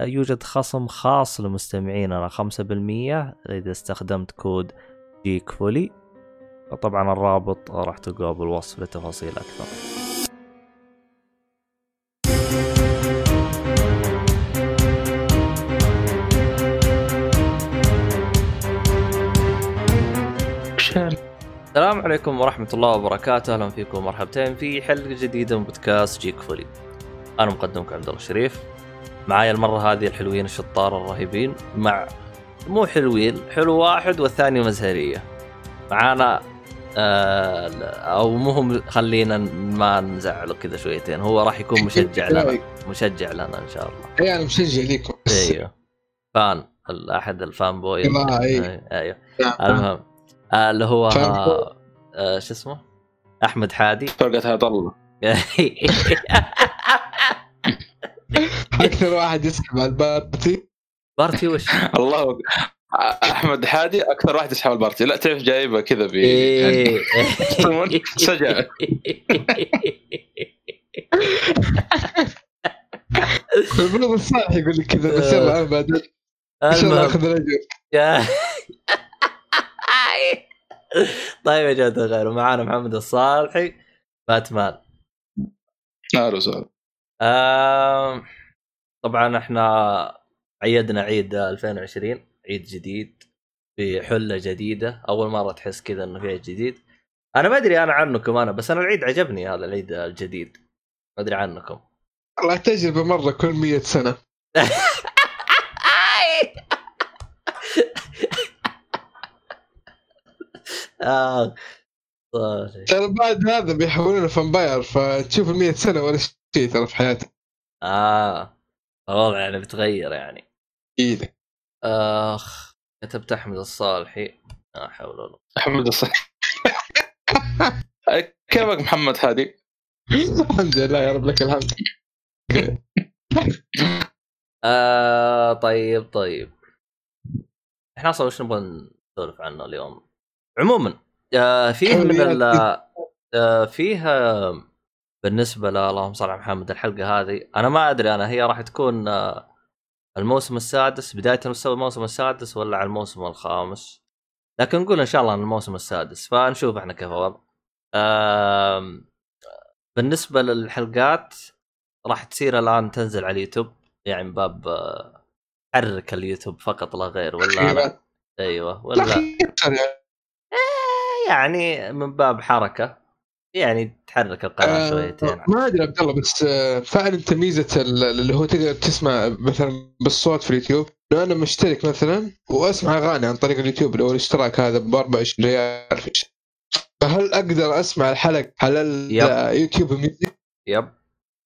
يوجد خصم خاص لمستمعيننا 5% إذا استخدمت كود جيك فولي طبعا الرابط راح تلقاه بالوصف لتفاصيل أكثر السلام عليكم ورحمة الله وبركاته، أهلا فيكم مرحبتين في حلقة جديدة من بودكاست جيك فولي. أنا مقدمكم عبد الله الشريف. معايا المرة هذه الحلوين الشطار الرهيبين مع مو حلوين، حلو واحد والثاني مزهرية. معانا آه أو مو هم خلينا ما نزعله كذا شويتين. هو راح يكون مشجع لنا. مشجع لنا إن شاء الله. اي أنا مشجع لكم. أيوه. فان احد الفان بوي. آه، أيوه أيوه. المهم آه، اللي هو آه شو اسمه؟ أحمد حادي. فرقة هذا الله. أكثر واحد يسحب على البارتي. بارتي وش؟ الله أحمد حادي أكثر واحد يسحب البارتي. لا تعرف جايبه كذا ب إيه. سجع المفروض الصالح يقول لك كذا بس يلا أنا بعدين إن شاء الله أخذ الأجر. طيب يا جماعة الخير معانا محمد الصالحي باتمان أهلا وسهلا. طبعا إحنا عيدنا عيد 2020 عيد جديد في حلة جديدة. أول مرة تحس كذا إنه في عيد جديد. أنا ما أدري أنا عنكم أنا بس أنا العيد عجبني هذا العيد الجديد. ما أدري عنكم. والله تجربة مرة كل مية سنة. آه. ترى بعد هذا بيحولونه فامباير فتشوف ال سنة ولا شيء. ترى في حياتك. آه الوضع يعني بتغير يعني. إيدك آخ كتبت أحمد الصالحي. لا حول ولا أحمد الصالحي. كيفك محمد هادي؟ الحمد لله يا رب لك الحمد. آه طيب طيب. إحنا أصلا وش نبغى نسولف عنه اليوم؟ عموما آه فيه من ال آه فيه بالنسبة ل اللهم صل على محمد الحلقة هذه أنا ما أدري أنا هي راح تكون آه الموسم السادس بداية الموسم السادس ولا على الموسم الخامس؟ لكن نقول إن شاء الله الموسم السادس فنشوف إحنا كيف الوضع. بالنسبة للحلقات راح تصير الآن تنزل على اليوتيوب يعني من باب آه، حرك اليوتيوب فقط لا غير ولا أنا... أيوه ولا؟ إيه، يعني من باب حركة. يعني تحرك القناة آه شويتين ما أدري عبد الله بس آه، فعلا انت ميزه اللي هو تقدر تسمع مثلا بالصوت في اليوتيوب. لو أنا مشترك مثلا وأسمع أغاني عن طريق اليوتيوب اللي هو الاشتراك هذا ب 24 ريال فهل أقدر أسمع الحلقة على اليوتيوب ميوزك؟ yep.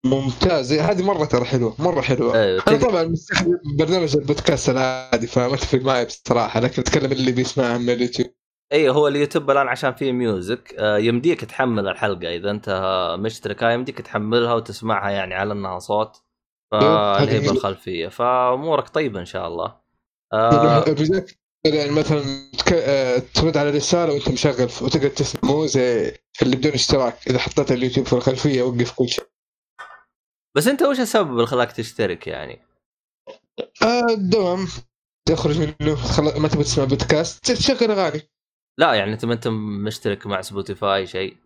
ممتاز. هذه مرة ترى حلوة مرة حلوة. أيوة. أنا طبعا مستخدم برنامج البودكاست العادي فما تفرق معي بصراحة لكن أتكلم اللي بيسمعها من اليوتيوب. اي هو اليوتيوب الآن عشان فيه music. آه، يمديك تحمل الحلقة. إذا أنت مشترك يمديك تحملها وتسمعها يعني على إنها صوت. فاللي هي بالخلفية. فأمورك طيبة إن شاء الله. آه يعني مثلا آه، ترد على رساله وأنت مشغل وتقدر تسمع مو زي اللي بدون اشتراك. إذا حطيت اليوتيوب في الخلفية وقف كل شيء. بس أنت وش السبب اللي خلاك تشترك يعني؟ آه الدوام تخرج منه ما تبغى تسمع بودكاست تشغل أغاني. لا يعني أنت ما أنت مشترك مع سبوتيفاي شيء؟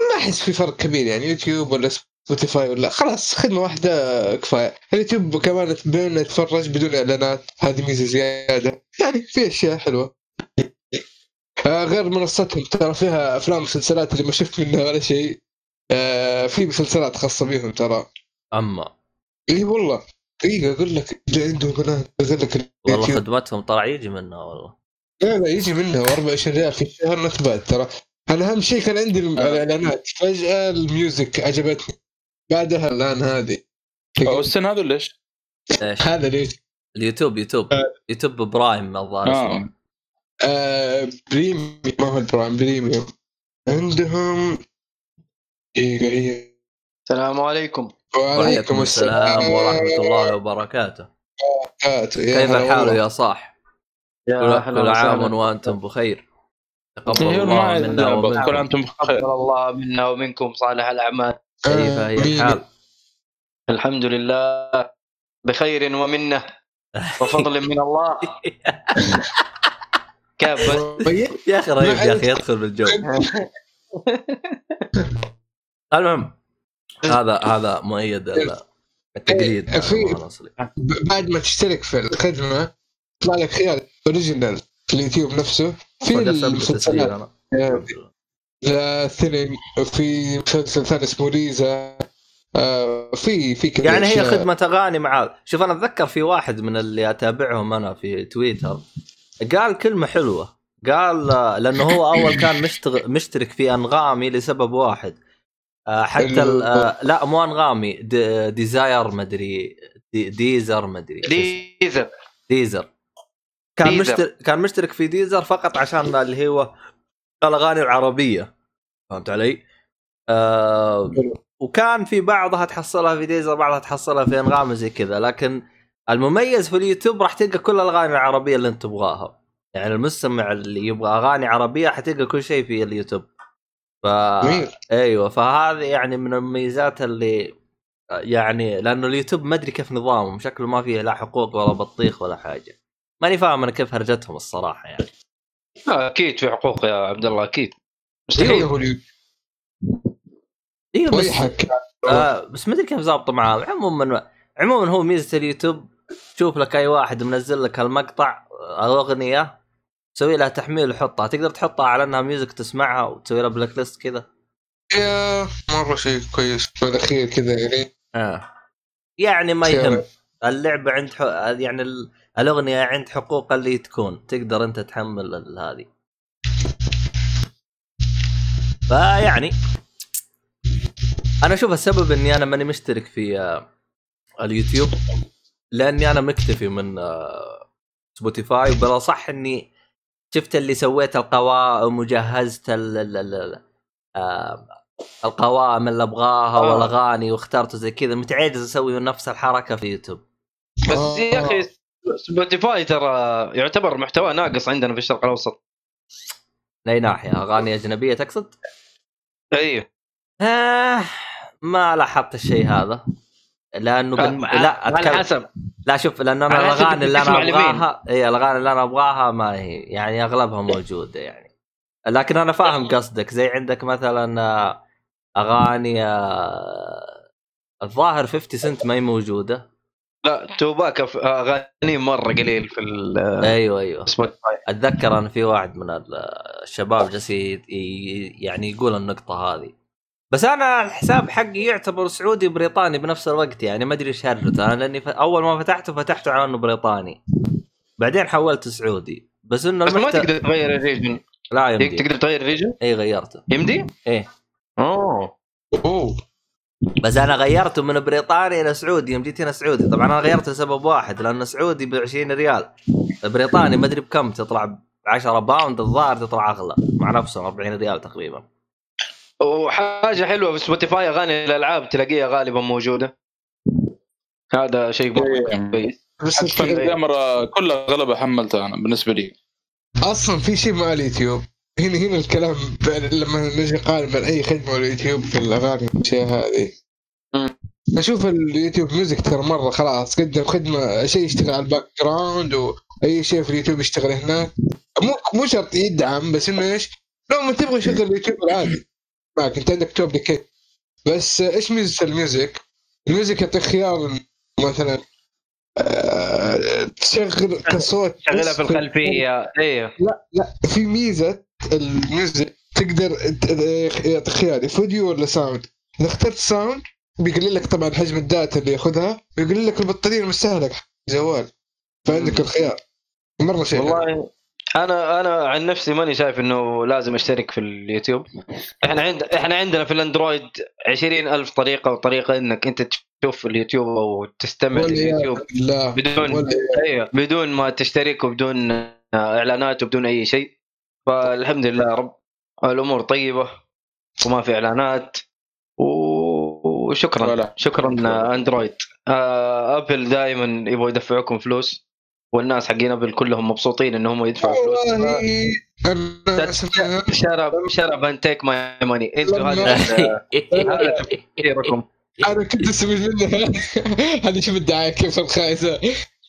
ما أحس في فرق كبير يعني يوتيوب ولا سبوتيفاي ولا خلاص خدمة واحدة كفاية. اليوتيوب كمان بين نتفرج بدون إعلانات هذه ميزة زيادة. يعني في أشياء حلوة. آه غير منصتهم ترى فيها أفلام ومسلسلات اللي ما شفت منها ولا شيء. آه في مسلسلات خاصة بهم ترى. أما. إي والله. دقيقة أقول لك عندهم قناة أقول لك والله خدمتهم طلع يجي منها والله. لا لا يجي منها 24 ريال في الشهر نت ترى. أنا أهم شيء كان عندي آه. الإعلانات. فجأة ال music عجبتني بعدها الآن هذه. السنة هذا ليش؟ هذا ليش؟ اليوتيوب يوتيوب. يوتيوب برايم الظاهر آه. اسمه آه بريميوم ما هو البرايم بريميوم. عندهم دقيقة هي السلام عليكم. وعليكم السلام. ورحمة الله وبركاته. وبركاته. يا كيف هلا الحال. يا صاح؟ كل يا أهلا كل عام وسهلا. وأنتم بخير. تقبل الله منا بس كل ومنكم أنتم بخير. تقبل الله منا ومنكم صالح الأعمال. كيف هي. الحال؟ الحمد لله بخير ومنه وفضل من الله. كيف؟ بس يا أخي رهيب يا أخي يدخل بالجو. المهم هذا هذا مؤيد ال- التقليد. في- الأصلي. ب- بعد ما تشترك في الخدمة يطلع لك خيار. original في اليوتيوب نفسه في المسلسلات The Thinning وفي مسلسل ثاني اسمه ريزا. آه، في في كذا يعني هي. خدمة أغاني مع شوف أنا أتذكر في واحد من اللي أتابعهم أنا في تويتر. قال كلمة حلوة. قال آه، لأنه هو أول كان مشتغل مشترك في أنغامي لسبب واحد. آه، حتى ال- آه، لا مو أنغامي د- Deezer مدري دي Deezer مدري. Deezer Deezer كان Deezer. مشترك كان مشترك في Deezer فقط عشان اللي هو الأغاني العربية. فهمت علي؟ آه وكان في بعضها تحصلها في ديزر بعضها تحصلها في انغام زي كذا لكن المميز في اليوتيوب راح تلقى كل الأغاني العربية اللي أنت تبغاها. يعني المستمع اللي يبغى أغاني عربية حتلقى كل شيء في اليوتيوب. ف أيوه فهذه يعني من المميزات اللي يعني لأنه اليوتيوب ما أدري كيف نظامهم شكله ما فيه لا حقوق ولا بطيخ ولا حاجة. ماني فاهم أنا كيف هرجتهم الصراحة يعني. آه، أكيد في حقوق يا عبد الله أكيد. مستحيل هو اليوتيوب أيوه بس ويحك آه بس ما أدري كيف ظابطه معاه عموما عموما هو ميزة اليوتيوب تشوف لك أي واحد منزل لك المقطع أو أغنية تسوي لها تحميل وحطها. تقدر تحطها على إنها music تسمعها وتسوي لها playlist كذا. يا مرة شيء كويس. في الأخير كذا يعني. آه. يعني ما. يهم. اللعبة عند حق... يعني ال- الأغنية عند حقوق اللي تكون تقدر أنت تحمل هذه فيعني أنا أشوف السبب إني أنا ماني مشترك في آه، اليوتيوب لأني أنا مكتفي من آه، سبوتيفاي وبلا صح إني شفت اللي سويت القوائم وجهزت ال ال ال آه، القوائم اللي أبغاها. والأغاني واخترت زي كذا متعجز أسوي نفس الحركة في يوتيوب بس. يا أخي سبوتيفاي ترى يعتبر محتوى ناقص عندنا في الشرق الأوسط. من أي ناحية. أغاني أجنبية تقصد؟ أيوه آه ما لاحظت الشيء هذا. لأنه بن... لا على أتكلم... حسب. لا شوف لأن أنا على الأغاني اللي أنا. ابغاها اي الأغاني اللي أنا أبغاها ما هي يعني أغلبها موجودة يعني. لكن أنا فاهم قصدك. زي عندك مثلا آه، أغاني آه، الظاهر 50 سنت ما هي موجودة. لا توباك أغاني مرة قليل في أيوه أيوه. السبوتيفاي أتذكر أن في واحد من ال- الشباب جالس يعني يقول النقطة هذه. بس أنا الحساب حقي يعتبر سعودي بريطاني بنفس الوقت يعني ما أدري إيش أنا لأني ف... أول ما فتحته فتحته على إنه بريطاني. بعدين حولت سعودي. بس إنه بس ما المحتوى تقدر تغير ال region. لا يمدي تقدر تغير ال region؟ اي غيرته. يمدي؟ إيه. أوه. أوه. بس أنا غيرته من بريطاني إلى سعودي يوم جيت هنا سعودي. طبعا أنا غيرته لسبب واحد لأنه سعودي ب 20 ريال. بريطاني ما أدري بكم تطلع ب 10 pound الظاهر تطلع أغلى. مع نفسه 40 ريال تقريبا. وحاجة حلوة في سبوتيفاي أغاني الألعاب تلاقيها غالبا موجودة. هذا شيء مره كويس. بس الجامرة كلها اغلبها حملتها أنا بالنسبة لي. أصلا في شيء مع اليوتيوب. هنا هنا الكلام لما نجي نقارن بين أي خدمة واليوتيوب في الأغاني والاشياء هذه. أشوف اليوتيوب music ترى مرة خلاص قدم خدمة شيء يشتغل على ال background واي شيء في اليوتيوب يشتغل هناك. مو مو شرط يدعم بس إنه إيش؟ لو ما تبغى شغل اليوتيوب العادي. معك أنت عندك توب كيت بس إيش ميزه ال music؟ ال music يعطيك خيار مثلا آه، تشغل كصوت شغلها بس في الخلفيه أيوه لا في ميزة ال music تقدر يعطيك خيار فيديو ولا sound إذا اخترت sound بيقلل لك طبعا حجم ال data اللي ياخذها ويقلل لك البطارية المستهلكة. حق الجوال فعندك الخيار. مرة شيء. والله أنا أنا عن نفسي ماني شايف إنه لازم أشترك في اليوتيوب. إحنا عند إحنا عندنا في الأندرويد عشرين ألف طريقة وطريقة إنك أنت تشوف اليوتيوب أو تستمع لليوتيوب. بالله. بدون. أيوه بدون ما تشترك وبدون إعلانات وبدون أي شيء. فالحمد لله رب الأمور طيبة وما في إعلانات وشكرا. ولا. شكرا أندرويد. آه، أبل دائما يبغوا يدفعوكم فلوس والناس حقين أبل كلهم مبسوطين انهم يدفعوا فلوس. shut up shut up and take my money إنتوا هذا هذا تفكيركم. أنا كنت استفيد منها هذه شوف الدعاية كيف الخايسة.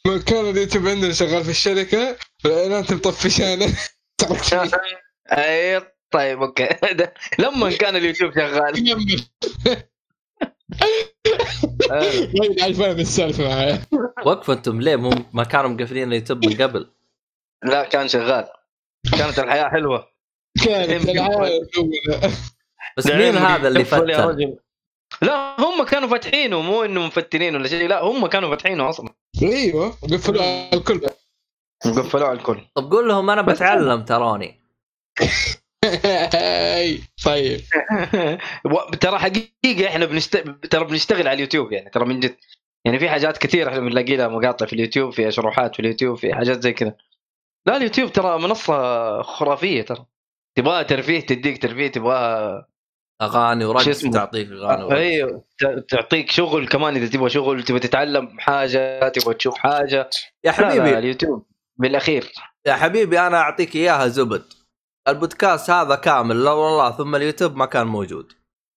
من كان اليوتيوب عندنا شغال في الشركة الاعلانات مطفشانة. اي طيب أوكي. لما كان اليوتيوب شغال. آه. فاهم السالفة. معايا وقفوا أنتم. ليه؟ مو ما كانوا مقفلين اليوتيوب من قبل. لا كان شغال. كانت الحياة حلوة. كانت الأولى. بس مين هذا اللي فتن؟ رجل. لا هم كانوا فاتحينه مو انه مفتنين ولا شيء. لا هم كانوا فاتحينه أصلا. أيوه قفلوا على الكل. قفلوه على الكل. طب قول لهم أنا بتعلم تراني. طيب. ترى حقيقة إحنا بنست... ترى بنشتغل على اليوتيوب يعني ترى من جد. يعني في حاجات كثير إحنا بنلاقي لها مقاطع في اليوتيوب في شروحات في اليوتيوب في حاجات زي كذا. لا اليوتيوب ترى منصة خرافية ترى. تبغاها ترفيه تديك ترفيه تبغاها أغاني ورقص؟ تعطيك أغاني ورقص. أيوه تعطيك شغل كمان إذا تبغى شغل تبغى تتعلم حاجة تبغى تشوف حاجة. يا لا لا حبيبي. اليوتيوب. بالأخير. يا حبيبي أنا أعطيك إياها زبد. البودكاست هذا كامل لا والله ثم اليوتيوب ما كان موجود.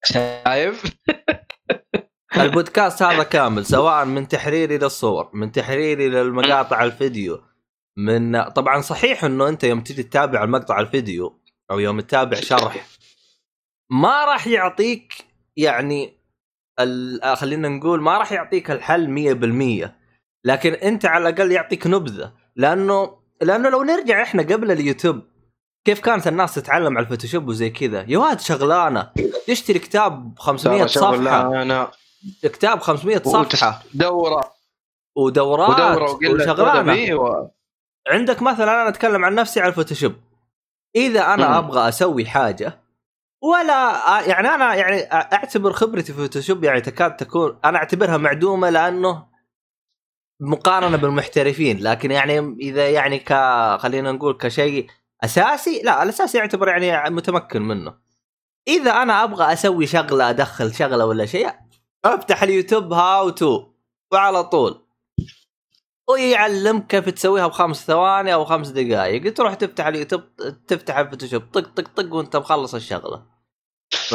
شايف؟ البودكاست هذا كامل سواء من تحريري للصور من تحريري للمقاطع الفيديو من طبعا صحيح إنه أنت يوم تجي تتابع المقطع الفيديو أو يوم تتابع شرح ما راح يعطيك يعني ال- خلينا نقول ما راح يعطيك الحل 100% لكن أنت على الأقل يعطيك نبذة. لأنه لأنه لو نرجع إحنا قبل اليوتيوب كيف كانت الناس تتعلم على الفوتوشوب وزي كذا؟ يا واد شغلانة تشتري كتاب 500 صفحة. أنا كتاب 500 صفحة. دورة. ودورات ودورة وشغلانة. و... عندك مثلا أنا أتكلم عن نفسي على الفوتوشوب. إذا أنا مم. أبغى أسوي حاجة ولا يعني أنا يعني أعتبر خبرتي في الفوتوشوب يعني تكاد تكون أنا أعتبرها معدومة لأنه مقارنة بالمحترفين لكن يعني إذا يعني ك خلينا نقول كشيء أساسي لا الأساسي يعتبر يعني متمكن منه. إذا أنا أبغى أسوي شغلة أدخل شغلة ولا شيء أفتح اليوتيوب how to وعلى طول. ويعلمك كيف تسويها بخمس ثواني أو خمس دقائق تروح تفتح اليوتيوب تفتح الفوتوشوب طق طق طق وأنت مخلص الشغلة. ف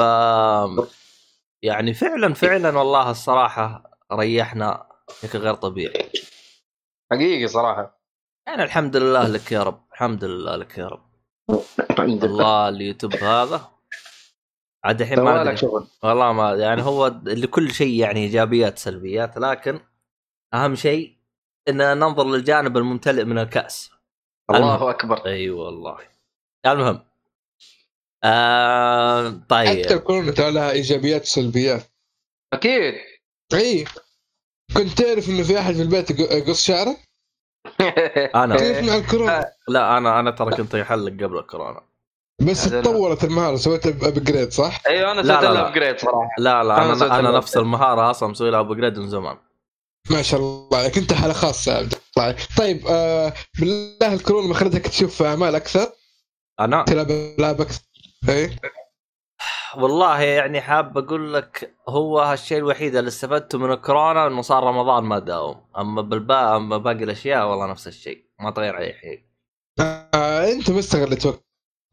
يعني فعلا فعلا والله الصراحة ريحنا بشكل غير طبيعي. حقيقي صراحة. يعني الحمد لله لك يا رب الحمد لله لك يا رب. الحمد لله والله اليوتيوب هذا. عاد الحين ما أدري. شغل والله ما يعني هو لكل شيء يعني إيجابيات سلبيات لكن أهم شيء إن ننظر للجانب الممتلئ من الكأس. الله أكبر. أي أيوة والله. المهم. آه حتى طيب. الكورونا ترى لها إيجابيات وسلبيات أكيد. اي كنت تعرف إنه في أحد في البيت يق- يقص شعره؟ أنا كيف مع الكورونا؟ لا أنا أنا ترى كنت يحلق قبل الكورونا بس. تطورت المهارة سويت upgrade صح؟ أيوه أنا لا، سويت لها لا. upgrade صراحة لا لا أنا أنا نفس المهارة أصلا مسوي لها upgrade من زمان ما شاء الله عليك انت حاله خاصه يا عبد الله. طيب آه بالله الكورونا ما خلتك تشوف أعمال أكثر؟ أنا تلعب ألعاب أكثر؟ اي والله يعني حاب أقول لك هو هالشيء الوحيد اللي استفدته من الكورونا إنه صار رمضان ما داوم. أما بالباقي أما باقي الأشياء والله نفس الشيء. ما تغير اي شيء آه أنت ما استغلت وقت.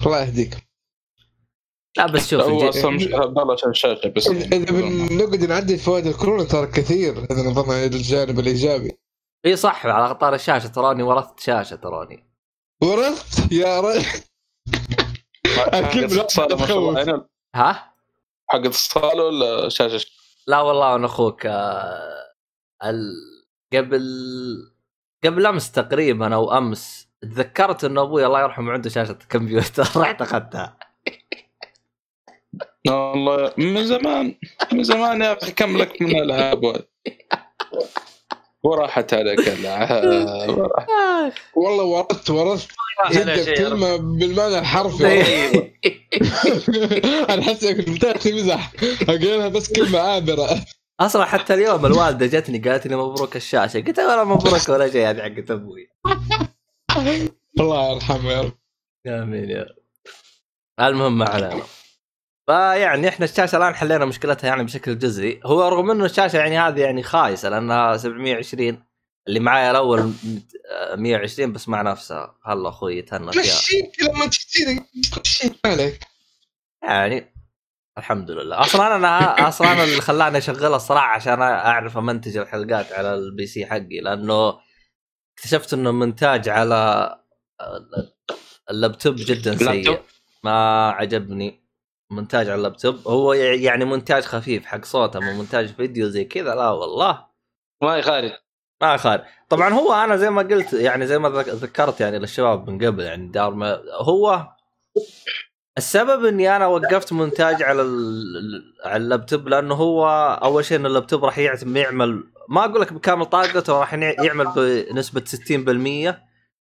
الله يهديك. لا بس شوف هو أصلا مش والله عشان الشاشه بس اذا بنقعد نعدل فوائد الكورونا ترى كثير اذا نظرنا إلى الجانب الإيجابي. إي صح على قطار الشاشة تراني ورثت شاشة تراني. ورثت؟ يا رجل لا الصاله ما شاء الله تخوف. ها؟ حق الصاله ولا شاشة لا والله أنا أخوك آه، ال... قبل قبل أمس تقريبا أو أمس تذكرت انه أبوي الله يرحمه عنده شاشة كمبيوتر رحت أخذتها والله من زمان من زمان يا أخي كم لك من الالعاب. وراحت عليك الالعاب. والله ورثت ورثت جدا كلمه بالمعنى الحرفي. أنا حاسس كنت بتاعتي مزح. أقولها بس كلمة عابرة. أصلا حتى اليوم الوالدة جتني قالت لي مبروك الشاشة. قلت لها ولا مبروك ولا شيء هذه حقت أبوي. الله يرحمه يا رب. آمين يا رب. المهم ما علينا. فيعني إحنا الشاشة الآن حلينا مشكلتها يعني بشكل جزئي. هو رغم إنه الشاشة يعني هذه يعني خايسة لأنها 720 اللي معايا الأول 120 بس مع نفسها. هلا أخوي يتهنى فيها. لما تشتري عليك. يعني الحمد لله. أصلا أنا أصلا أنا اللي خلاني أشغلها الصراحة عشان أعرف أمنتج الحلقات على ال PC حقي لأنه اكتشفت إنه منتاج على اللابتوب جدا سيء؟ ما عجبني مونتاج على اللابتوب. هو يعني مونتاج خفيف حق صوت اما مونتاج فيديو زي كذا لا والله. ما يخالف ما خارج طبعا هو أنا زي ما قلت يعني زي ما ذك- ذكرت يعني للشباب من قبل يعني دار ما هو السبب إني أنا وقفت مونتاج على على اللابتوب لأنه هو أول شيء إن اللابتوب راح يعمل ما أقول لك بكامل طاقته راح يع- يعمل بنسبة 60%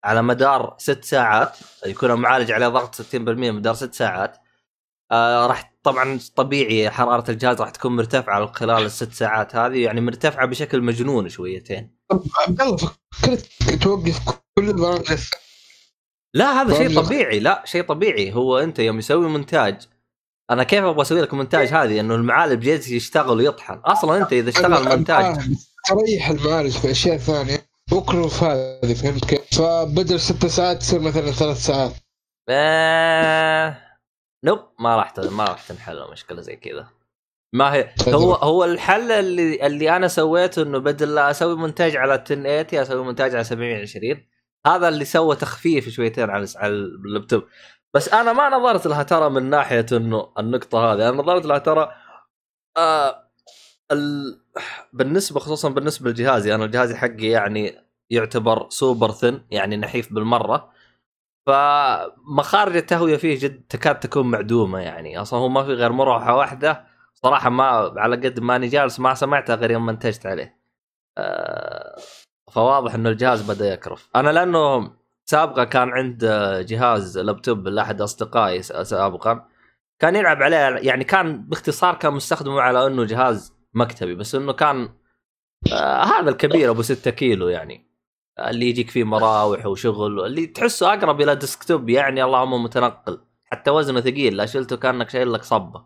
على مدار ست ساعات يكون المعالج عليه ضغط 60% مدار ست ساعات. آه راح طبعا طبيعي حرارة الجهاز راح تكون مرتفعة خلال الست ساعات هذه يعني مرتفعة بشكل مجنون شويتين. طب عبد الله فكرت توقف كل البرامج لا هذا شيء طبيعي لا شيء طبيعي. هو أنت يوم يسوي مونتاج أنا كيف أبغى أسوي لك مونتاج هذه؟ إنه المعالج يجلس يشتغل ويطحن. أصلا أنت إذا اشتغل مونتاج. تريح المعالج في أشياء ثانية. واكرف هذه فهمت كيف؟ فبدل ست ساعات تصير مثلا ثلاث ساعات. آه... نوب ما راح ما راح تنحل مشكله زي كذا. ما هي. هو هو الحل اللي اللي أنا سويته إنه بدل لا أسوي مونتاج على 1080 أسوي مونتاج على 720 هذا اللي سوى تخفيف شويتين على على اللابتوب. بس أنا ما نظرت لها ترى من ناحية إنه النقطة هذه. أنا نظرت لها ترى آه ال... بالنسبة خصوصا بالنسبة لجهازي أنا جهازي حقي يعني يعتبر سوبر ثن يعني نحيف بالمرة. فمخارج التهوية فيه جد تكاد تكون معدومة يعني. أصلا هو ما في غير مروحة واحدة صراحة ما على قد ماني جالس ما سمعتها غير يوم منتجت عليه. آه، فواضح إنه الجهاز بدأ يكرف. أنا لأنه سابقا كان عند جهاز لابتوب لأحد أصدقائي سابقا كان يلعب عليه يعني كان باختصار كان مستخدمه على إنه جهاز مكتبي بس إنه كان آه هذا الكبير أبو 6 كيلو يعني. اللي يجيك فيه مراوح وشغل اللي تحسه أقرب إلى ديسكتوب يعني اللهم متنقل. حتى وزنه ثقيل لا شلته كأنك شايل لك صبة.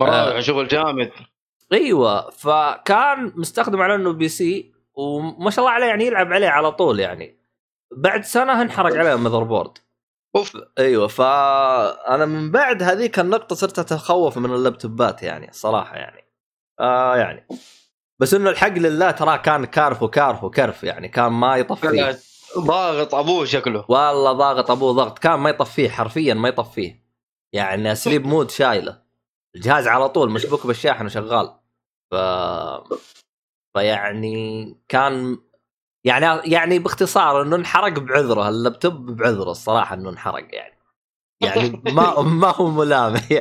مراوح شغل جامد. أيوه فكان مستخدم على إنه PC وما شاء الله عليه يعني يلعب عليه على طول يعني. بعد سنة انحرق عليه ال motherboard. أوف. أيوه فأنا من بعد هذيك النقطة صرت أتخوف من اللابتوبات يعني الصراحه يعني. آه يعني. بس إنه الحق لله ترى كان كارف وكارف وكرف يعني كان ما يطفيه. ضاغط أبوه شكله. والله ضاغط أبوه ضغط كان ما يطفيه حرفيا ما يطفيه. يعني sleep mode شايله. الجهاز على طول مشبوك بالشاحن وشغال. ف فيعني كان يعني يعني باختصار إنه انحرق بعذره اللابتوب بعذره الصراحة إنه انحرق يعني. يعني ما ما هو ملامح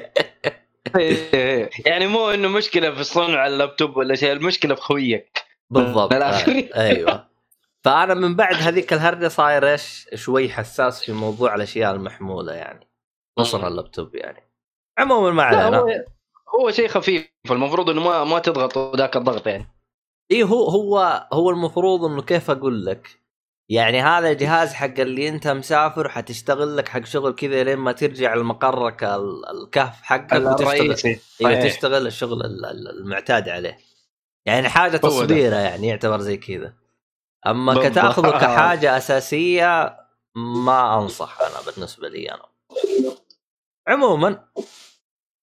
يعني مو إنه مشكلة في صنع اللابتوب ولا شيء المشكلة في خويك. بالضبط. آه، أيوه. فأنا من بعد هذيك الهرجة صاير إيش؟ شوي حساس في موضوع الأشياء المحمولة يعني. خصوصا اللابتوب يعني. عموما ما علينا. هو هو شيء خفيف. المفروض إنه ما ما تضغط ذاك الضغط يعني. اي هو هو هو المفروض إنه كيف أقول لك؟ يعني هذا الجهاز حق اللي أنت مسافر حتشتغل لك حق شغل كذا لين ما ترجع لمقرك ال- الكهف حقك وتشتغل. أيوه صحيح. تشتغل الشغل ال- ال- المعتاد عليه. يعني حاجة. تصويرة يعني يعتبر زي كذا. أما. كتاخذه كحاجة أساسية ما أنصح أنا بالنسبة لي أنا. عموما.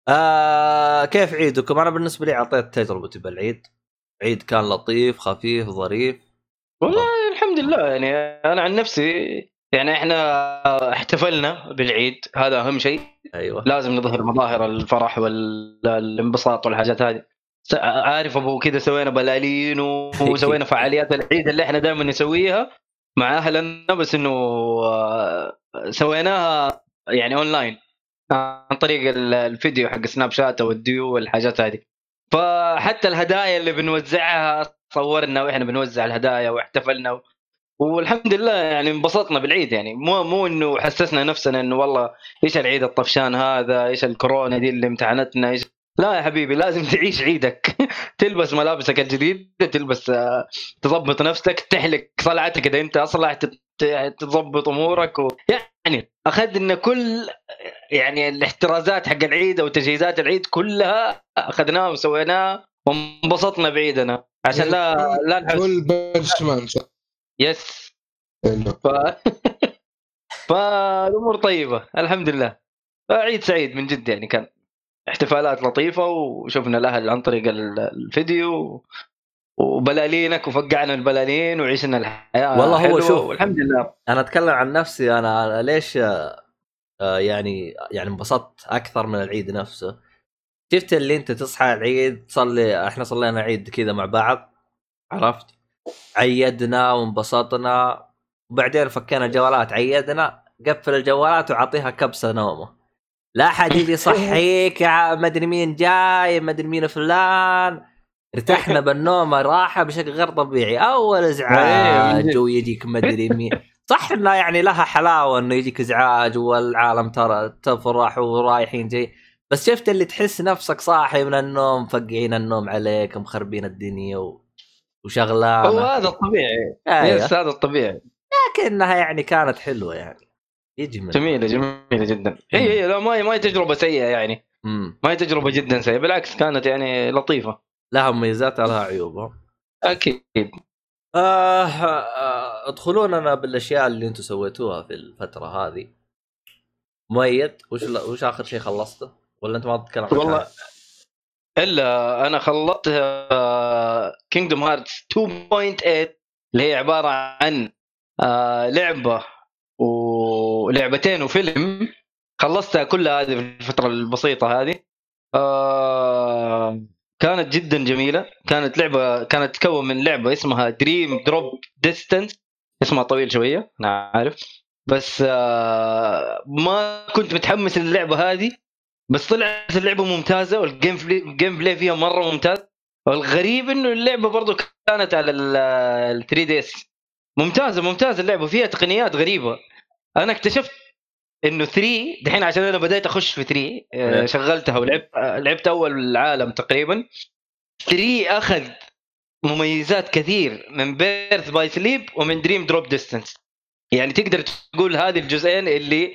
آه كيف عيدكم؟ أنا بالنسبة لي أعطيت تجربتي بالعيد. عيد كان لطيف خفيف ظريف. والله الحمد لله يعني أنا عن نفسي يعني إحنا احتفلنا بالعيد هذا أهم شيء. أيوه. لازم نظهر مظاهر الفرح والانبساط والحاجات هذه. عارف أبو كذا سوينا بلالين وسوينا فعاليات العيد اللي إحنا دائما نسويها مع أهلنا بس إنه آه، سويناها يعني اونلاين عن طريق ال- الفيديو حق Snapchat أو الديو والحاجات هذه. فحتى الهدايا اللي بنوزعها صورنا وإحنا بنوزع الهدايا واحتفلنا والحمد لله يعني انبسطنا بالعيد يعني. مو مو إنه حسسنا نفسنا إنه والله إيش العيد الطفشان هذا إيش الكورونا دي اللي امتحنتنا إيش لا يا حبيبي لازم تعيش عيدك. تلبس ملابسك الجديدة تلبس آه، تضبط نفسك تحلق صلعتك إذا أنت اصلع تضبط أمورك و... يعني اخذنا كل يعني الاحترازات حق العيد أو تجهيزات العيد كلها أخذناها وسويناها وانبسطنا بعيدنا. عشان لا لا نحس. كل بنش مان صح يس. ف... فالأمور طيبة الحمد لله. عيد سعيد من جد يعني كان احتفالات لطيفة وشفنا الأهل عن طريق ال- الفيديو وبلالينك وفقعنا البلالين وعشنا الحياة والله هو شوف. والحمد لله. أنا أتكلم عن نفسي أنا ليش آه، يعني يعني انبسطت أكثر من العيد نفسه؟ شفت اللي أنت تصحى العيد تصلي إحنا صلينا عيد كذا مع بعض عرفت؟ عيدنا وانبسطنا وبعدين فكينا الجوالات عيدنا قفل الجوالات وعطيها كبسة نومة. لا أحد يجي يصحيك يا ما أدري مين جاي ما أدري مين فلان. ارتحنا بالنوم راحة بشكل غير طبيعي. أول إزعاج. ويجيك ما أدري مين. صح إنه يعني لها حلاوة إنه يجيك إزعاج والعالم ترى تفرح ورايحين جاي. بس شفت اللي تحس نفسك صاحي من النوم مفقعين النوم عليك مخربين الدنيا و... هو وشغلانه هذا الطبيعي. أيوة. يس هذا الطبيعي. لكنها يعني كانت حلوة يعني. يجمل. جميلة جميلة جدا. هي هي لا ما هي ما هي تجربة سيئة يعني. مم. ما هي تجربة جدا سيئة بالعكس كانت يعني لطيفة. لها مميزاتها لها عيوبها أكيد آه آه ادخلوا لنا بالأشياء اللي أنتم سويتوها في الفترة هذه مؤيد وش وش آخر شيء خلصته؟ ولا أنت ما تتكلم عن والله؟ إلا أنا خلصت Kingdom Hearts 2.8 اللي هي عبارة عن آه، لعبة ولعبتين وفيلم خلصتها كلها هذه في الفترة البسيطة هذه آه، كانت جدا جميلة. كانت لعبة كانت تكون من لعبة اسمها Dream Drop Distance اسمها طويل شوية أنا عارف. بس آه، ما كنت متحمس للعبة هذه. بس طلعت اللعبة ممتازة وال gameplay ال gameplay فيها مرة ممتاز. والغريب إنه اللعبة برضو كانت على ال 3 DS ممتازة ممتازة اللعبة. فيها تقنيات غريبة. أنا اكتشفت إنه 3 دحين عشان أنا بديت أخش في 3 إيه. آه، شغلتها ولعبت آه، لعبت أول العالم تقريبا. 3 أخذ مميزات كثير من Birth by Sleep ومن Dream Drop Distance يعني تقدر تقول هذه الجزئين اللي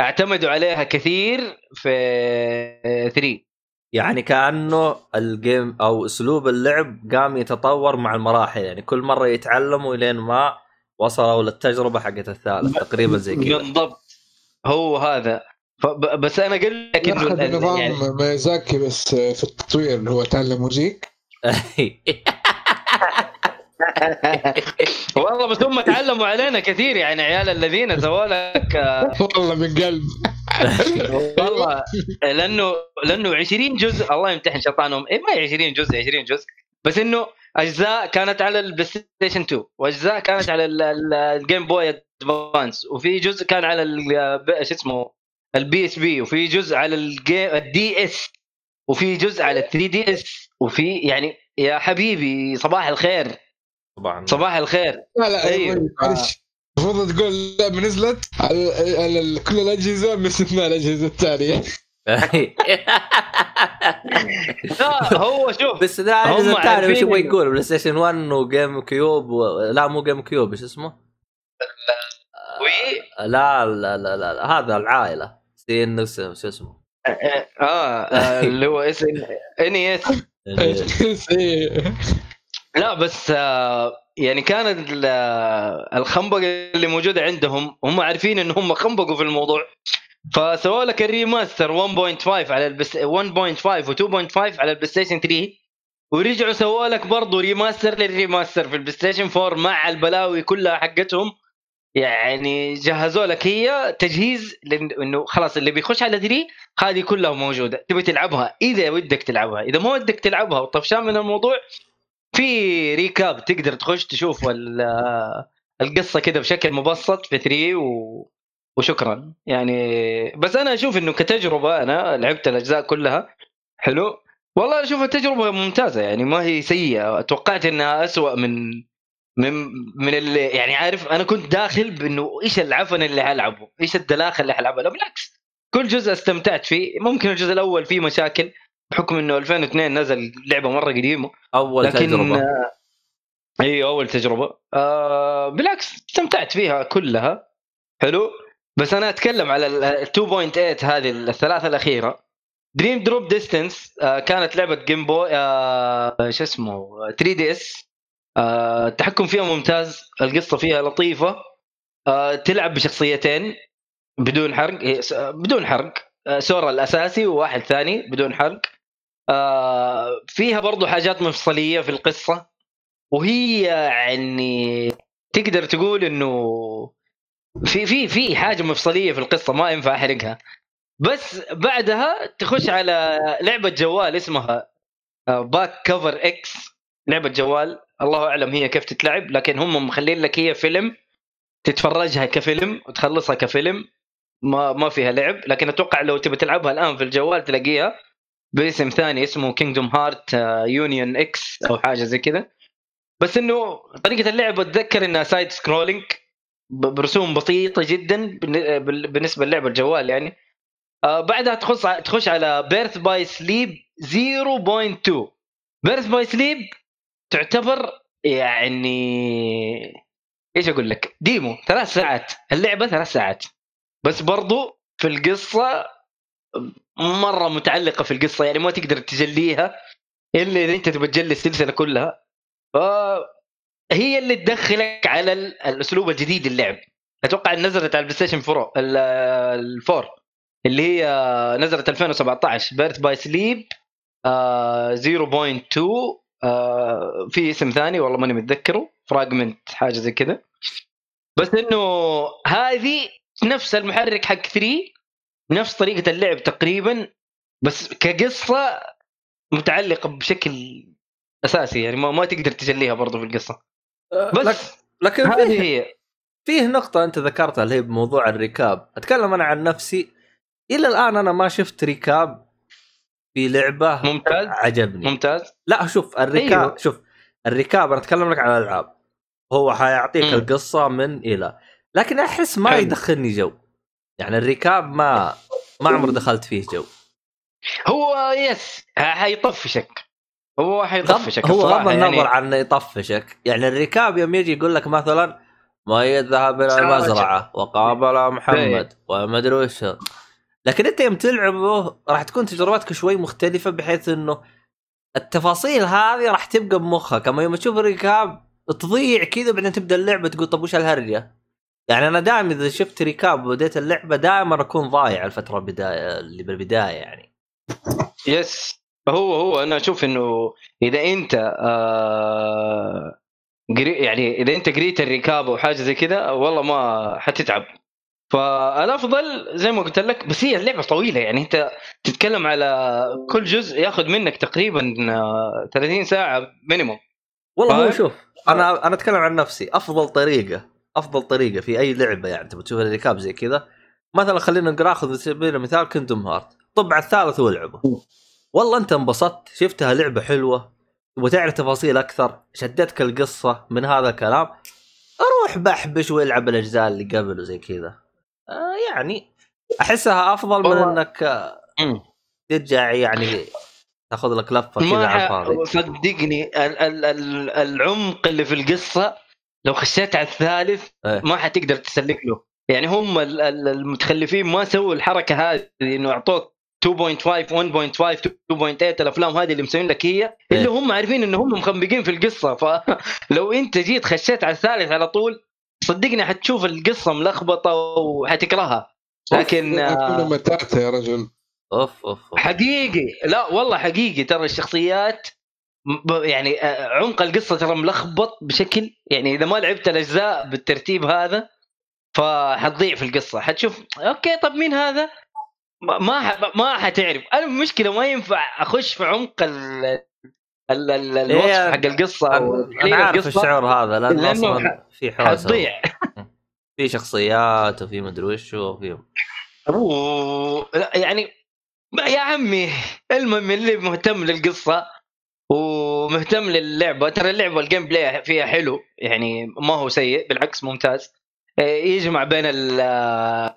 اعتمدوا عليها كثير في 3 يعني كأنه ال game أو أسلوب اللعب قام يتطور مع المراحل. يعني كل مرة يتعلموا لين ما وصلوا للتجربة حقت الثالث تقريبا زي كذا. بالضبط. هو هذا. بس أنا قل لك إنه نظام يعني ميازاكي بس في التطوير اللي هو تعلم وجيك والله بس هم تعلموا علينا كثير يعني عيال الذين سووا لك آه، والله من قلب. والله لأنه لأنه 20 جزء الله يمتحن شيطانهم. إيه ما هي 20 جزء 20 جزء. بس إنه أجزاء كانت على ال PlayStation 2 وأجزاء كانت على ال- ال- ال Game Boy Advance وفي جزء كان على ال- شو اسمه؟ ال PSP وفي جزء على ال game ال DS وفي جزء على 3 DS وفي يعني يا حبيبي صباح الخير. طبعا. صباح الخير. لا لا أيوه. معلش. المفروض تقول اللعبة نزلت على, على ال- كل الأجهزة باستثناء الأجهزة الثانية لا هو شوف بس لا الثاني عارفين وش يبغى يقول بلاي ستيشن 1 وجيم كيوب و... لا مو جيم كيوب إيش اسمه؟ وي لا لا لا, لا, لا هذا العائلة سي إن شو اسمه؟ آه آه، اللي هو إس ان إس. لا بس آه، يعني كانت ال- آه، الخنبقة اللي موجودة عندهم هم عارفين إن هم خنبقوا في الموضوع فسووا لك ال remaster 1.5 على البس 1.5 و2.5 على ال PlayStation 3 ورجعوا سووا لك برضه remaster لل remaster في ال PlayStation 4 مع البلاوي كلها حقتهم. يعني جهزوا لك هي تجهيز لأن- إنه خلاص اللي بيخش على 3 هذه كلها موجودة. تبي تلعبها؟ إذا ودك تلعبها. إذا ما ودك تلعبها وطفشان من الموضوع في recap تقدر تخش تشوف ال- القصة كذا بشكل مبسط في 3 و... وشكرا. يعني بس أنا أشوف إنه كتجربة أنا لعبت الأجزاء كلها حلو. والله اشوفها تجربه ممتازة يعني ما هي سيئة. توقعت إنها أسوأ من من من اللي يعني عارف أنا كنت داخل بإنه إيش العفن اللي حلعبه إيش الدلاخة اللي حلعبها لا بالعكس. كل جزء استمتعت فيه. ممكن الجزء الأول فيه مشاكل بحكم إنه 2002 نزل لعبة مرة قديمة. أول لكن تجربة. آه، أيوه أول تجربة. آه بالعكس استمتعت فيها كلها. حلو. بس أنا أتكلم على ال 2.8 هذه الثلاثة الأخيرة. Dream Drop Distance كانت لعبة Game Boy آه شو اسمه 3 DS التحكم فيها ممتاز القصة فيها لطيفة. آه تلعب بشخصيتين بدون حرق بدون حرق. آه Sora الأساسي وواحد ثاني بدون حرق. فيها برضو حاجات مفصلية في القصة. وهي يعني تقدر تقول إنه في في في حاجة مفصلية في القصة ما ينفع أحرقها. بس بعدها تخش على لعبة جوال اسمها Back Cover X لعبة جوال الله أعلم هي كيف تتلعب لكن هم مخلين لك هي فيلم تتفرجها كفيلم وتخلصها كفيلم. ما ما فيها لعب لكن أتوقع لو تبي تلعبها الآن في الجوال تلاقيها باسم ثاني اسمه Kingdom Heart Union X أو حاجة زي كذا. بس إنه طريقة اللعب أتذكر إنها side scrolling برسوم بسيطة جدا بالن- بال- بالنسبة للعبة الجوال يعني. آه بعدها تخش تخش على Birth by Sleep 0.2 Birth by Sleep تعتبر يعني إيش أقول لك؟ demo ثلاث ساعات. اللعبة ثلاث ساعات. بس برضو في القصة مرة متعلقة في القصة يعني ما تقدر تجليها إلا إذا أنت تبغى تجلي السلسلة كلها. هي اللي تدخلك على ال- الأسلوب الجديد للعب أتوقع نزلت على ال PlayStation 4 ال- ال four اللي هي نزلت 2017 Birth by Sleep 0.2 آه، في اسم ثاني والله ماني متذكره Fragment حاجة زي كذا. بس إنه هذه نفس المحرك حق 3 نفس طريقة اللعب تقريبا بس كقصة متعلقة بشكل أساسي يعني ما, ما تقدر تجليها برضو في القصة. بس لكن هذه فيه هي. فيه نقطة أنت ذكرتها اللي هي بموضوع الركاب، أتكلم أنا عن نفسي. إلى الآن أنا ما شفت ركاب في لعبة ممتاز؟ عجبني. ممتاز؟ لا شوف الركاب أيوه. شوف الركاب أنا أتكلم لك عن الألعاب. هو حيعطيك مم. القصة من إلى. لكن أحس ما حلو. يدخلني جو. يعني الركاب ما ما عمري دخلت فيه جو. هو يس حيطفشك هو حيطفشك هو الصراحة غض النظر يعني. عن يطفشك. يعني الركاب يوم يجي يقول لك مثلا ما يذهب إلى. المزرعة؟ وقابل محمد. وما أدري وش. لكن أنت يوم تلعبه راح تكون تجربتك شوي مختلفة بحيث إنه التفاصيل هذه راح تبقى بمخك. أما يوم تشوف الركاب تضيع كذا بعدين تبدأ اللعبة تقول طب وش الهرجة؟ يعني أنا دائما إذا شفت ركاب وبديت اللعبة دائما أكون ضايع الفترة البداية اللي بالبداية يعني. يس هو هو أنا أشوف إنه إذا أنت آه قري يعني إذا أنت قريت الركاب أو حاجة زي كذا والله ما حتتعب. فالأفضل زي ما قلت لك بس هي اللعبة طويلة يعني أنت تتكلم على كل جزء ياخذ منك تقريبا آه، 30 ساعة minimum والله هو؟ شوف أنا أنا أتكلم عن نفسي. أفضل طريقة أفضل طريقة في أي لعبة يعني تبغى تشوف ال recap زي كذا. مثلا خلينا نقرا آخذ سبيل المثال Kingdom Hearts طب على الثالث والعبه والله انت انبسطت شفتها لعبة حلوة تبغى تعرف تفاصيل أكثر شدتك القصة من هذا الكلام. روح بحبش وألعب الأجزاء اللي قبل وزي كذا. آه يعني أحسها أفضل من إنك آه، ترجع يعني تاخذ لك لفة كذا على الفاضي. صدقني ال- ال- ال- العمق اللي في القصة لو خشيت على الثالث إيه. ما حتقدر تسلك له. يعني هم ال- ال- المتخلفين ما سووا الحركة هذه إنه أعطوك 2.5 1.5 2.8 الأفلام هذه اللي مسوين لك هي اللي إيه. هم عارفين انه هم مخنبقين في القصة فلو أنت جيت خشيت على الثالث على طول صدقني حتشوف القصة ملخبطة وحتكرهها لكن آه، متاتا يا رجل أوف أوف. حقيقي لا والله حقيقي ترى الشخصيات يعني آه، عمق القصة ترى ملخبط بشكل يعني إذا ما لعبت الأجزاء بالترتيب هذا فحتضيع في القصة حتشوف أوكي طب مين هذا؟ ما ما ح- ما حتعرف. أنا المشكلة ما ينفع أخش في عمق ال ال- ال- الوصف إيه، حق القصة. أنا عارف الشعور هذا لأنه أصلا في حوسه حتضيع. في شخصيات وفي مدري وش وفي أوه، لا، يعني يا عمي المهم اللي مهتم للقصة ومهتم للعبة. ترى اللعبة ال gameplay فيها حلو. يعني ما هو سيء بالعكس ممتاز. يجمع بين ال-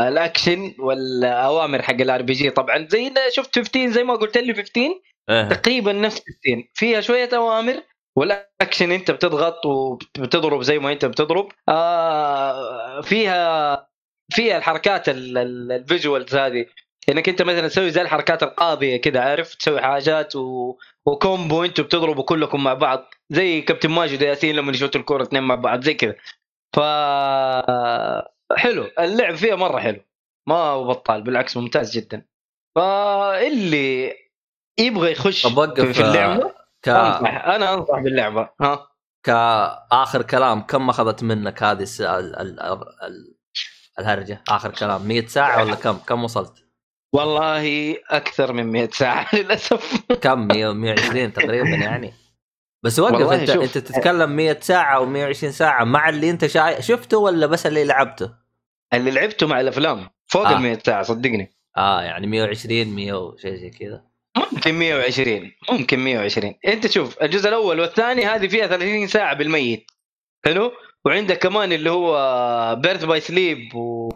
الأكشن والأوامر حق ال RPG طبعا زي شفت 15 زي ما قلت لي 15 إيه. تقريبا نفس السين فيها شوية أوامر والأكشن أنت بتضغط وبتضرب زي ما أنت بتضرب. آه فيها فيها الحركات ال- ال- visuals هذه. إنك أنت مثلا تسوي زي الحركات القاضية كده عارف؟ تسوي حاجات و... و combo أنتوا بتضربوا كلكم مع بعض زي كابتن ماجد وياسين لما يشوتوا الكورة اثنين مع بعض زي كذا ف حلو. اللعب فيها مرة حلو. ما هو بطال بالعكس ممتاز جدا. فاللي يبغى يخش في- في اللعبة ك... أنا أنصح باللعبة. ها؟ كآخر كلام كم أخذت منك هذه الس... ال... ال... ال... الهرجة؟ آخر كلام. 100 ساعة ولا كم؟ كم وصلت؟ والله أكثر من 100 ساعة للأسف. كم؟ 100 120 تقريبا يعني. بس وقف انت شوف. انت تتكلم 100 ساعة و120 ساعة مع اللي أنت شاي... شفته ولا بس اللي لعبته؟ اللي لعبته مع الأفلام. فوق آه. ال 100 ساعة صدقني. آه يعني 120 100 وشيء زي كذا. ممكن 120 ممكن 120 أنت شوف الجزء الأول والثاني هذه فيها 30 ساعة بالميت. حلو؟ وعندك كمان اللي هو Birth by Sleep و...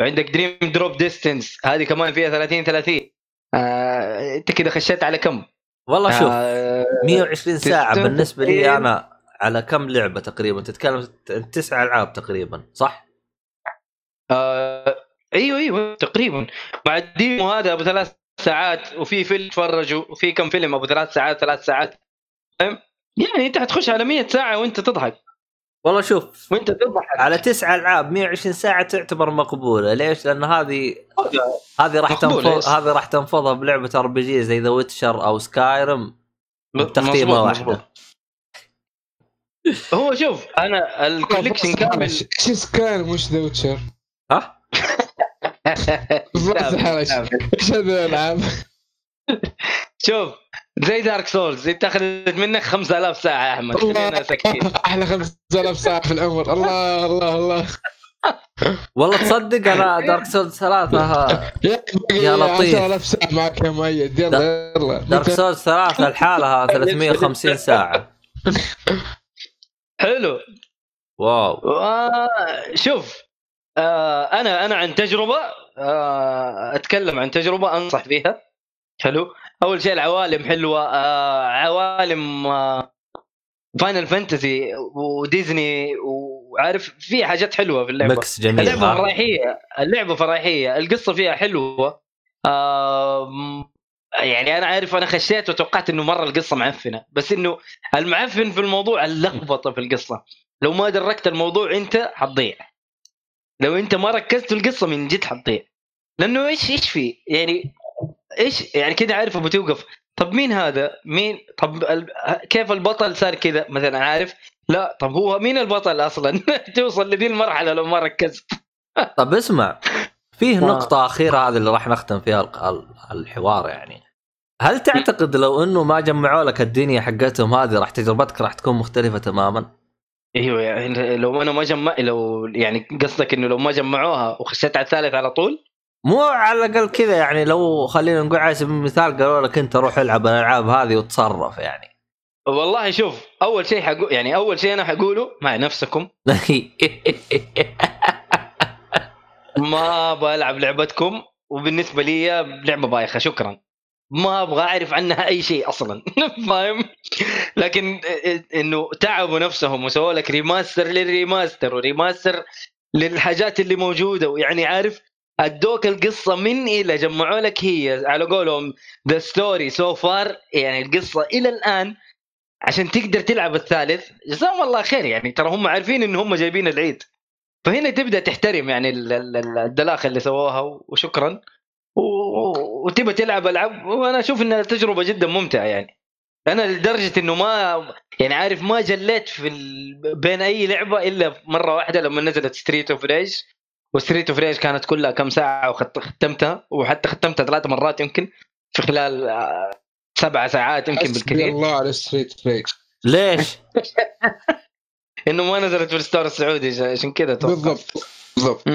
وعندك Dream Drop Distance هذه كمان فيها 30 30 آه... أنت كده خشيت على كم؟ والله شوف آه... 120 ساعة بالنسبة. لي أنا على كم لعبة تقريبا تتكلم تسع ألعاب تقريبا صح؟ آه... أيوه أيوه تقريبا مع ال demo هذا أبو ثلاث ساعات وفي فيلم تفرجوا وفي كم فيلم أبو ثلاث ساعات ثلاث ساعات فاهم؟ يعني أنت حتخش على 100 ساعة وأنت تضحك والله شوف وانت تضحك على تسع ألعاب 120 ساعة تعتبر مقبولة ليش؟ لأن هذه هذه راح تنفض. هذه راح تنفضها بلعبة RPG زي The Witcher أو Skyrim بتختيمه واحدة. هو شوف أنا ال collection كامل إيش Skyrim مش The Witcher ها؟ إيش هذا الألعاب شوف زي Dark Souls انت اخذت منك 5000 ساعة يا أحمد خلينا ساكتين أحلى 5000 ساعة في العمر الله الله الله. والله تصدق أنا Dark Souls ثلاثة يا لطيف. 10000 ساعة معك يا مؤيد يلا يلا. Dark Souls ثلاثة لحالها 350 ساعة. حلو. wow. شوف آه أنا أنا عن تجربة آه أتكلم عن تجربة أنصح فيها حلو. أول شيء العوالم حلوة آه عوالم آه Final Fantasy وديزني وعارف في حاجات حلوة في اللعبة. mix جميل اللعبة ها؟ فرايحيه اللعبة فرايحيه القصة فيها حلوة. آم، يعني أنا عارف أنا خشيت وتوقعت إنه مرة القصة معفنة بس إنه المعفن في الموضوع اللخبطة في القصة. لو ما دركت الموضوع أنت حتضيع. لو أنت ما ركزت في القصة من جد حتضيع. لأنه إيش إيش في؟ يعني إيش؟ يعني كده عارف أبو توقف. طب مين هذا؟ مين؟ طب ال... كيف البطل صار كذا؟ مثلا عارف؟ لا طب هو مين البطل أصلا؟ توصل لذي المرحلة لو ما ركزت. طب اسمع فيه. نقطة أخيرة هذه اللي راح نختم فيها الحوار يعني. هل تعتقد لو إنه ما جمعوا لك الدنيا حقتهم هذه راح تجربتك راح تكون مختلفة تماما؟ أيوه يعني لو أنا ما جمع لو يعني قصدك إنه لو ما جمعوها وخشيت على الثالث على طول؟ مو على الأقل كذا يعني لو خلينا نقول على سبيل المثال قالوا لك أنت روح العب الألعاب هذه وتصرف يعني. والله شوف أول شيء حقول يعني أول شيء أنا حقوله مع نفسكم. ما أبغى ألعب لعبتكم وبالنسبة لي لعبة بايخة شكرا. ما أبغى أعرف عنها أي شيء أصلا. فاهم؟ لكن إنه تعبوا نفسهم وسووا لك remaster لل remaster و remaster للحاجات اللي موجودة ويعني عارف أدوك القصة من إلى جمعوا لك هي على قولهم the story so far يعني القصة إلى الآن عشان تقدر تلعب الثالث. جزاهم الله خير يعني ترى هم عارفين إن هم جايبين العيد. فهنا تبدأ تحترم يعني ال- ال- ال- الدلاخه اللي سووها وشكرا. وتبى تلعب ألعاب وأنا أشوف إنها تجربة جدا ممتعة يعني. أنا لدرجة إنه ما يعني عارف ما جليت في ال... بين أي لعبة إلا مرة واحدة لما نزلت Streets of Rage و Streets of Rage كانت كلها كم ساعة وختمتها وحتى ختمتها ثلاث مرات يمكن في خلال آه، سبع ساعات يمكن بالكثير. الله على Streets of Rage ليش؟ إنه ما نزلت في ال store السعودي عشان كذا. بالضبط بالضبط.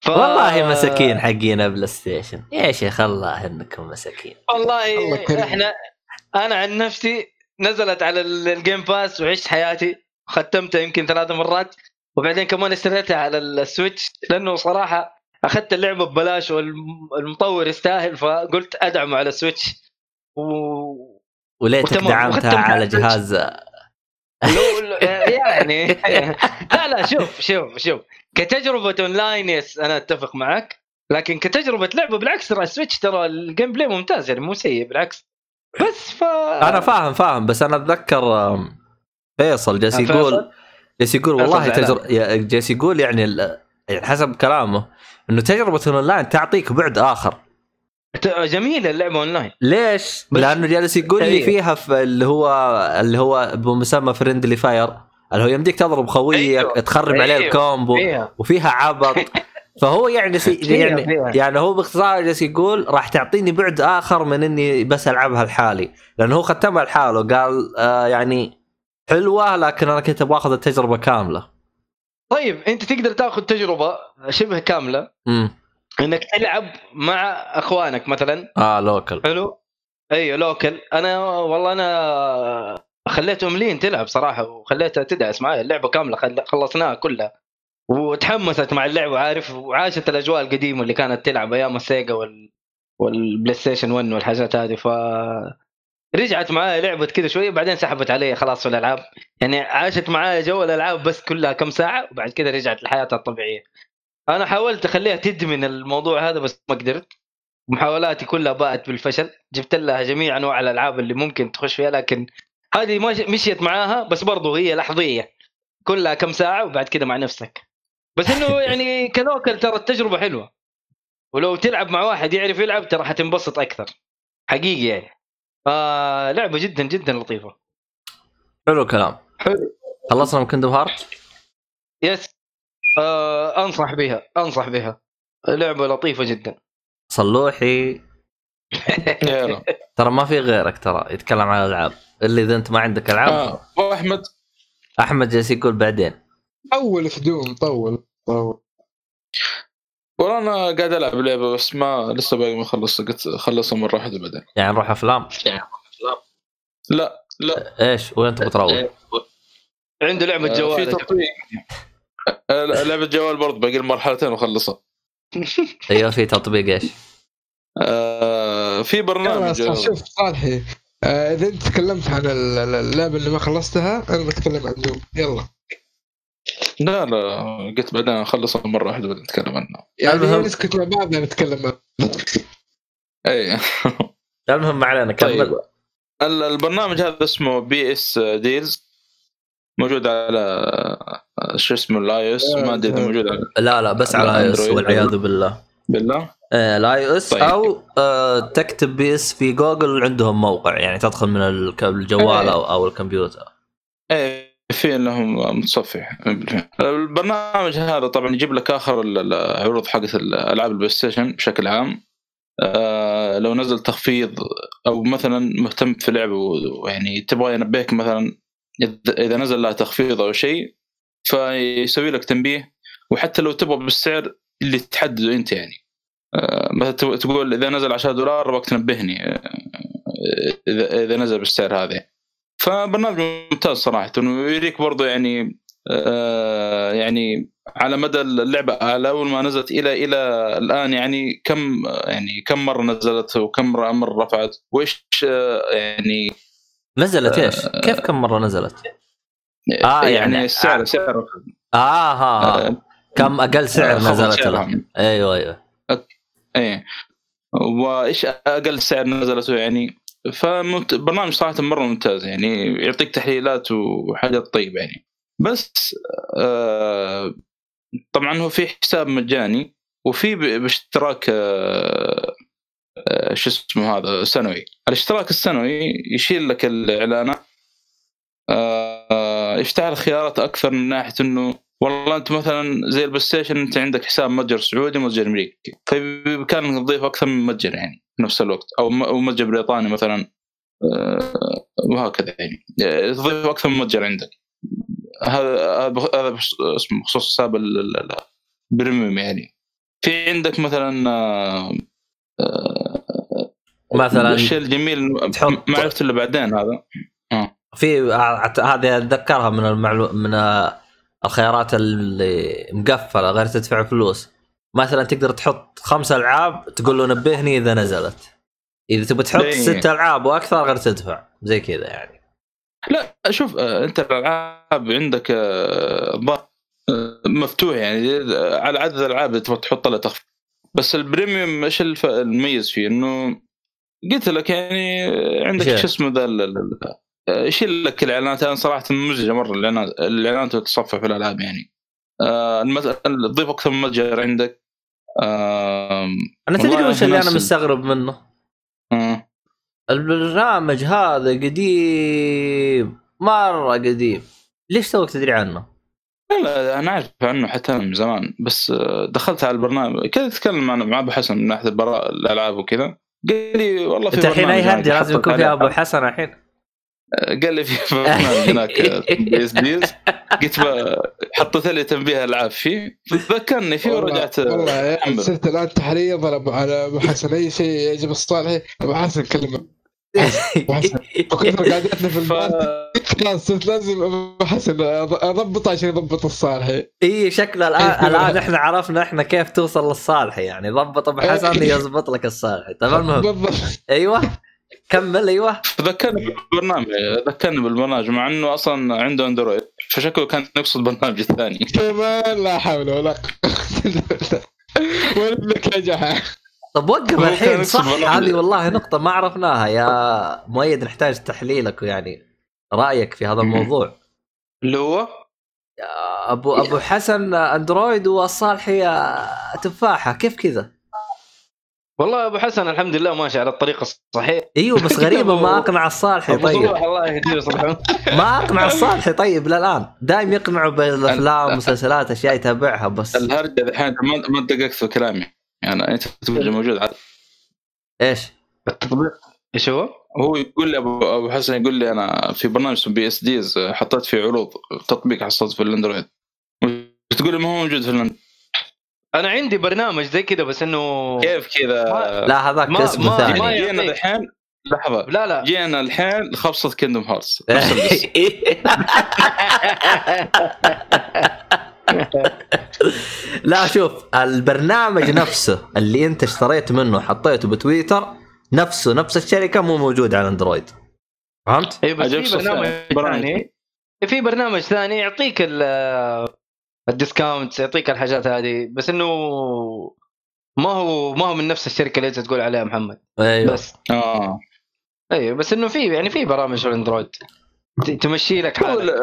ف... والله مساكين حقين PlayStation يا شيخ الله إنكم مساكين. الله والله. إحنا أنا عن نفسي نزلت على ال- Game Pass وعشت حياتي ختمتها يمكن ثلاث مرات. وبعدين كمان اشتريتها على ال Switch لأنه صراحة أخذت اللعبة ببلاش والمطور يستاهل فقلت أدعمه على ال Switch. و... وليتك. دعمتها على جهاز. يعني. لا لا شوف شوف شوف. كتجربة online yes أنا أتفق معك. لكن كتجربة لعبة بالعكس ترى ال Switch ترى ال gameplay ممتاز يعني مو سيء بالعكس. بس ف أنا فاهم فاهم. بس أنا أتذكر فيصل جالس آه، يقول؟ جالس يقول والله. تجر... جالس يقول يعني ال... يعني حسب كلامه إنه تجربة الأونلاين تعطيك بعد آخر جميلة اللعبة أونلاين ليش؟ لأنه جالس يقول لي أيوه. فيها في اللي هو اللي هو بمسمى friendly fire اللي هو يمديك تضرب خويك أيوه. تخرب عليه أيوه. ال combo فيها وفيها عبط فهو يعني سي يعني فيها. يعني هو باختصار جالس يقول راح تعطيني بعد آخر من إني بس ألعبها لحالي لأنه هو ختمها لحاله قال آه يعني حلوة لكن أنا كنت أبغى أخذ التجربة كاملة. طيب أنت تقدر تأخذ تجربة شبه كاملة امم إنك تلعب مع أخوانك مثلا. آه لوكل. حلو؟ أيوه local. أنا والله أنا خليتهم لين تلعب صراحة وخليتها تدعس معي اللعبة كاملة خل- خلصناها كلها. وتحمست مع اللعبه عارف وعاشت الأجواء القديمة اللي كانت تلعب أيام السيجا وال والبلاي ستيشن 1 والحاجات هذه. ف رجعت معايا لعبت كذا شوية بعدين سحبت علي خلاص في الألعاب. يعني عاشت معايا جو الألعاب بس كلها كم ساعة وبعد كذا رجعت لحياتها الطبيعية. أنا حاولت أخليها تدمن الموضوع هذا بس ما قدرت. محاولاتي كلها باءت بالفشل. جبت لها جميع أنواع الألعاب اللي ممكن تخش فيها لكن هذه مش- مشيت معاها بس برضو هي لحظية. كلها كم ساعة وبعد كده مع نفسك. بس إنه يعني كلوكل ترى التجربة حلوة. ولو تلعب مع واحد يعرف يلعب ترى حتنبسط أكثر. حقيقي يعني. آه لعبة جدا جدا لطيفة. حلو الكلام. حلو. خلصنا من كندم هارت يس آه أنصح بها أنصح بها. لعبة لطيفة جدا. صلوحي. ترى ما في غيرك ترى يتكلم عن الألعاب. اللي إذا أنت ما عندك ألعاب. آه. واحمد أحمد. جالس يقول بعدين. أول في دوم طول طول. والله أنا قاعد ألعب لعبة بس ما لسه باقي ما خلصت قلت خلصها مرة واحدة بعدين. يعني نروح أفلام؟ لا لا. إيش؟ وانت بتروح عنده لعبة آه، في جوال. تطبيق. آه، لعبة جوال برضه باقي المرحلتين واخلصها أيوه في تطبيق إيش؟ آه، في برنامج. شوف صالحي. إذا أنت تكلمت عن ال- ال- اللعبة اللي ما خلصتها أنا بتكلم عن دوم. يلا. لا لا قلت بعدين اخلصها مرة واحدة بعدين نتكلم عنه يعني المهم- نسكت مع بعض نتكلم عنه. اي المهم ما علينا كمل طيب. ال- البرنامج هذا اسمه PS Deals موجود على شو اسمه ال iOS ما أدري إذا موجود على لا لا بس على iOS. والعياذ بالله بالله آه، ال iOS طيب. أو آه، تكتب PS في جوجل عندهم موقع يعني تدخل من الجوال إيه. أو أو الكمبيوتر إيه في لهم متصفح البرنامج هذا طبعا يجيب لك آخر ال- العروض حقت الالعاب البلاي ستيشن بشكل عام. آه لو نزل تخفيض أو مثلا مهتم في لعبه ويعني تبغى ينبهك مثلا إذا- إذا نزل لها تخفيض أو شيء فيسوي لك تنبيه. وحتى لو تبغى بالسعر اللي تحدده أنت يعني. آه مثلا تقول إذا نزل 10 دولار ابغاك تنبهني آه، اذا إذا نزل بالسعر هذا. فبرنامج ممتاز صراحة ويريك برضو يعني آه يعني على مدى اللعبة على أول ما نزلت إلى إلى الآن يعني كم يعني كم مرة نزلت وكم مرة رفعت؟ وإيش آه يعني نزلت إيش؟ كيف كم مرة نزلت؟ آه، يعني, يعني- السعر سعر آه ها ها آه، كم أقل سعر نزلت له سعرها. أيوه أيوه. إيه. وإيش أقل سعر نزلته يعني؟ فبرنامج صراحة مرة ممتاز يعني يعطيك تحليلات وحاجات طيبة يعني. بس آه طبعا هو في حساب مجاني وفي باشتراك آه آه شو اسمه هذا سنوي. الاشتراك السنوي يشيل لك الإعلانات آه يفتح لك خيارات أكثر من ناحية إنه والله أنت مثلا زي البلاي ستيشن أنت عندك حساب متجر سعودي ومتجر أمريكي. فبامكانك تضيف أكثر من متجر يعني في نفس الوقت أو متجر بريطاني مثلا. آه، وهكذا يعني. آه، تضيف أكثر من متجر عندك. هذا هذا اسمه بخصوص حساب ال- ال- ال- البريميوم يعني. في عندك مثلا آه، مثلا الشيء الجميل ما عرفت الا بعدين هذا. في هذه أتذكرها من المعلو... من الخيارات اللي مقفلة غير تدفع فلوس. مثلا تقدر تحط خمس ألعاب تقول له نبهني إذا نزلت. إذا تبغى تحط إيه. ست ألعاب وأكثر غير تدفع. زي كذا يعني. لا شوف آه، أنت الألعاب عندك آه، آه، مفتوح يعني. على عدد الألعاب اللي تبغى تحط لها تخفيض بس ال premium إيش المميز فيه؟ إنه قلت لك يعني عندك. شو اسمه ذا يشيل لك الإعلانات أنا صراحة مزعجة مرة الاعلانات الاعلانات تتصفح في الألعاب يعني آه، تضيف أكثر من متجر عندك أنا تدري وش اللي أنا مستغرب منه؟ آه. البرنامج هذا قديم مرة قديم ليش توك تدري عنه؟ لا أنا أعرف عنه حتى من زمان بس آه، دخلت على البرنامج كنت أتكلم مع مع أبو حسن من ناحية الألعاب وكذا قال لي والله في أنت الحين أي هدي هناك لازم يكون فيها أبو. حسن الحين قال لي في برنامج هناك بي إس ديز قلت حطيت لي تنبيه ألعاب فيه ذكرني فيه ورجعت والله يا أحمل. صرت الان تحريه ضرب على أبو حسن أي شيء يعجب الصالحي أبو حسن كلمه. أبو حسن بكثر قعدتنا في خلاص صرت لازم أبو حسن اضبطه عشان يضبط الصالحي إي شكل الان الان إحنا عرفنا إحنا كيف توصل للصالح يعني. ضبط أبو حسن يضبط لك الصالح طيب المهم بالضبط. أيوه. كمل أيوه. ذكرني بالبرنامج ذكرني بالبرنامج مع إنه أصلا عنده أندرويد فشكله كان يقصد برنامج الثاني. كمان لا حول ولا قوة ولدك نجح طب وقف الحين صح. هذه والله نقطة ما عرفناها. يا مؤيد نحتاج تحليلك ويعني رأيك في هذا الموضوع. اللي هو؟ يا ابو أبو حسن أندرويد والصالحي تفاحة كيف كذا؟ والله أبو حسن الحمد لله ماشي على الطريق الصحيح إيوه بس غريبة ما أقنع الصالحي طيب. الله يهديه ما أقنع الصالحي طيب للآن. دايم يقنعه بالأفلام مسلسلات أشياء يتابعها بس. الهرجة الحين ما ما دققت في كلامي. يعني أنت موجود على إيش؟ التطبيق. إيش هو؟ هو يقول لي ابو أبو حسن يقول لي أنا في برنامج اسمه PS Deals حطيت فيه عروض تطبيق حصلت في الأندرويد. تقول لي ما هو موجود في الأندرويد؟ أنا عندي برنامج زي كذا بس إنه كيف كذا لا هذاك ما- اسمه ما- ثاني ما جينا. الحين لحظة لا لا جينا الحين لخبصة Kingdom Hearts. لا شوف البرنامج نفسه اللي أنت اشتريت منه وحطيته بتويتر نفسه نفس الشركة مو موجود على أندرويد فهمت؟ اي بس في برنامج. ثاني في برنامج ثاني يعطيك ال- ال discount يعطيك الحاجات هذه بس إنه ما هو ما هو من نفس الشركة اللي أنت تقول عليها محمد. أيوه. بس. آه. أيوه بس إنه في يعني في برامج في الاندرويد تمشي لك هو حالك.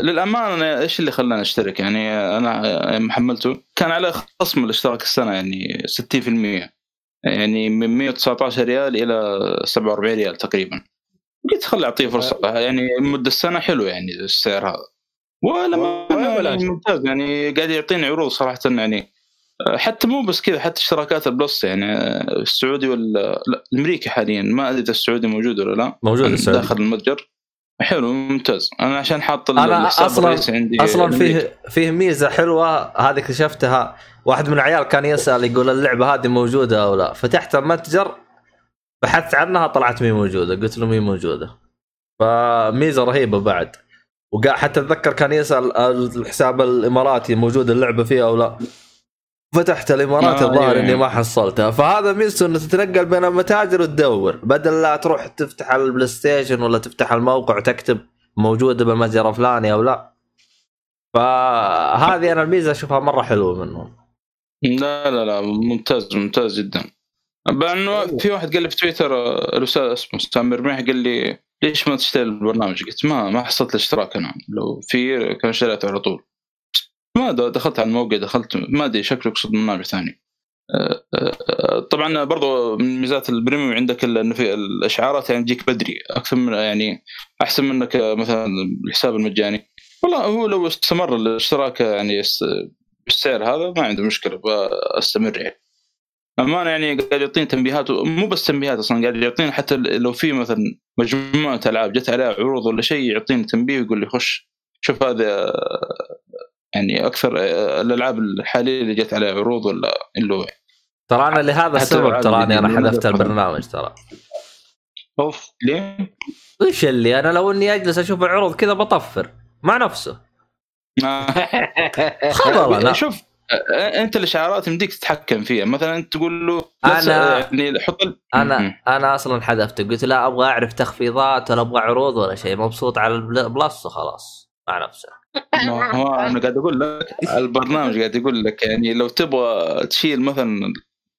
للأمانة أنا إيش اللي خلاني أشترك؟ يعني أنا يوم حملته كان عليه خصم الاشتراك السنة يعني 60% يعني من 119 ريال إلى 47 ريال تقريبا. قلت خلي أعطيه فرصة. يعني مدة السنة حلو يعني السعر هذا. ولا يعني شيء. ممتاز يعني قاعد يعطيني عروض صراحة يعني. حتى مو بس كذا حتى اشتراكات البلس يعني السعودي ولا لا الأمريكي حاليا. ما أدري إذا السعودي موجود ولا لا. موجود السعودي. داخل المتجر. حلو ممتاز. أنا عشان حاط أنا أصلا عندي أصلا. فيه فيه ميزة حلوة هذه اكتشفتها. واحد من العيال كان يسأل يقول اللعبة هذه موجودة أو لا. فتحت المتجر بحثت عنها طلعت مي موجودة. قلت له مي موجودة. فميزة رهيبة بعد. وقا حتى أتذكر كان يسأل الحساب الإماراتي موجود اللعبة فيه أو لا. فتحت الإمارات آه، الظاهر أيوة، إني أيوة. ما حصلتها. فهذا ميزته إنه تتنقل بين المتاجر وتدور. بدل لا تروح تفتح البلاي ستيشن ولا تفتح الموقع وتكتب موجودة بالمتجر الفلاني أو لا. فهذه أنا الميزة أشوفها مرة حلوة منهم. لا لا لا ممتاز ممتاز جدا. بقى انه في واحد قال لي في تويتر آه، الأستاذ اسمه سامر رميح قال لي ليش ما تشتري البرنامج؟ قلت ما ما حصلت الاشتراك أنا. لو في كان اشتريته على طول. ما دخلت على الموقع دخلت ما أدري شكله يقصد برنامج ثاني. آه، آه، طبعا برضو من ميزات البريميوم عندك إنه في الأشعارات يعني تجيك بدري. أكثر من يعني أحسن منك مثلا الحساب المجاني. والله هو لو استمر الاشتراك يعني بالسعر هذا ما عنده مشكلة بستمر يعني. امانه يعني قاعد يعطيني تنبيهات مو بس تنبيهات أصلا قاعد يعطيني حتى لو في مثلا مجموعة ألعاب جت عليها عروض ولا شيء يعطيني تنبيه ويقول لي خش شوف هذا يعني أكثر الألعاب الحالية اللي جت عليها عروض ولا اللي ترى أنا لهذا السبب تراني أنا حذفت. البرنامج ترى أوف ليه؟ وش اللي أنا لو إني أجلس أشوف العروض كذا بطفر مع نفسه خبر أنا شوف آه، أنت الاشعارات يمديك تتحكم فيها. مثلا أنت تقول له س- يعني حط ال- مم. أنا أنا أصلا حذفته. قلت لا أبغى أعرف تخفيضات ولا أبغى عروض ولا شيء. مبسوط على البلس وخلاص مع نفسه. ما هو أنا قاعد أقول لك البرنامج قاعد يقول لك يعني لو تبغى تشيل مثلا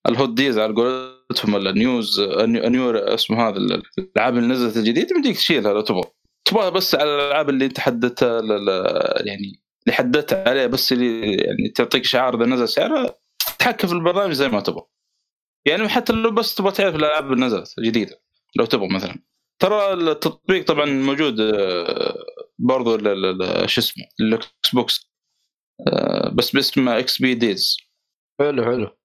ال hot deals على قولتهم ولا ال news ال new ال new- اسمه هذا الألعاب اللي نزلت الجديد يمديك تشيلها لو تبغى. تبغى بس على الألعاب اللي أنت حددتها يعني اللي حددت عليه بس اللي يعني تعطيك إشعار إذا نزل سعرها تتحكم في البرنامج زي ما تبغى. يعني حتى لو بس تبغى تعرف الألعاب اللي نزلت الجديدة لو تبغى مثلا. ترى التطبيق طبعا موجود آه، برضو ال- ال- ال- شو اسمه الإكس بوكس آه، بس باسم PS Deals. حلو حلو.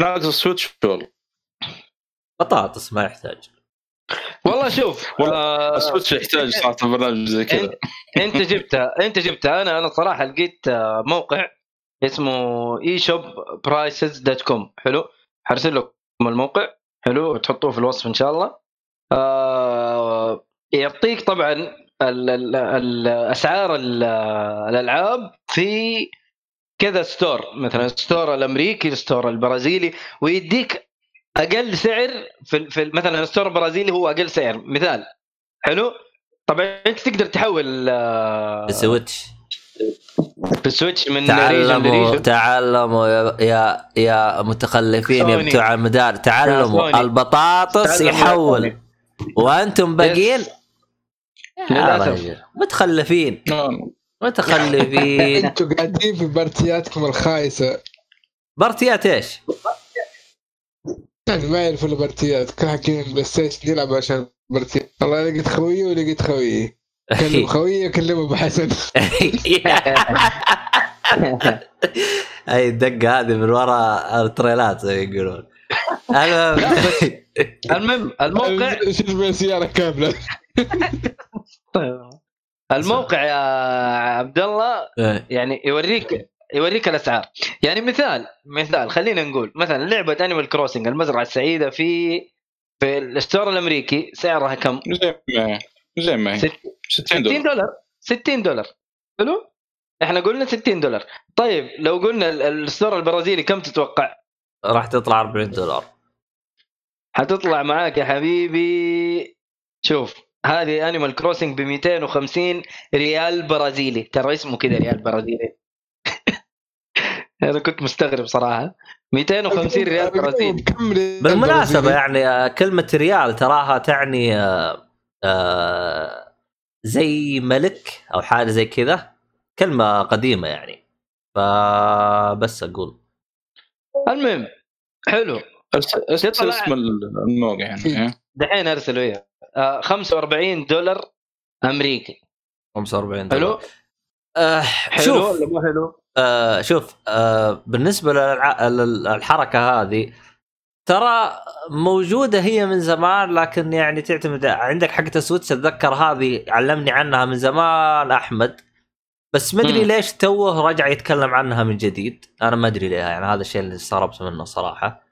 ناقص ال Switch والله. بطاطس ما يحتاج. والله شوف والله آه يحتاج صراحة برنامج زي كذا. انت جبتها إنت جبتها أنا أنا صراحة لقيت آه، موقع اسمه eShop Prices dot com حلو؟ حرسل لكم الموقع. حلو؟ وتحطوه في الوصف إن شاء الله. آه يعطيك طبعا ال- ال- ال- أسعار ال- الألعاب في كذا store مثلا ال store الأمريكي ال store البرازيلي ويديك أقل سعر في, في مثلا ال store البرازيلي هو أقل سعر. مثال. حلو؟ طبعا أنت تقدر تحول آه، Switch في ال Switch من تعلموا تعلموا يا يا, يا متخلفين يا. بتوع المدار. تعلموا. البطاطس يحول. وأنتم باقيين. رجل متخلفين. متخلفين. أنتوا قاعدين في party اتكم الخايسة. party ات إيش؟ يعني ما يعرفوا إلا party ات كل حكينا PlayStation يلعب عشان party ات والله لقيت خويه ولقيت خويه كلم خويه كلمه أبو حسن. اي الدقة هذه من وراء التريلات زي ما يقولون. المهم. الموقع سياره كاملة. الموقع يا عبد الله يعني يوريك يوريك الأسعار. يعني مثال مثال خلينا نقول مثلا لعبة Animal Crossing المزرعة السعيدة في في ال store الأمريكي سعرها كم؟ زي ما زي ما هي. ست- 60 60 دولار دولار. 60 دولار. حلو؟ إحنا قلنا 60 دولار. طيب لو قلنا ال- ال store البرازيلي كم تتوقع؟ راح تطلع 40 دولار. حتطلع معاك يا حبيبي. شوف هذه Animal Crossing ب 250 ريال برازيلي. ترى اسمه كذا ريال برازيلي. أنا كنت مستغرب صراحة. 250 ريال برازيلي كم ريال بالمناسبة؟ يعني آه، كلمة ريال تراها تعني آه، آه، زي ملك أو حاجة زي كذا. كلمة قديمة يعني. فبس أقول. المهم حلو. أرسل ارسل اسم الموقع يعني إيه. دحين ارسلوا اياه آه 45 دولار أمريكي. 45 حلو؟ دولار. آه حلو شوف. ولا مو حلو؟ آه شوف آه بالنسبة للحركة هذه ترى موجودة هي من زمان لكن يعني تعتمد عندك حقة السويتش أتذكر هذه علمني عنها من زمان أحمد. بس ما أدري. ليش توه رجع يتكلم عنها من جديد. أنا ما أدري ليه يعني هذا الشيء اللي استغربت منه صراحة.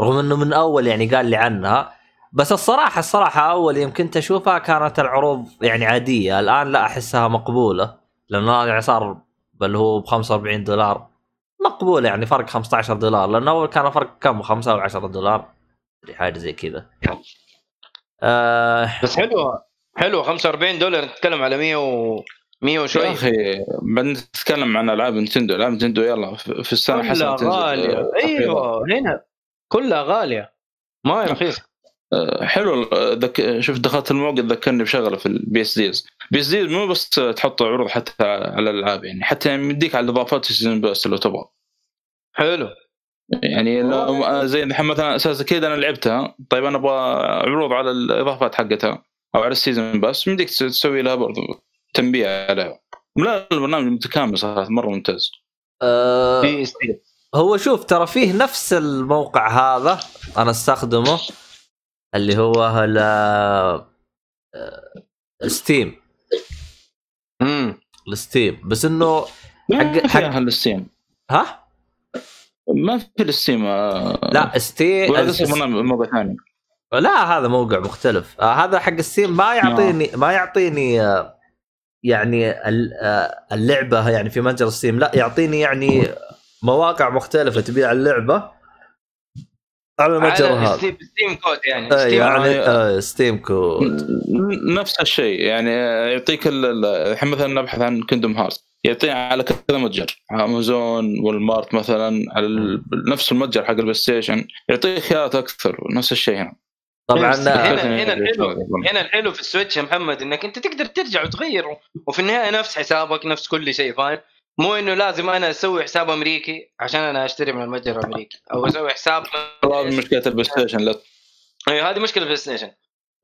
رغم إنه من أول يعني قال لي عنها. بس الصراحة الصراحة أول يوم كنت اشوفها كانت العروض يعني عادية. الآن لا أحسها مقبولة لأنه يعني صار بل هو ب 45 دولار. مقبول يعني فرق 15 دولار لأنه أول كان فرق كم؟ 5 أو 10 دولار. حاجة زي كذا. آه بس حلو حلو 45 دولار نتكلم على 100 و 100 يا وشوي أخي بعدين نتكلم عن ألعاب نتندو. ألعاب نتندو يلا في في السنة كلها حسنه تنزل غاليه أيوه هنا كلها غالية. ما هي رخيصة. حلو. آه، ذك... شوف دخلت الموقع ذكرني بشغلة في البي اس ديز بي اس ديز مو بس تحط عروض حتى على الألعاب يعني حتى يمديك على الإضافات السيزون بس لو تبغى. حلو. يعني لو آه، زي الحين مثلا أساس كذا أنا لعبتها. طيب أنا أبغى عروض على الإضافات حقتها أو على ال season pass يمديك تس- تسوي لها برضو تنبيه عليها. لا البرنامج متكامل صراحة مرة ممتاز. آه PS Deals هو شوف ترى فيه نفس الموقع هذا أنا أستخدمه. اللي هو ال Steam امم ال Steam. بس إنه حق- حق- ال Steam. ها؟ ما في ال Steam آه، لا Steam برنامج موقع ثاني. لا هذا موقع مختلف. آه هذا حق ال Steam ما يعطيني ما يعطيني آه يعني ال- آه، اللعبة يعني في متجر Steam لا يعطيني يعني مواقع مختلفة تبيع اللعبة. على المتجر هذا. Steam, Steam code يعني. آه، Steam يعني يعني- آه، Steam code. نفس الشيء يعني يعطيك ال- ال- الحين مثلا نبحث عن Kingdom Hearts يعطينا على كذا متجر. Amazon Walmart مثلا على نفس المتجر حق ال PlayStation يعطيك خيارات أكثر نفس الشيء هنا. طبعا هنا- آه، هنا الحلو هنا الحلو في ال Switch يا محمد إنك أنت تقدر ترجع وتغير وفي النهاية نفس حسابك نفس كل شيء فاهم؟ مو إنه لازم أنا أسوي حساب أمريكي عشان أنا أشتري من المتجر الأمريكي. أو أسوي حساب هذه مشكلة ال PlayStation لا. أيوه هذه مشكلة ال PlayStation.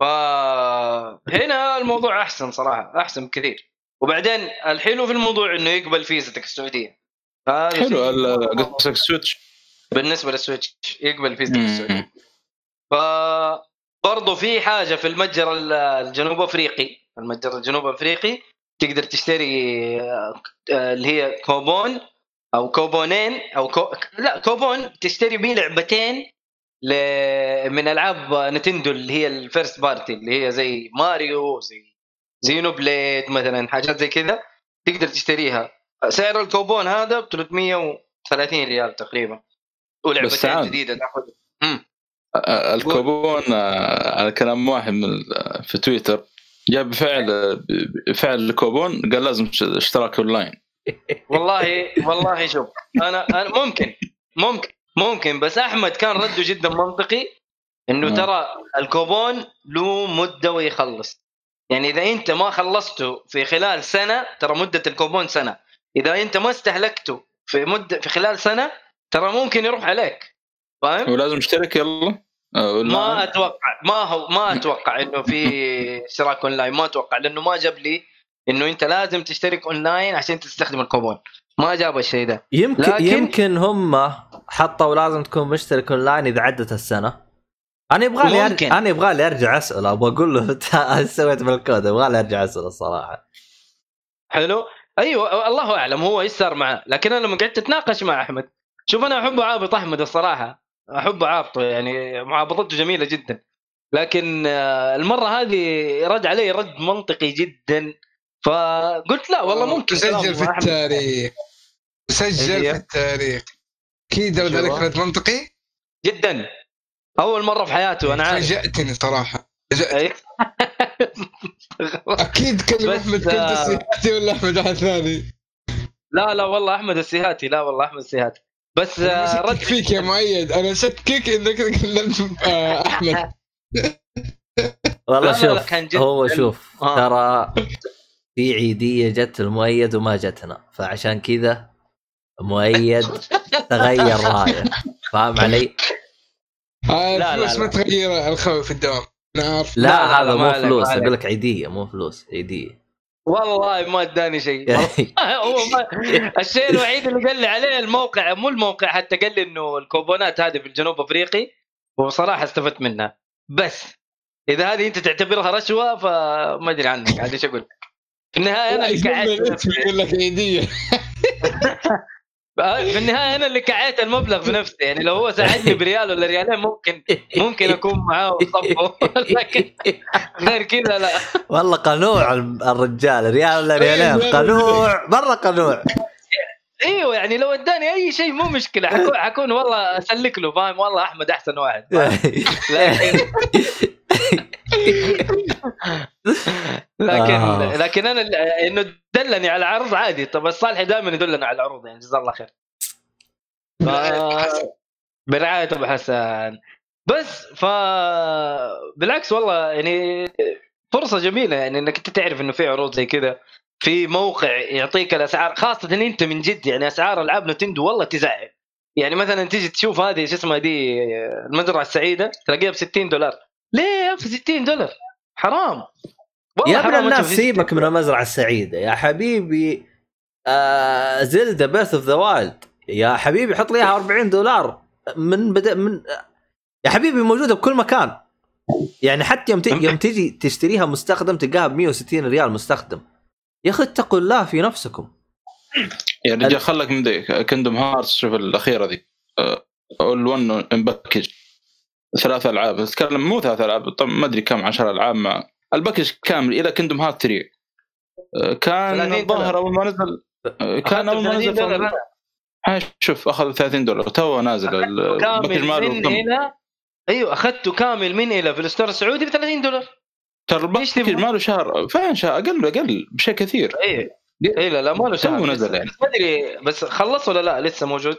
فهنا الموضوع أحسن صراحة أحسن بكثير. وبعدين الحلو في الموضوع إنه يقبل فيزتك السعودية. حلو قصدك Switch بالنسبة لل Switch يقبل فيزتك. السعودية. ف برضو في حاجة في المتجر ال- الجنوب أفريقي المتجر الجنوب أفريقي تقدر تشتري آه، اللي هي كوبون أو كوبونين أو كو... لا كوبون تشتري بيه لعبتين ل... من ألعاب Nintendo اللي هي ال first party اللي هي زي ماريو زي Xenoblade مثلا حاجات زي كذا تقدر تشتريها. سعر الكوبون هذا ب 330 ريال تقريبا. ولعبتين. جديدة تاخذ آه، الكوبون آه، على كلام واحد من في تويتر جاب فعل فعل الكوبون قال لازم اشتراك أونلاين. والله والله شوف أنا أنا ممكن ممكن ممكن بس أحمد كان رده جدا منطقي إنه. ترى الكوبون له مدة ويخلص. يعني إذا أنت ما خلصته في خلال سنة ترى مدة الكوبون سنة. إذا أنت ما استهلكته في مدة في خلال سنة ترى ممكن يروح عليك. فاهم؟ ولازم اشترك يلا. ما أونلاين. أتوقع ما هو ما أتوقع إنه في اشتراك أونلاين ما أتوقع لأنه ما جاب لي إنه أنت لازم تشترك أونلاين عشان تستخدم الكوبون. ما جاب الشيء ده. يمكن لكن- يمكن هم حطوا لازم تكون مشترك أونلاين إذا عدت السنة. أنا يبغى لي ممكن. أرجع... أنا يبغى لي أرجع أسأل أبغى أقول له "أنت إيش سويت بالكود؟ يبغى لي أرجع أسأل الصراحة. حلو؟ أيوه الله أعلم هو إيش صار معه. لكن أنا لما قعدت أتناقش مع أحمد شوف أنا أحب اعابط احمد الصراحة. احب اعابطه يعني معابطته جميلة جدا. لكن آه، المرة هذه رد علي رد منطقي جدا. فقلت لا والله ممكن سجل كلام في أحمد. التاريخ. سجل. في التاريخ. أكيد رد؟ عليك رد منطقي؟ جدا. أول مرة في حياته أنا عارف. فاجأتني صراحة. أي. أكيد كلم أحمد كنت آه، السياسي ولا أحمد واحد ثاني؟ لا لا والله أحمد السيهاتي لا والله أحمد السيهاتي بس آه، رد فيك يا مؤيد أنا اشكك انك كلمت آه، أحمد والله شوف هو شوف آه. ترى في عيدية جت المؤيد وما جتنا فعشان كذا مؤيد تغير رأيه فاهم علي؟ لا، الفلوس لا، ما. تغير الخوي في الدوام لا, هذا مو فلوس. أقول لك عيدية مو فلوس عيدية والله ما اداني شيء. هو ما الشيء الوحيد اللي قال لي عليه الموقع مو الموقع حتى قال لي إنه الكوبونات هذه في الجنوب أفريقي وصراحة استفدت منها. بس إذا هذه أنت تعتبرها رشوة فما أدري عنك عاد إيش أقول؟ لك. في النهاية أنا اللي الاسم يقول لك عيديه في النهاية أنا اللي كعيت المبلغ بنفسي يعني لو هو ساعدني بريال ولا ريالين ممكن ممكن أكون معاه وصفه لكن غير كذا لا. والله قنوع الرجال ريال ولا ريالين؟ قنوع مرة قنوع. إيوه يعني لو اداني أي شيء مو مشكلة حكون, حكون والله أسلك له فاهم؟ والله أحمد أحسن واحد؟ لكن لكن آه. لكن أنا ال- إنه دلني على عرض عادي طب الصالحي دائما يدلنا على العروض يعني جزاه الله خير. ف- برعايه أبو حسن. بس ف بالعكس والله يعني فرصة جميلة يعني إنك أنت تعرف إنه في عروض زي كذا. في موقع يعطيك الأسعار خاصة إن أنت من جد يعني أسعار ألعاب نتندو والله تزعل. يعني مثلا تيجي تشوف هذه شو اسمها دي المزرعة السعيدة تلاقيها ب 60 دولار. ليه يا أخي 60 دولار؟ حرام. والله يا ابن الناس سيبك من المزرعة السعيدة يا حبيبي. آه زلدا بريث أوف ذا وايلد. يا حبيبي حط لي إياها 40 دولار. من بدا من يا حبيبي موجودة بكل مكان. يعني حتى يوم يوم تجي تشتريها مستخدم تلقاها ب 160 ريال مستخدم. يا أخي اتقوا الله في نفسكم. يا رجال خلك من ذيك كنجدوم هارتس شوف الأخيرة ذي أول 1 مـ package ثلاث ألعاب. اتكلم مو ثلاث ألعاب طب ما أدري كم 10 ألعاب مع ال package كامل إلى كنجدوم هارت 3 آه، 30 كان. الظاهر أول ما نزل آه، كان أول ما نزل 30 دولار. في- ها شوف اخذ 30 دولار. تو نازل ال- package كامل ماله؟ إلى أيوه أخذته كامل من إلى في ال store السعودي ب 30 دولار. ترى ال package إيش تبغى؟ ماله شهر فعلا شهر؟ أقل أقل بشيء كثير. اي اي لا لا ما له شهر نزل يعني. بس ما أدري بس خلص ولا لا؟ لسه موجود؟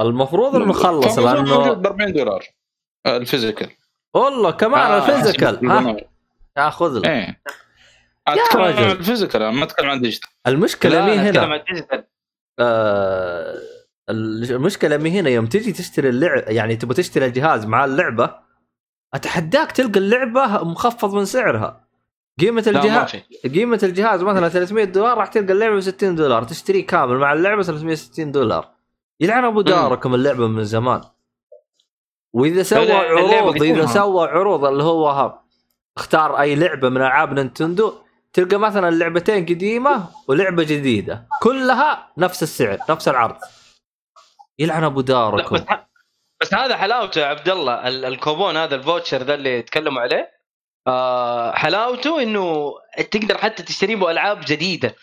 المفروض إنه خلص فموجود- موجود لأنه ب 40 دولار آه، ال physical. والله كمان آه، ال physical ها؟ ياخذ له. إيه. أتكلم عن رجل. ال physical ما أتكلم عن digital المشكلة لا مي أنا أتكلم هنا عن ال digital آه المشكلة مي هنا؟ يوم تجي تشتري اللعب يعني تبغى تشتري الجهاز مع اللعبة أتحداك تلقى اللعبة مخفض من سعرها. ما الجهاز في. قيمة الجهاز مثلا 300 دولار راح تلقى اللعبة ب 60 دولار تشتريه كامل مع اللعبة 360 دولار. يلعن أبو داركم اللعبة من زمان. وإذا سوى اللعبة عروض إذا قديمة. سوى عروض اللي هو اختار أي لعبة من ألعاب نينتندو تلقى مثلا لعبتين قديمة ولعبة جديدة كلها نفس السعر نفس العرض. يلعن أبو داركم. بس هذا حلاوته يا عبد الله ال- الكوبون هذا ال voucher ذا اللي يتكلموا عليه. آه حلاوته إنه تقدر حتى تشتري به ألعاب جديدة.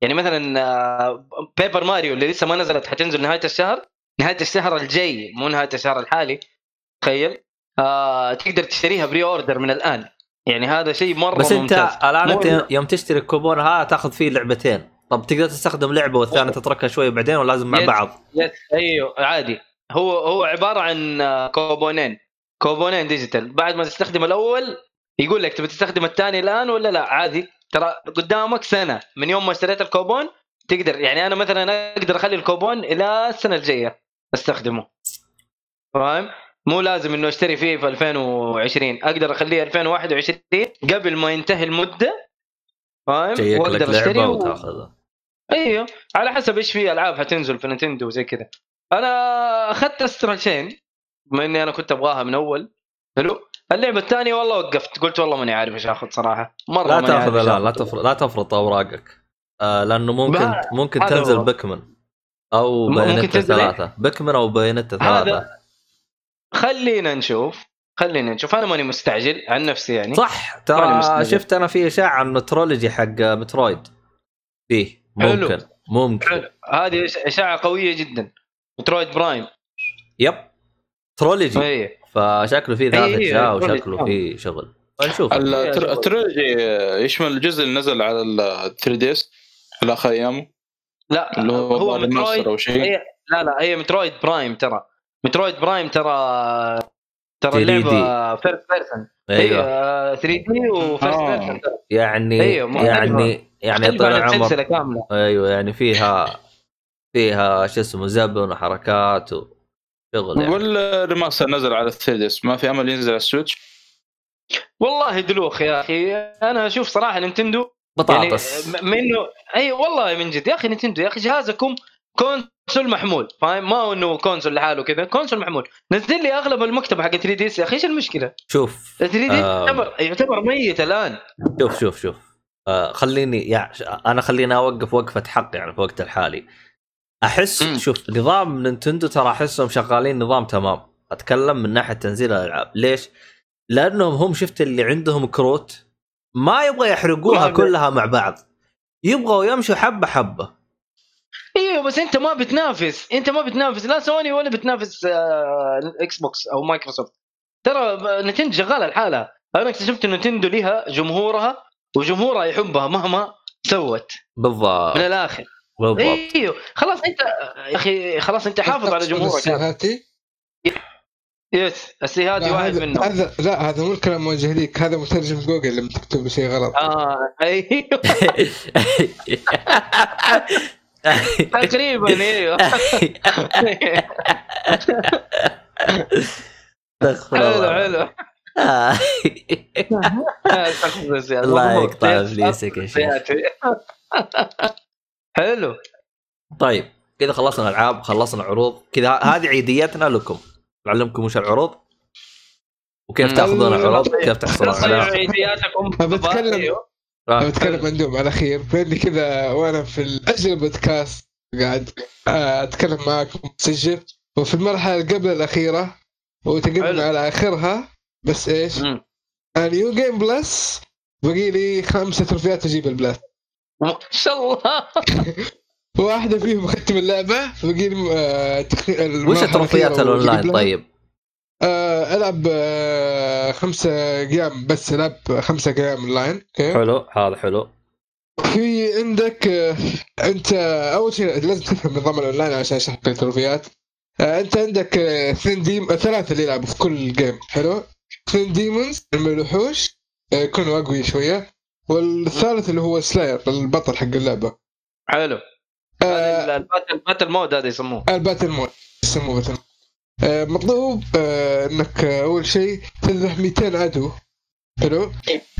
يعني مثلا آه بيبر ماريو اللي لسه ما نزلت حتنزل نهاية الشهر. نهاية الشهر الجاي مو نهاية الشهر الحالي. تخيل. آه تقدر تشتريها pre-order من الآن. يعني هذا شيء مرة بس أنت ممتاز. الآن أنت يوم تشتري الكوبون هذا تاخذ فيه لعبتين. طب تقدر تستخدم لعبة والثانية تتركها شوي بعدين ولا لازم مع yes. بعض. yes أيوه عادي. هو هو عبارة عن آه، كوبونين. كوبونين digital بعد ما تستخدم الأول يقول لك تبي تستخدم الثاني الآن ولا لا؟ عادي. ترى قدامك سنة. من يوم ما اشتريت الكوبون تقدر يعني أنا مثلا أقدر أخلي الكوبون إلى السنة الجاية أستخدمه. فاهم؟ مو لازم إنه أشتري فيه في 2020 أقدر أخليه 2021 قبل ما ينتهي المدة. فاهم؟ وأقدر أشتري و... وتأخذها. إيوه. على حسب إيش في ألعاب حتنزل في نينتندو وزي كذا. أنا أخذت استرال شين بما إني أنا كنت أبغاها من أول. حلو؟ اللعبة الثانية والله وقفت. قلت والله ماني عارف إيش آخذ صراحة. مرة لا تأخذ لا. لا تفرط لا تفرط اوراقك آه لأنه ممكن ممكن تنزل هو. بكمن أو ممكن إيه؟ ثلاثة بكمن أو هذا- ثلاثة خلينا نشوف. خلينا نشوف. أنا ماني مستعجل عن نفسي يعني. صح. ترى. شفت أنا في اشاعه عن مترولوجي حق مترويد فيه حلو. ممكن. ممكن. حلو. هذه اشاعه قوية جدا. مترويد برايم yep trilogy فشكله فيه ثلاث إيه، اجزاء trilogy. وشكله فيه شغل. نشوف التر- ال trilogy يشمل الجزء اللي نزل على ال 3DS في اخر أيامه؟ لا اللي هو, هو مترويد أو شيء. هي لا لا هي مترويد برايم ترى. مترويد برايم ترى ترى 3D. اللعبه first person أيوه. 3D و first آه. person يعني أيوة، مختلفة. يعني يعني طال العمر سلسلة كاملة. أيوه يعني فيها فيها شو اسمه زبن وحركات وشغل يعني. والريماستر نزل على 3 ديس ما في أمل ينزل على السويتش؟ والله دلوخ يا أخي. أنا أشوف صراحة نينتندو بطاطس. يعني منه أي والله من جد يا أخي نينتندو يا أخي جهازكم كونسول محمول فاهم؟ ما هو إنه كونسول لحاله كذا كونسول محمول. نزل لي أغلب المكتبة حق 3 دي يا أخي إيش المشكلة؟ شوف 3DS آه. يعتبر يعتبر ميت الآن. شوف شوف شوف. آه خليني يعني أنا خليني أوقف وقفة حق يعني في الوقت الحالي. أحس مم. شوف نظام نينتندو ترى أحسهم شغالين نظام تمام. أتكلم من ناحية تنزيل الألعاب. ليش؟ لأنهم هم شفت اللي عندهم كروت ما يبغى يحرقوها كلها مع بعض. يبغوا يمشوا حبة حبة. أيوه بس أنت ما بتنافس. أنت ما بتنافس. لا سوني ولا بتنافس آه، إكس بوكس أو مايكروسوفت ترى نتندو شغالة لحالها. أنا اكتشفت ان نتندو لها جمهورها وجمهورها يحبها مهما سوت. بالضبط. من الآخر. بالضبط. إيوه. خلاص أنت يا أخي خلاص أنت حافظ على جمهورك. السيهاتي يس السي هذه لا واحد هذا منهم. هذا لا هذا مو الكلام موجه ليك هذا مترجم جوجل لما تكتب شيء غلط. آه أيوه. تقريبا أيوه. حلو. حلو. الله. يقطع يس. إبليسك يا شيخ. حلو طيب كذا خلصنا العاب خلصنا عروض كذا هذه عيديتنا لكم نعلمكم وش العروض وكيف. تأخذون العروض. كيف تحصلون عليها عيدياتكم بتكلم-. أنا بتكلم عن دوم على خير بيني كذا وأنا في الاجل بودكاست قاعد آه، أتكلم معاكم مسجل وفي المرحلة اللي قبل الأخيرة حلو. وتقدمنا على آخرها بس إيش؟ New Game Plus باقي لي خمسة تروفيات أجيب ال plat ما شاء الله. واحدة فيهم ختم اللعبة باقي لي آه، تخ- وش المرحلة تروفيات الأخيرة واللي الأونلاين. طيب؟ آه، ألعب آه، خمسة أيام بس ألعب خمسة أيام online okay؟ حلو هذا حلو. في عندك آه، أنت أول شيء لازم تفهم نظام الأونلاين عشان أشرح لك التروفيات آه، أنت عندك آه، اثنين dem آه، ثلاثة اللي يلعبوا في كل game حلو؟ اثنين demons من الوحوش آه، يكونوا اقوياء شوية. والثالث اللي هو slayer البطل حق اللعبة. حلو. آه، ال battle battle mode هذا يسموه. ال battle mode يسموه battle. آه، مطلوب آه، إنك أول شيء تذبح 200 عدو. حلو؟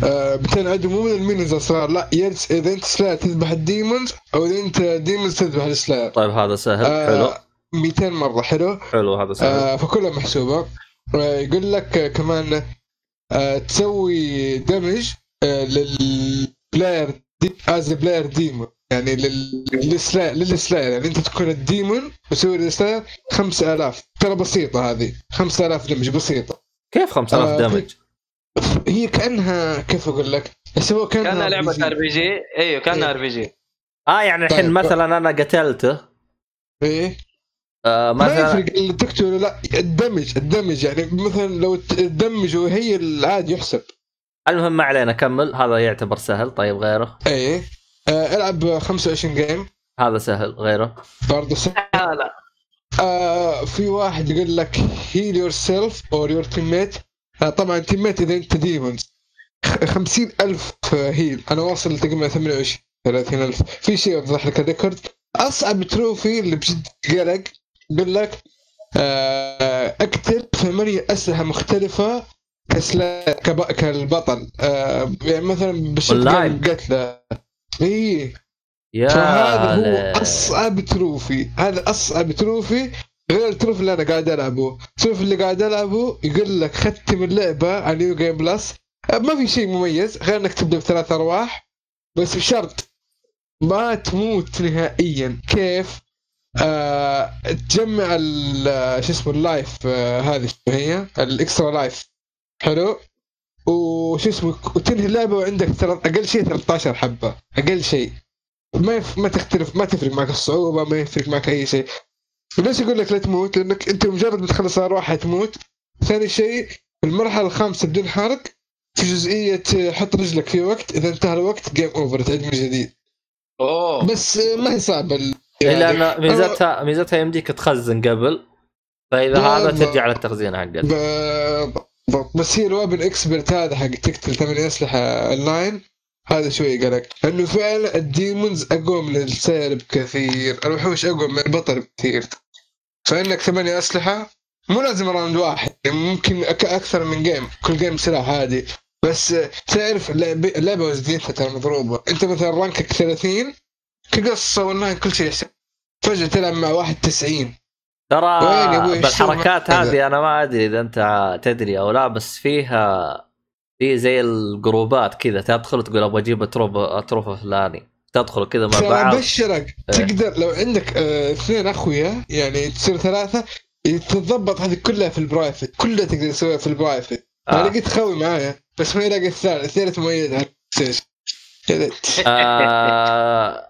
آه 200 عدو مو من المينز الصغار لا يرس إذا أنت سلاير تذبح الديمونز أو إذا أنت ديمونز تذبح السلاير طيب هذا سهل. آه، حلو. 200 مرة حلو؟ حلو هذا سهل. آه فكلها محسوبة. آه يقول لك كمان آه تسوي دمج للبلاير دي از بلاير ديمون يعني لل- للسلاير للسلاير. يعني أنت تكون الديمون وتسوي للسلاير 5000 ترى بسيطة هذه. 5000 دمج بسيطة. كيف 5000 آه، damage؟ هي كانها كيف أقول لك؟ يسووها كأنها كأنها لعبة. RPG أيوه كأنها إيه. RPG آه يعني الحين طيب. مثلا أنا قتلته إيه. آه ما مثلا يفرق اللي تقتله لا ال damage ال damage. يعني مثلا لو تدمج وهي العادي يحسب. المهم ما علينا كمل. هذا يعتبر سهل. طيب غيره؟ إيه. آه ألعب 25 game هذا سهل. غيره؟ برضه سهل. آه لا آه في واحد يقول لك heal yourself or your teammate طبعا teammate إذا أنت demons 50000 heal أنا واصل تقريبا 28 30000 في شيء اوضح لك ال record أصعب trophy اللي بجد قلق يقول لك آه اقتل ثمانية أسلحة مختلفة كسلا كب... كالبطل. آه يعني مثلا بشكل أونلاين. قتله إيه يا فهذا لا. هو أصعب trophy. هذا أصعب trophy غير ال trophy اللي أنا قاعد ألعبه. ال trophy اللي قاعد ألعبه يقول لك ختم اللعبة على New Game Plus ما في شيء مميز. غير انك تبدا بثلاث أرواح. بس بشرط ما تموت نهائيا. كيف؟ آه تجمع ال- شو اسمه ال life آه هذه هي؟ ال extra life. حلو. وشو اسمه وتنهي اللعبة وعندك ترى أقل شيء 13 حبة. أقل شيء ما يف... ما تختلف ما تفرق معك الصعوبة ما يفرق معك أي شيء ليش يقول لك لا تموت؟ لأنك أنت مجرد ما تخلص أروح حتموت ثاني شيء المرحلة الخامسة بدون حرق في جزئية حط رجلك في وقت إذا انتهى الوقت game over تعيد من جديد. أوه. بس ما هي صعبة ال- إيه، يعني. لأن ميزتها ميزتها يمديك تخزن قبل فإذا هذا ترجع للتخزين حقك. بس هي ال weapon expert هذا حق تقتل ثمانية أسلحة اونلاين هذا شوي قلق. لأنه فعلا ال demons أقوى من ال slayer بكثير. الوحوش أقوى من البطل بكثير. فإنك ثمانية أسلحة مو لازم round واحد. ممكن أكثر من game كل game سلاح عادي. بس تعرف اللعبه وزنيتها ترى مضروبة. أنت مثلا rank ك 30 كقصة اونلاين كل شيء يحسب. فجأة تلعب مع واحد 90 ترى؟ بالحركات هذه أنا ما أدري إذا أنت تدري أو لا بس فيها في زي الجروبات كذا تدخل تقول أبغى أجيب trophy فلاني تدخل كذا مع بعض. أبشرك؟ إيه. تقدر لو عندك آه، اثنين أخويا يعني تصير ثلاثة تتضبط هذه كلها في ال private. كلها تقدر تسويها في ال private. أنا آه. لقيت خوي معايا بس ما يلاقي الثالث الثالث مؤيد على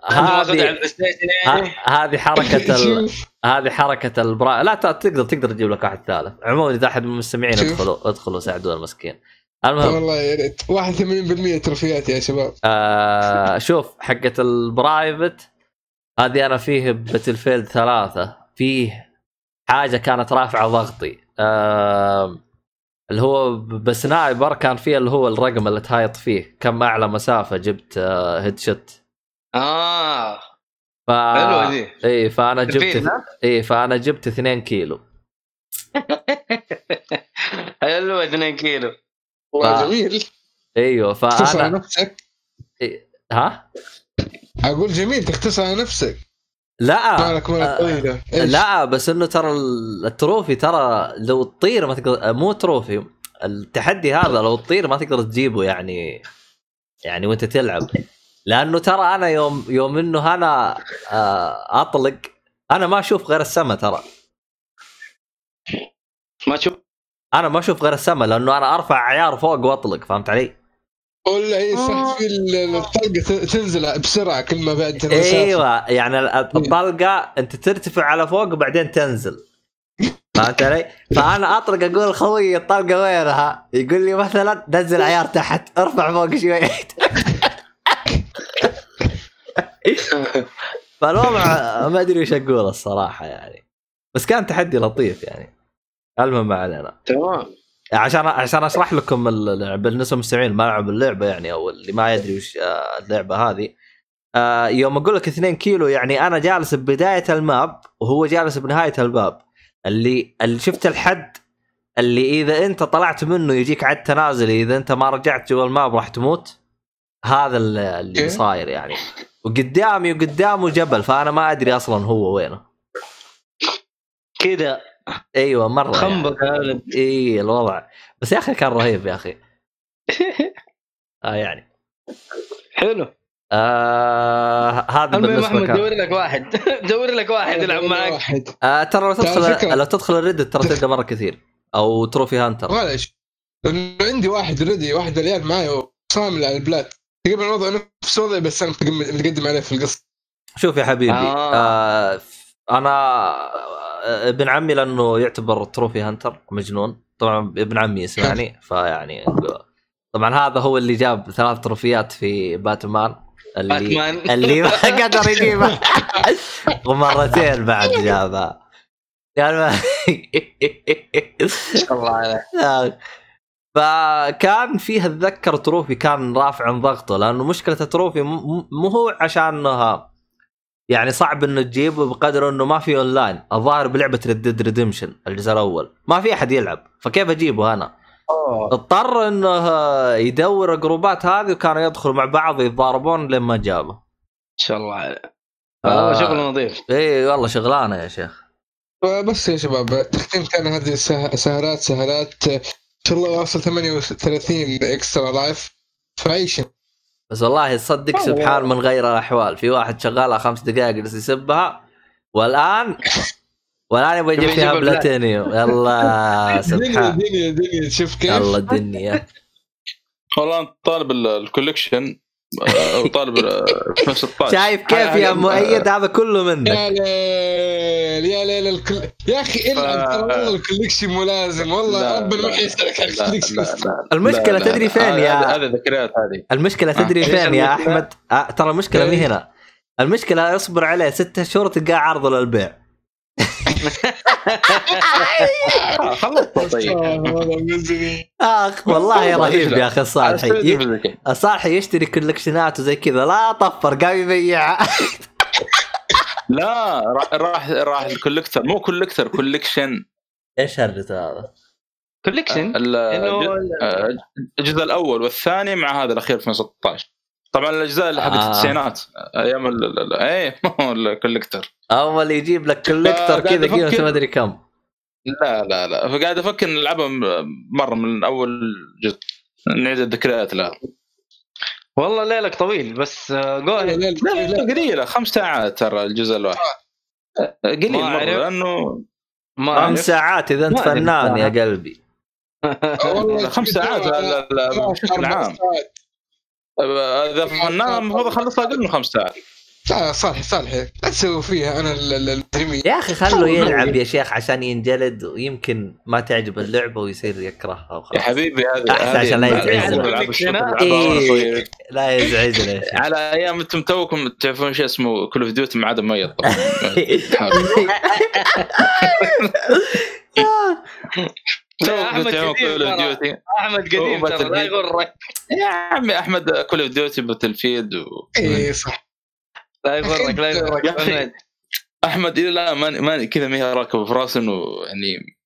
هذه هذه حركة ال... هذه حركة البرا لا تقدر تقدر تجيب لك واحد ثالث. عموما إذا أحد من المستمعين. ادخلوا ادخلوا ساعدونا المسكين. المهم. والله يا ريت. 81% تروفيات يا شباب. آه شوف حقة ال private هذه أنا فيه Battlefield ثلاثة. فيه حاجة كانت رافعة ضغطي. آه اللي هو ب sniper كان فيه اللي هو الرقم اللي تهايط فيه. كم أعلى مسافة جبت آه headshot آه. ف اي فأنا جبت؟ اي فأنا جبت 2 كيلو. حلوة 2 كيلو. والله جميل. أيوه فأنا نفسك. ها؟ أقول جميل تختصر على نفسك. لا. مالك مالك طويله إيش؟ لا بس إنه ترى ال trophy ترى لو تطير ما تقدر مو trophy التحدي هذا لو تطير ما تقدر تجيبه يعني يعني وأنت تلعب. لأنه ترى أنا يوم يوم إنه أنا آه، أطلق أنا ما أشوف غير السماء ترى ما تشوف أنا ما أشوف غير السماء لأنه أنا أرفع عيار فوق وأطلق فهمت علي؟ ولا اي صح في ال- الطلقة تنزل بسرعة كل ما بعد. أيوه يعني ال- الطلقة أنت ترتفع على فوق وبعدين تنزل فهمت علي؟ فأنا أطلق أقول لخوي الطلقة وينها؟ يقول لي مثلا نزل عيار تحت ارفع فوق شوي فالوضع ما أدري وش أقول الصراحة يعني. بس كان تحدي لطيف يعني. المهم ما علينا. تمام. عشان عشان أشرح لكم بالنسبة للمستمعين ما لعبوا اللعبة يعني أو اللي ما يدري وش آه، اللعبة هذه. آه، يوم أقول لك 2 كيلو يعني أنا جالس ببداية الماب وهو جالس بنهاية الباب اللي اللي شفت الحد اللي إذا أنت طلعت منه يجيك عد تنازلي إذا أنت ما رجعت جوا الماب راح تموت. هذا اللي okay. صاير يعني. وقدامي وقدامه جبل فأنا ما أدري أصلا هو وينه. كذا. أيوه مرة يعني. خنبق ولد اي الوضع. بس يا أخي كان رهيب يا أخي. آه يعني. حلو. آه هذا بالنسبة كان. دور لك واحد. دور لك واحد يلعب معك. واحد. آه ترى لو تدخل لو تدخل ال Reddit ترى تلقى مرة كثير. أو trophy hunter. لأنه عندي واحد ريدي واحد مليان معي وصامل على ال plat تقريبا الوضع نفس وضعي بس أنا متقدم- عليه في القصة شوف يا حبيبي آه. آه. أنا آه، ابن عمي لأنه يعتبر trophy hunter مجنون طبعا ابن عمي يسمعني فيعني طبعا هذا هو اللي جاب ثلاث trophy ات في باتمان اللي باتمان. اللي ما قدر يجيبها ومرتين بعد جابها يعني ما- الله عليك آه. فكان فيه اتذكر trophy كان رافع عن ضغطه لأنه مشكلة م- مو هو عشانها يعني صعب إنه تجيبه بقدر إنه ما في اونلاين الظاهر بلعبة Red Redemption الجزء الأول ما في أحد يلعب فكيف أجيبه أنا؟ اضطر إنه يدور الجروبات هذه وكانوا يدخلوا مع بعض يتضاربون لين ما جابه. إن شاء الله. عليك آه. والله شغل نظيف. اي والله شغلانة يا شيخ. بس يا شباب تختيم كان هذه سه- سهرات شاء الله واصل 38 اكسترا لايف فعيشن بس والله. تصدق سبحان من غير الاحوال في واحد شغالها خمس دقائق جالس يسبها. والان والآن يبغى يجيب فيها. بلاتينيوم. يلا دنيا سبحان. دنيا دنيا شوف كيف. يلا الدنيا والله انت طالب ال- ال collection آه، أو طالب ال- 2016 شايف كيف يا مؤيد؟ هذا كله منك. يا ليل يا ليل الكل يا أخي العب ترى والله ال collection ملازم. والله لا، ربنا ما حيسالك على ال collection. لا، تدري. فين يا- هذه ذكريات هذه. المشكلة تدري آه. فين يا؟ أحمد؟ آه ترى المشكلة مي. هنا. المشكلة أصبر عليه ستة شهور تلقاه عرض للبيع. آه، خلصت طيب. اخ والله رهيب يا أخي الصالحي ي- ي... الصالحي يشتري collection ات وزي كذا لا طفر قام يبيعها لا راح راح ال collector مو collector collection. إيش هرجة هذا؟ إنه آه، الجزء الأول والثاني مع هذا الأخير 2016 طبعا الأجزاء اللي حقت آه. التسعينات أيام ال- ال- ال- إيه ما هو ال collector أول يجيب لك collector آه، كذا قيمته. ما أدري كم لا لا لا فقاعد أفكر نلعبها م- مرة من أول جزء نعيد الذكريات لها والله ليلك طويل بس آه، جو لا قليلة خمس ساعات ترى الجزء الواحد قليل ما مرة. لأنه ما خمس. ساعات إذا أنت فنان يا. قلبي والله خمس ساعات لا، بشكل عام إذا فنان المفروض اخلصها أقل من خمس ساعات. لا صالح صالح. لا تسوي فيها أنا ال- ال- المجرمين يا أخي خلوا يلعب يا شيخ عشان ينجلد ويمكن ما تعجب اللعبة ويصير يكرهها يا وخلاص حبيبي هذه أحسن هذه عشان لا إيه. صغير. لا يزعجنا يا على أيام أنتم توكم تعرفون شيء اسمه Call of Duty مع عدم ميت طبعا لا، توكم قديم أحمد قديم ترى لا يغرك يا عمي أحمد Call of Duty Battlefield و... اي صح. لا يغرك لا يغرك. أحمد إلى الآن ماني ماني كذا ما هي راكبه في راسي إنه يعني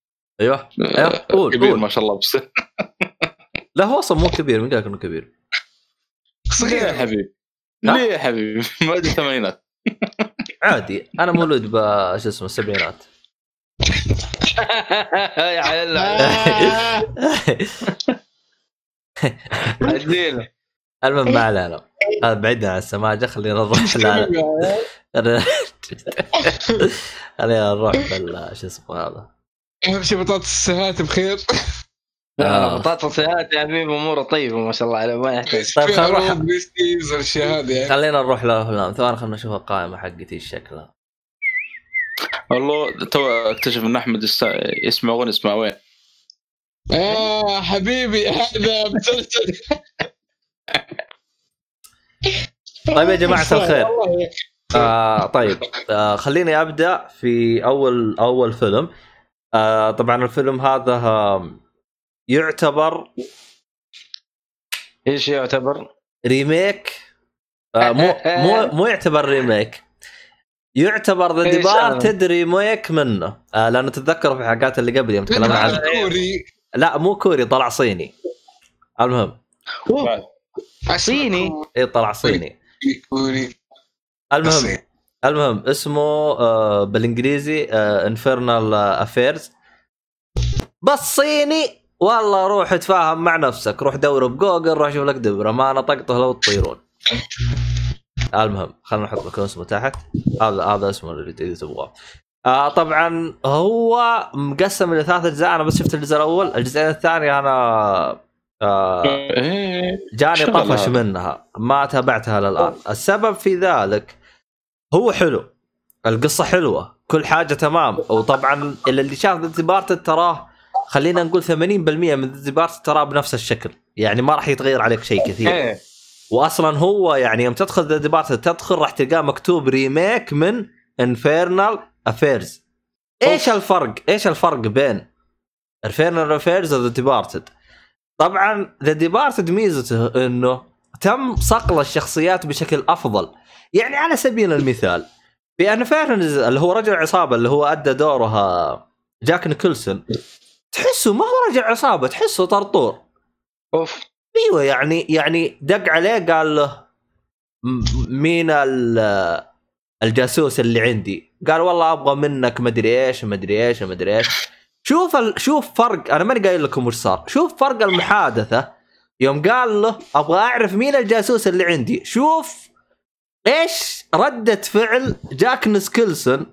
أيوه. آه، قول، كبير قول. ما شاء الله بس. لا هو أصلا مو كبير من قال لك إنه كبير؟ ليه يا صغير حبيبي؟ ليه يا حبيبي؟ ما أدري الثمانينات عادي أنا مولود ب شو اسمه السبعينات. يا عيال عديله المهم ما علينا. هذا بعيدا عن السماجة خلينا نروح خلينا نروح. بال شو اسمه هذا؟ اهم شيء بطاطس السهات بخير. آه. بطاطس السيارات يا حبيبي أموره طيبه ما شاء الله عليه ما يحتاج. طيب خلينا نروح. يعني. خلينا نروح لافلام ثواني خلينا نشوف القائمة حقتي إيش شكلها. والله تو اكتشف إن أحمد يسمع اغنيه اسمها وين آه حبيبي هذا مسلسل. طيب يا جماعة الخير. آه طيب. آه خليني أبدأ في اول أول فيلم. آه طبعا الفيلم هذا آه يعتبر إيش يعتبر؟ ريميك؟ آه مو مو مو يعتبر remake. يعتبر The إيش Departed remake منه آه لأنه تتذكروا في الحلقات اللي قبل يوم تكلمنا عن كوري. لا مو كوري طلع صيني. المهم. صيني. اي طلع صيني. كوري. المهم صيني. المهم اسمه آه بالإنجليزي Infernal Affairs بس صيني؟ والله روح اتفاهم مع نفسك. روح دور بجوجل روح شوف لك دبرة. ما نطقته لو تطيرون. المهم خلينا نحط لكم اسمه تحت. هذا هذا اسمه اللي تبغاه. آه طبعا هو مقسم إلى ثلاث أجزاء. أنا بس شفت الجزء الأول. الجزء الثاني أنا آه إيه. جاني طفش. منها. ما تابعتها للآن. السبب في ذلك هو حلو. القصة حلوة. كل حاجة تمام. وطبعا اللي شاف The Departed تراه خلينا نقول 80% من The Departed تراه بنفس الشكل. يعني ما راح يتغير عليك شيء كثير. إيه. واصلا هو يعني يوم تدخل The Departed تدخل راح تلقاه مكتوب remake من Infernal Affairs إيش الفرق؟ إيش الفرق بين Infernal Affairs و The Departed؟ طبعا The Departed ميزته إنه تم صقل الشخصيات بشكل أفضل. يعني على سبيل المثال في Infernal اللي هو رجل عصابة اللي هو أدى دورها جاك نيكلسون تحسه ما هو رجل عصابة تحسه طرطور. أوف. أيوه يعني يعني دق عليه قال له مين ال- الجاسوس اللي عندي؟ قال والله أبغى منك مدري إيش مدري إيش مدري إيش. شوف ال... شوف فرق أنا ماني قايل لكم وش صار. شوف فرق المحادثة. يوم قال له أبغى أعرف مين الجاسوس اللي عندي. شوف إيش ردة فعل جاك نسكلسون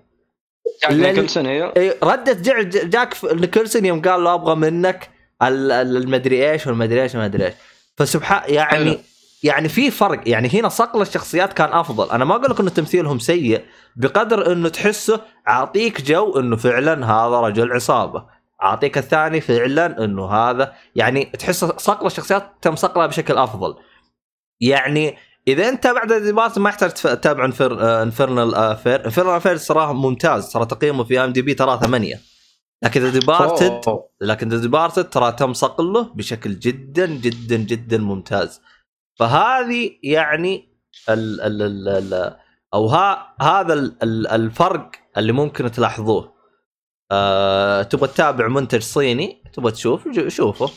جاك نيكلسون أيوه. ردة فعل جاك نيكلسون يوم قال له أبغى منك ال- ال- المدري إيش والمدري إيش والمدري إيش. فسبحان يعني حلو. يعني في فرق. يعني هنا صقل الشخصيات كان أفضل. أنا ما أقول لك إنه تمثيلهم سيء بقدر إنه تحسه أعطيك جو إنه فعلا هذا رجل عصابة. أعطيك الثاني فعلا إنه هذا. يعني تحس صقل الشخصيات تم صقلها بشكل أفضل. يعني إذا أنت بعد ال Departed ما يحتاج تتابع Infernal Affairs Infernal Affairs صراحة ممتاز. ترى تقييمه في IMDb ترى 8 لكن The Departed. لكن The Departed ترى تم صقله بشكل جدا جدا جدا ممتاز. فهذه يعني ال ال ال ال أو ها هذا ال ال الفرق اللي ممكن تلاحظوه. أه تبغى تتابع منتج صيني تبغى تشوف شوفه.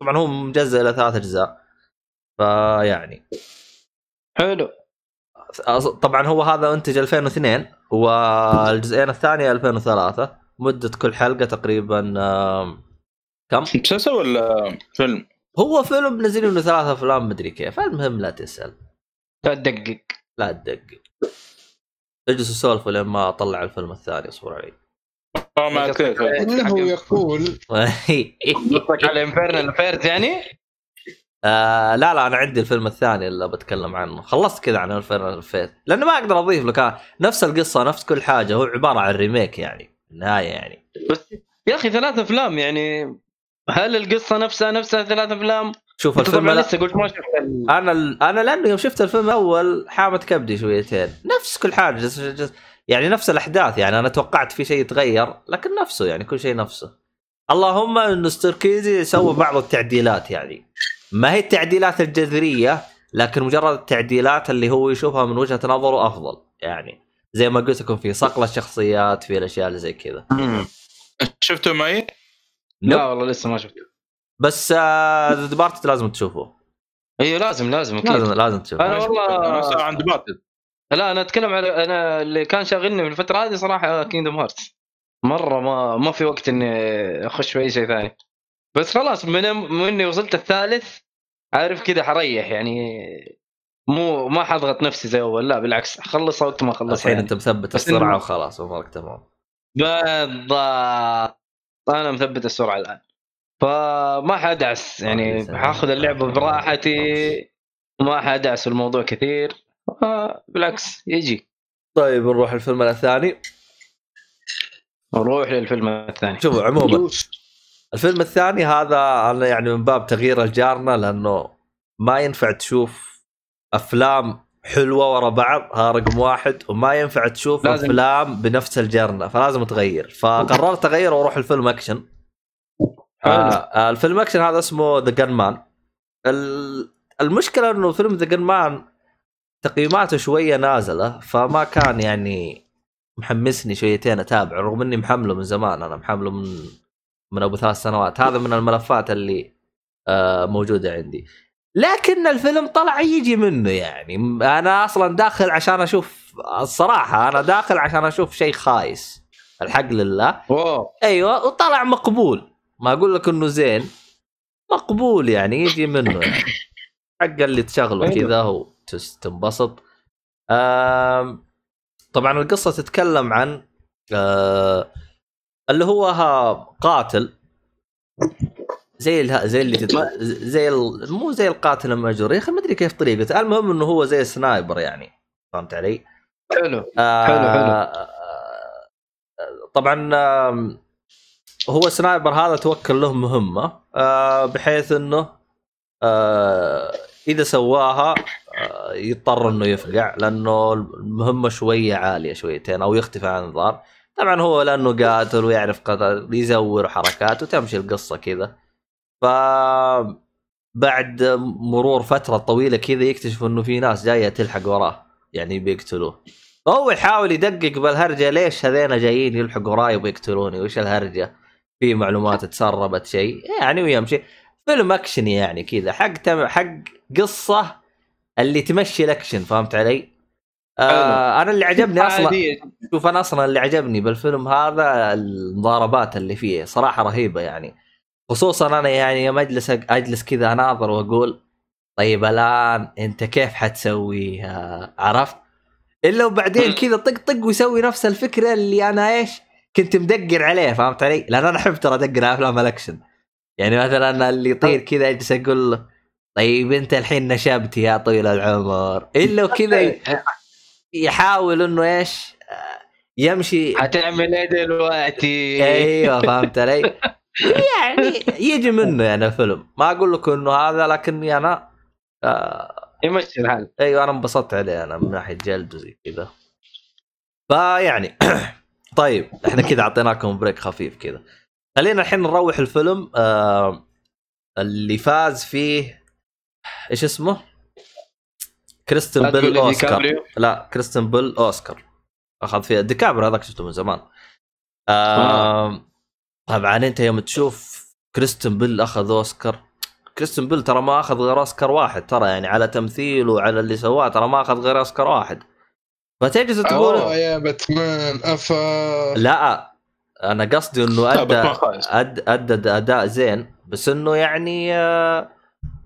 طبعا هو مجزء إلى ثلاث أجزاء. فيعني. حلو. طبعا هو هذا أنتج 2002 والجزئين الثانية 2003 مدة كل حلقة تقريبا كم؟ مسلسل ولا فيلم؟ هو فيلم منزلين منه ثلاث أفلام مدري كيف. المهم لا تسأل. لا تدقق. لا تدقق. اجلسوا سولفوا لين ما أطلع الفيلم الثاني أصبر علي. آه ما إنه يقول قصدك على Infernal Affairs يعني؟ آه لا لا أنا عندي الفيلم الثاني اللي بتكلم عنه. خلصت كذا عن الفيلم فيت لأنه ما أقدر أضيف لك آه، نفس القصة نفس كل حاجة. هو عبارة عن remake يعني. النهايه يعني. بس يا أخي ثلاث أفلام يعني هل القصة نفسها نفسها ثلاث أفلام؟ شوف الفيلم لا- لسه قلت ما شفت ال- أنا ال- أنا لأنه يوم شفت الفيلم الأول حامت كبدي شويتين. نفس كل حاجة جس جس يعني نفس الأحداث يعني أنا توقعت في شيء يتغير لكن نفسه يعني كل شيء نفسه. اللهم انه ستركيزي سوى بعض التعديلات يعني. ما هي التعديلات الجذرية لكن مجرد التعديلات اللي هو يشوفها من وجهة نظره أفضل يعني. زي ما قلت لكم في صقل الشخصيات في الأشياء اللي زي كذا. شفته معي؟ لا والله لسه ما شفته. بس آه The Departed لازم تشوفوه أيوه لازم لازم أكيد. لازم لازم تشوفوه أنا أنا والله عند battle لا أنا أتكلم على أنا اللي كان شاغلني في الفترة هذه صراحة Kingdom Hearts مرة ما ما في وقت إني أخش في أي شيء ثاني. بس خلاص من من اني وصلت الثالث عارف كذا حريح يعني. مو ما حضغط نفسي زي أول لا بالعكس اخلص وقت ما اخلص الحين يعني. أنت مثبت السرعة وخلاص أمورك تمام. بالضبط. أنا مثبت السرعة الآن. فما حادعس يعني. حاخذ اللعبة براحتي ما حادعس في الموضوع كثير. آه، بالعكس يجي. طيب نروح الفيلم الثاني. نروح للفيلم الثاني. شوفوا عموما. الفيلم الثاني هذا أنا يعني من باب تغيير الجارنا لأنه ما ينفع تشوف أفلام حلوة ورا بعض ها رقم واحد. وما ينفع تشوف لازم. أفلام بنفس الجرنه فلازم تغير. فقررت أغير وأروح الفيلم أكشن. آه، الفيلم أكشن هذا اسمه The Gunman المشكلة إنه فيلم The Gunman تقييماته شوية نازلة فما كان يعني محمسني شويتين أتابعه رغم إني محمله من زمان أنا محمله من من أبو ثلاث سنوات. هذا من الملفات اللي آه موجودة عندي. لكن الفيلم طلع يجي منه يعني. أنا أصلا داخل عشان أشوف الصراحة أنا داخل عشان أشوف شيء خايس. الحق لله. أوه. أيوه وطلع مقبول. ما أقول لك إنه زين. مقبول يعني يجي منه يعني. حق اللي تشغله حلو. كذا وتنبسط آم، طبعا القصة تتكلم عن آه، اللي هو قاتل. زي اله- زي اللي تت... زي ال... مو زي القاتل المأجور يا أخي ما أدري كيف طريقته المهم إنه هو زي sniper يعني. فهمت علي؟ حلو. آه، حلو، حلو. آه، طبعا هو sniper هذا توكل له مهمة آه، بحيث إنه آه، إذا سواها آه، يضطر إنه يفقع لأنه المهمة شوية عالية شويتين أو يختفي عن الانظار طبعا هو لأنه قاتل ويعرف قتل يزور حركات وتمشي القصة كذا. ف بعد مرور فترة طويلة كذا يكتشف إنه في ناس جاية تلحق وراه يعني بيقتلوه هو يحاول يدقق بالهرجه ليش هذين جايين يلحقوا وراي وبيقتلوني وش الهرجة؟ في معلومات تسربت شيء يعني ويمشي فيلم أكشن يعني كذا حق تم حق قصة اللي تمشي الأكشن فهمت علي؟ آه أنا اللي عجبني أصلا. شوف أنا أصلا اللي عجبني بالفيلم هذا المضاربات اللي فيه صراحة رهيبة يعني. خصوصا أنا يعني يوم أجلس أجلس كذا أناظر وأقول طيب الآن أنت كيف حتسويها عرفت؟ إلا وبعدين. كذا طق طق ويسوي نفس الفكرة اللي أنا إيش؟ كنت مدقر عليه فهمت علي؟ لأن أنا أحب ترى أدقر على أفلام الأكشن يعني مثلا اللي يطير كذا اجلس أقول له طيب أنت الحين نشبتي يا طويل العمر إلا وكذا يحاول إنه إيش؟ آه، يمشي حتعمل إيه دلوقتي؟ أيوه فهمت علي؟ يعني يجي منه يعني الفيلم. ما أقول لك إنه هذا لكني أنا آه يمشي الحال. أيوه أنا انبسطت عليه أنا من ناحية جلد وزي كذا. فيعني طيب إحنا كذا أعطيناكم بريك خفيف كذا. خلينا الحين نروح الفيلم آه اللي فاز فيه إيش اسمه؟ كريستن بيل أوسكار. لا كريستن بيل أوسكار. أخذ فيها ديكابريو هذاك شفته من زمان. آه. طبعا أنت يوم تشوف كريستن بيل أخذ أوسكار كريستن بيل ترى ما أخذ غير أوسكار واحد ترى يعني على تمثيله وعلى اللي سواه ترى ما أخذ غير أوسكار واحد. فتجلس اوه تقول؟ يا باتمان أفا. لا أنا قصدي إنه أدى خايس. أد أدى أداء زين بس إنه يعني آه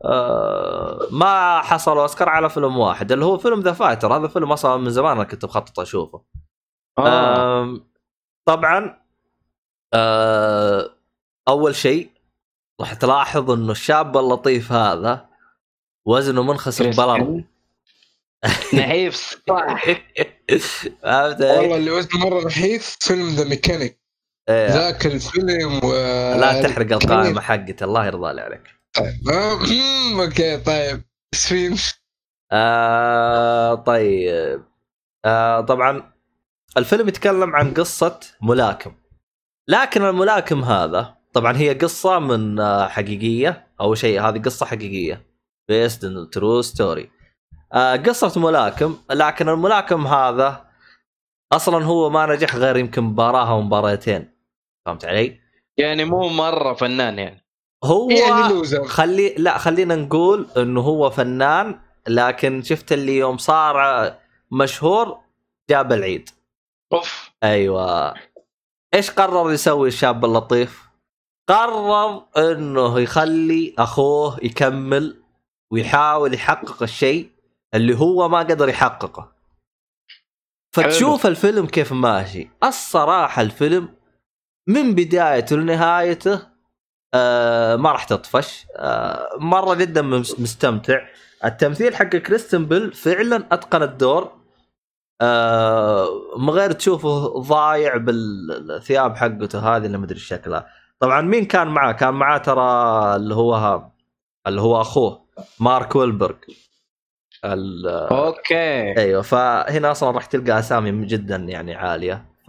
آه ما حصل أوسكار على فيلم واحد اللي هو فيلم The Fighter هذا فيلم أصلا من زمان أنا كنت مخطط أشوفه. آه. طبعا أول شيء راح تلاحظ إنه الشاب اللطيف هذا وزنه منخسف بالارض نحيف. صح فهمت والله؟ اللي وزنه مرة نحيف فيلم The Mechanic إيه، ذاك الفيلم و لا تحرق القائمة حقتي الله يرضى لي عليك آه، مم، أوكي طيب. إيش فين؟ آه طيب. آه طبعا الفيلم يتكلم عن قصة ملاكم. لكن الملاكم هذا طبعا هي قصة من آه حقيقية. أو شيء هذه قصة حقيقية. Based on true story. آه قصة ملاكم لكن الملاكم هذا أصلا هو ما نجح غير يمكن مباراة أو مباراتين. فهمت علي؟ يعني مو مرة فنان يعني. هو يعني لوزر خلي لا خلينا نقول إنه هو فنان لكن شفت اللي يوم صار مشهور جاب العيد. أوف. أيوه. إيش قرر يسوي الشاب اللطيف؟ قرر إنه يخلي أخوه يكمل ويحاول يحقق الشيء اللي هو ما قدر يحققه. فتشوف الفيلم كيف ماشي. الصراحة الفيلم من بدايته لنهايته آه ما راح تطفش. آه مرة جدا مس- مستمتع. التمثيل حق كريستن بيل فعلا أتقن الدور. آه من غير تشوفه ضايع بالثياب حقته هذه اللي مدري إيش شكلها. طبعا مين كان معاه؟ كان معاه ترى اللي هو اللي هو أخوه مارك ويلبرغ. ال- أوكي. أيوه فهنا أصلا راح تلقى أسامي جدا يعني عالية. ف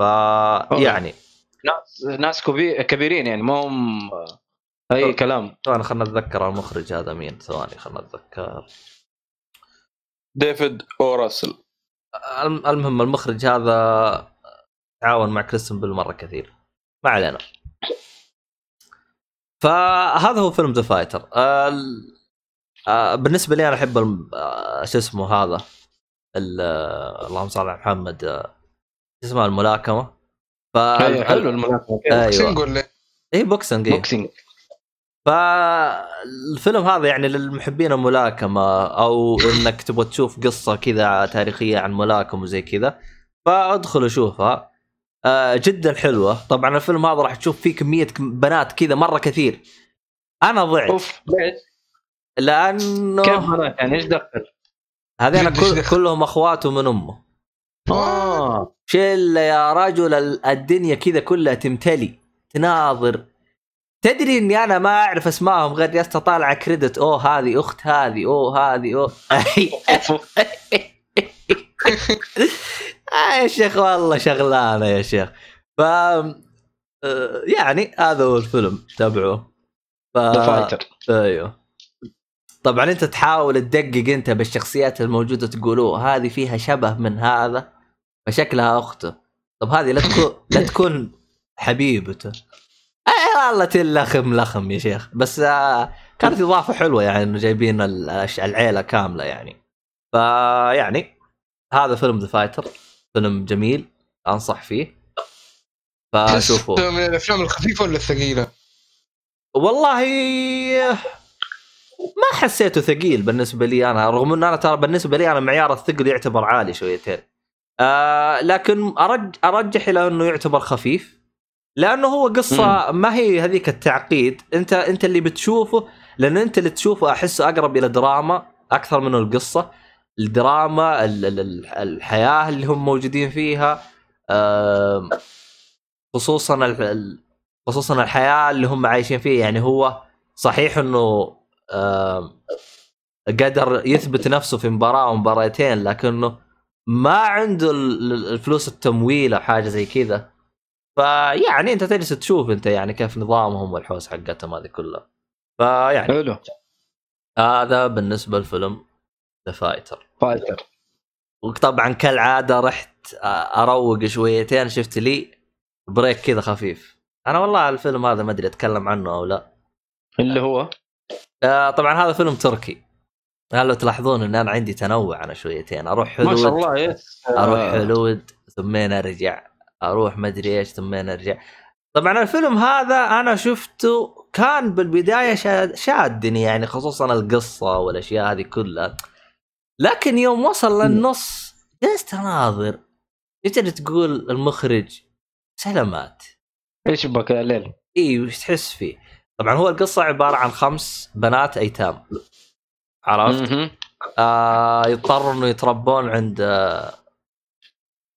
يعني. ناس ناس كبي- كبيرين يعني ما هم أي كلام. ثواني خلنا نتذكر المخرج هذا مين. ثواني خلنا نتذكر. ديفيد أو راسل. الم- المهم المخرج هذا تعاون مع كريستن بيل مرة كثير. ما علينا. فهذا هو فيلم The Fighter بالنسبة لي أنا أحب شو اسمه هذا؟ ال- اللهم صل على محمد شو اسمه الملاكمة؟ ف أيوة، حلو الملاكمة. أيوه. boxing ولا اي boxing إيه. فالفيلم هذا يعني للمحبين الملاكمة أو إنك تبغى تشوف قصة كذا تاريخية عن ملاكم وزي كذا فأدخل شوفها آه جدا حلوة. طبعا الفيلم هذا راح تشوف فيه كمية كم- بنات كذا مرة كثير. أنا ضعت. أوف ليش؟ لأنه كيف بنات يعني؟ إيش دخل؟ هذين كل؟ كلهم اخواته من أمه. آه. شله يا رجل ال- الدنيا كذا كلها تمتلي. تناظر. تدري إني أنا ما أعرف أسمائهم غير جالس طالع كريدت. أوه هذه أخت هذه أوه هذه أوه. آه يا شيخ والله شغلانة يا شيخ. ف آه، يعني هذا هو الفيلم تابعوه. ف... أيوه. طبعا أنت تحاول تدقق أنت بالشخصيات الموجودة تقول هذه فيها شبه من هذا فشكلها أخته. طب هذه لا تكون لا تكون حبيبته. اي والله تلخم لخم يا شيخ. بس آه كانت إضافة حلوة يعني إنه جايبين ال- العيلة كاملة يعني. فيعني هذا فيلم The Fighter فيلم جميل أنصح فيه. فشوفوا. من الأفلام الخفيفة ولا الثقيلة؟ والله ما حسيته ثقيل بالنسبة لي أنا. رغم إن أنا ترى بالنسبة لي أنا معيار الثقل يعتبر عالي شويتين. آه لكن أرج أرجح إلى إنه يعتبر خفيف. لأنه هو قصة ما هي هذيك التعقيد. أنت أنت اللي بتشوفه لأن أنت اللي تشوفه أحسه أقرب إلى دراما أكثر منه القصة. الدراما ال- ال- ال- الحياة اللي هم موجودين فيها خصوصا خصوصا الحياة اللي هم عايشين فيها. يعني هو صحيح إنه قدر يثبت نفسه في مباراة أو مباراتين لكنه ما عنده ال- ال- الفلوس التمويل أو حاجة زي كذا. فيعني أنت تجلس تشوف أنت يعني كيف نظامهم والحوس حقتهم هذه كلها. فيعني حلو. هذا بالنسبة لفيلم The Fighter Fighter وطبعا كالعادة رحت أروق شويتين شفت لي break كذا خفيف. أنا والله الفيلم هذا ما أدري أتكلم عنه أو لا. اللي هو؟ آه، طبعا هذا فيلم تركي. هل تلاحظون إن أنا عندي تنوع أنا شويتين؟ أروح ما شاء هوليوود. الله yes أروح هوليوود ثمين ارجع أروح مدري إيش ثمين أرجع. طبعا الفيلم هذا أنا شفته كان بالبداية شاد- شادني يعني خصوصا القصة والأشياء هذه كلها. لكن يوم وصل للنص جلست أناظر. تقدر تقول المخرج سلامات إيش بك يا ليل؟ إي وش تحس فيه؟ طبعا هو القصة عبارة عن خمس بنات أيتام. عرفت. آه يضطروا انه يتربون عند آه،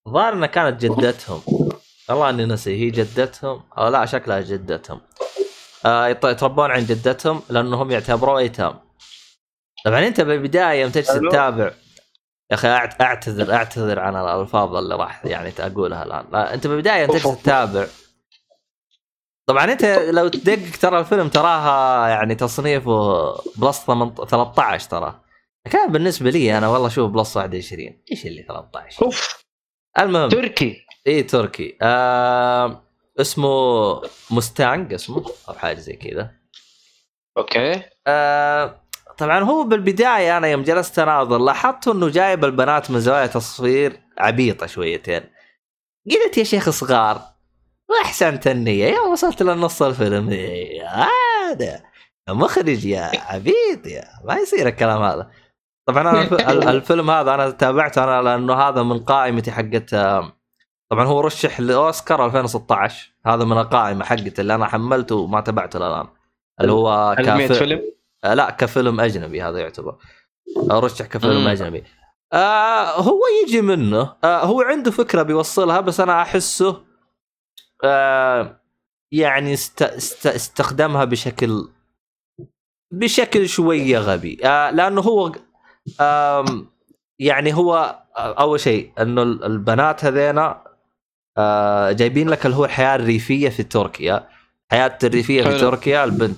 الظاهر إنها كانت جدتهم. والله إني نسي هي جدتهم. أو لا شكلها جدتهم. آه يتربون عند جدتهم لأنهم يعتبروا أيتام. طبعا أنت بالبداية يوم تجلس. تتابع يا أخي أعتذر أعتذر عن الألفاظ اللي راح يعني اقولها الآن. لا أنت بالبداية يوم تجلس. تتابع. طبعا أنت لو تدقق ترى الفيلم تراها يعني تصنيفه بلس 18 13 ترى. كان بالنسبة لي أنا والله شوف plus 21 إيش اللي 13 أوف. المهم. تركي. إي تركي. آه اسمه Mustang اسمه أو حاجة زي كذا. أوكي. آه طبعا هو بالبداية أنا يوم جلست أناظر لاحظت إنه جايب البنات من زوايا تصوير عبيطة شويتين. قلت يا شيخ صغار وأحسنت النية. يوم وصلت لنص الفيلم إيه، هذا مخرج يا عبيط يا ما يصير الكلام هذا. طبعا أنا الف- ال- الفيلم هذا أنا تابعته أنا لأنه هذا من قائمتي حقت طبعا هو رشح لأوسكار 2016 هذا من القائمة حقتي اللي أنا حملته وما تابعته الان اللي هو هل كف... فيلم؟ آه، لا كفيلم أجنبي هذا يعتبر. آه، رشح كفيلم. أجنبي. آه هو يجي منه آه هو عنده فكرة بيوصلها بس أنا أحسه آه يعني است... است... استخدمها بشكل بشكل شوية غبي. آه لأنه هو يعني هو أول شيء إنه البنات هذينا جايبين لك اللي هو الحياة الريفية في تركيا. حياة الريفية في. تركيا البنت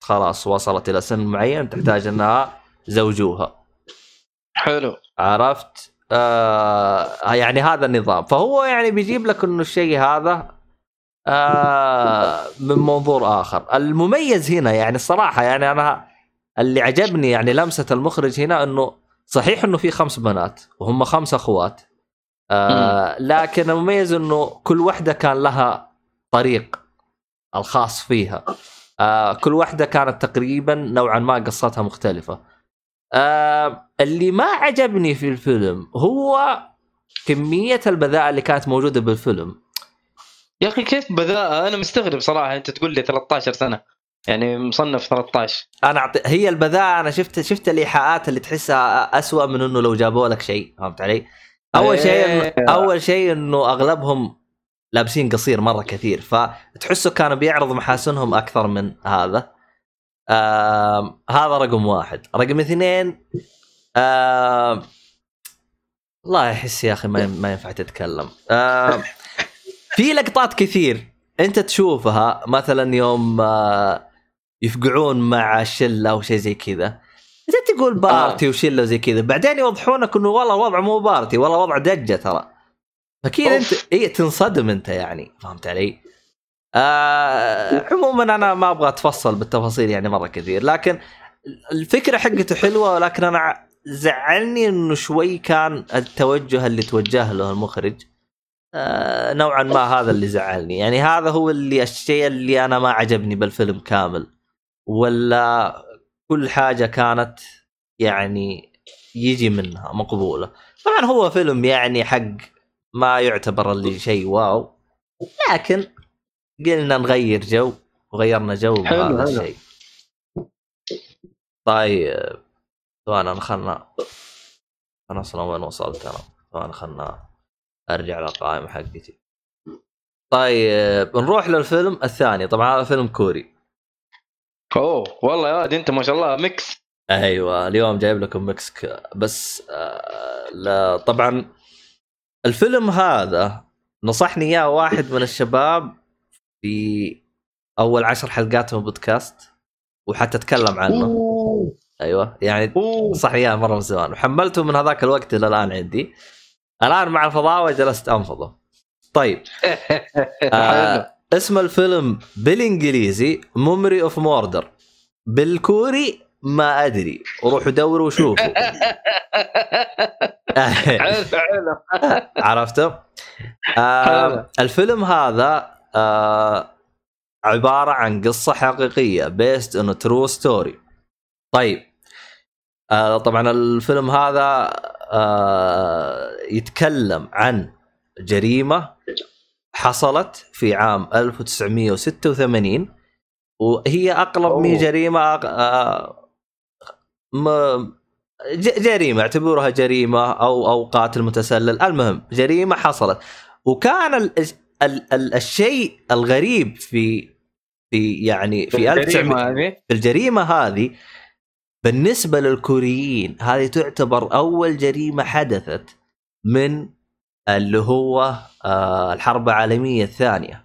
خلاص وصلت إلى سن معين تحتاج إنها زوجوها. حلو. عرفت؟ آه يعني هذا النظام. فهو يعني بيجيب لك إنه الشيء هذا آه من منظور آخر. المميز هنا يعني الصراحه يعني أنا اللي عجبني يعني لمسة المخرج هنا إنه صحيح إنه في خمس بنات وهم خمس أخوات. آه لكن المميز إنه كل واحدة كان لها طريق الخاص فيها. آه كل واحدة كانت تقريبا نوعا ما قصتها مختلفة. آه اللي ما عجبني في الفيلم هو كمية البذاءه اللي كانت موجودة بالفيلم. يا أخي كيف بذاءة أنا مستغرب صراحة أنت تقول لي 13 سنة. يعني مصنف 13 أنا أعطي... هي البذاءة أنا شفت شفت الإيحاءات اللي تحسها أسوأ من إنه لو جابوا لك شيء فهمت علي؟ أول شيء إنه... إيه. أول شيء إنه أغلبهم لابسين قصير مرة كثير فتحسه كانوا بيعرض محاسنهم أكثر من هذا آم... هذا رقم واحد رقم اثنين آم... والله احس يا أخي ما ما ينفع تتكلم آم... في لقطات كثير أنت تشوفها مثلا يوم آه، يفقعون مع الشله أو شيء زي كذا. انت تقول party وشلة وزي كذا. بعدين يوضحون لك إنه والله الوضع مو party والله وضع دجة ترى. فكذا انت. اي تنصدم أنت يعني. فهمت علي؟ آه عموما أنا ما أبغى أتفصل بالتفاصيل يعني مرة كثير لكن الفكرة حقته حلوة ولكن أنا زعلني إنه شوي كان التوجه اللي توجه له المخرج آه نوعا ما هذا اللي زعلني. يعني هذا هو اللي الشيء اللي أنا ما عجبني بالفيلم كامل. ولا كل حاجة كانت يعني يجي منها مقبولة. طبعا هو فيلم يعني حق ما يعتبر اللي شيء واو لكن قلنا نغير جو وغيرنا جو بهذا. الشيء. طيب ثواني خلنا أنا أصلا وين وصلت أنا؟ ثواني خلنا أرجع للقائمة حقتي. طيب نروح للفيلم الثاني. طبعا هذا فيلم كوري. أوه والله يا واد أنت ما شاء الله mix. أيوه اليوم جايب لكم mix بس آه لا طبعا الفيلم هذا نصحني إياه واحد من الشباب في أول عشر حلقات من بودكاست وحتى تكلم عنه. أيوه يعني نصحني إياه مرة من زمان وحملته من هذاك الوقت إلى الآن عندي. الآن مع الفضاوة جلست أنفضه. طيب. آه اسم الفيلم بالإنجليزي Memory of Murder بالكوري ما أدري. روحوا دوروا وشوفوا عرفته؟ آه الفيلم هذا آه عبارة عن قصة حقيقية based on true story طيب. آه طبعا الفيلم هذا آه يتكلم عن جريمة حصلت في عام 1986 وهي أقرب من. جريمة آه م- ج- جريمة اعتبروها جريمة أو أو قاتل متسلل. المهم جريمة حصلت. وكان ال ال ال الشيء الغريب في في يعني في 1900 الجريمة هذه؟ في الجريمة هذه بالنسبة للكوريين هذه تعتبر أول جريمة حدثت من اللي هو آه الحرب العالمية الثانية.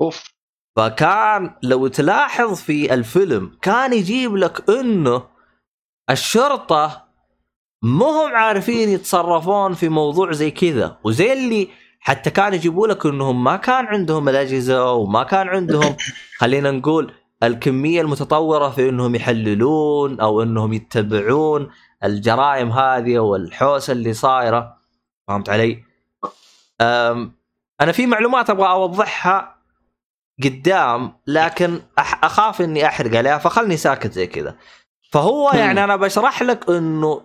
أوف. فكان لو تلاحظ في الفيلم كان يجيب لك إنه الشرطة مو هم عارفين يتصرفون في موضوع زي كذا. وزي اللي حتى كان يجيبوا لك إنهم ما كان عندهم الأجهزة وما كان عندهم خلينا نقول الكمية المتطورة في إنهم يحللون أو إنهم يتبعون الجرائم هذه والحوسة اللي صايرة. فهمت علي؟ أنا في معلومات أبغى أوضحها قدام لكن أح أخاف إني أحرق عليها فخلني ساكت زي كذا فهو. يعني أنا بشرح لك إنه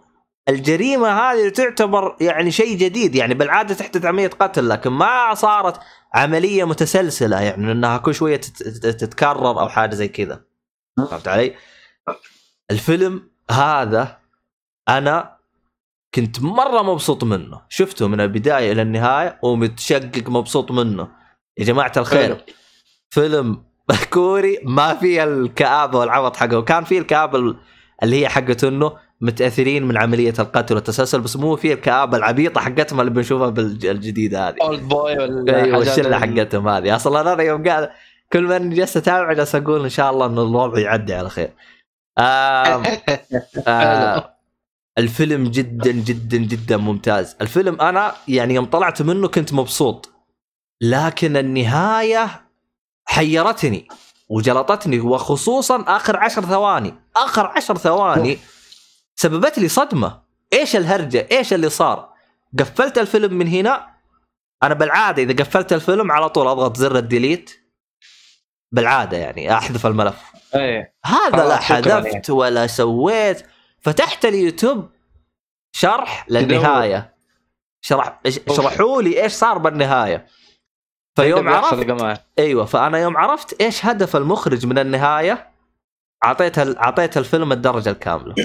الجريمة هذه تعتبر يعني شيء جديد يعني بالعادة تحدث عملية قتل لكن ما صارت عملية متسلسلة يعني إنها كل شوية تت- تت- تتكرر أو حاجة زي كذا فهمت علي؟ الفيلم هذا أنا كنت مرة مبسوط منه. شفته من البداية إلى النهاية ومتشقق مبسوط منه. يا جماعة الخير حلو. فيلم كوري ما فيه الكآبة والعبط حقه. وكان فيه الكآبة ال- اللي هي حقته إنه متأثرين من عملية القتل والتسلسل بس مو فيه الكآبة العبيطة حقتهم اللي بنشوفها بالجديده هذه. اولد بوي ولا حاجات الشلة ال- حقتهم هذه. أصلا أنا يوم قال كل ما جالس أتابع جالس أقول إن شاء الله انه الوضع يعدي على خير. آم آه الفيلم جدا جدا جدا ممتاز، الفيلم أنا يعني يوم طلعت منه كنت مبسوط. لكن النهاية حيرتني وجلطتني وخصوصا آخر عشر ثواني، آخر عشر ثواني سببت لي صدمة، إيش الهرجة؟ إيش اللي صار؟ قفلت الفيلم من هنا. أنا بالعادة إذا قفلت الفيلم على طول أضغط زر ال delete. بالعادة يعني أحذف الملف. إيه. هذا لا حذفت ولا سويت. فتحت اليوتيوب شرح للنهاية. شرح شرحوا لي إيش صار بالنهاية. فيوم عرفت أيوه فأنا يوم عرفت إيش هدف المخرج من النهاية أعطيت ال- أعطيت الفيلم الدرجة الكاملة.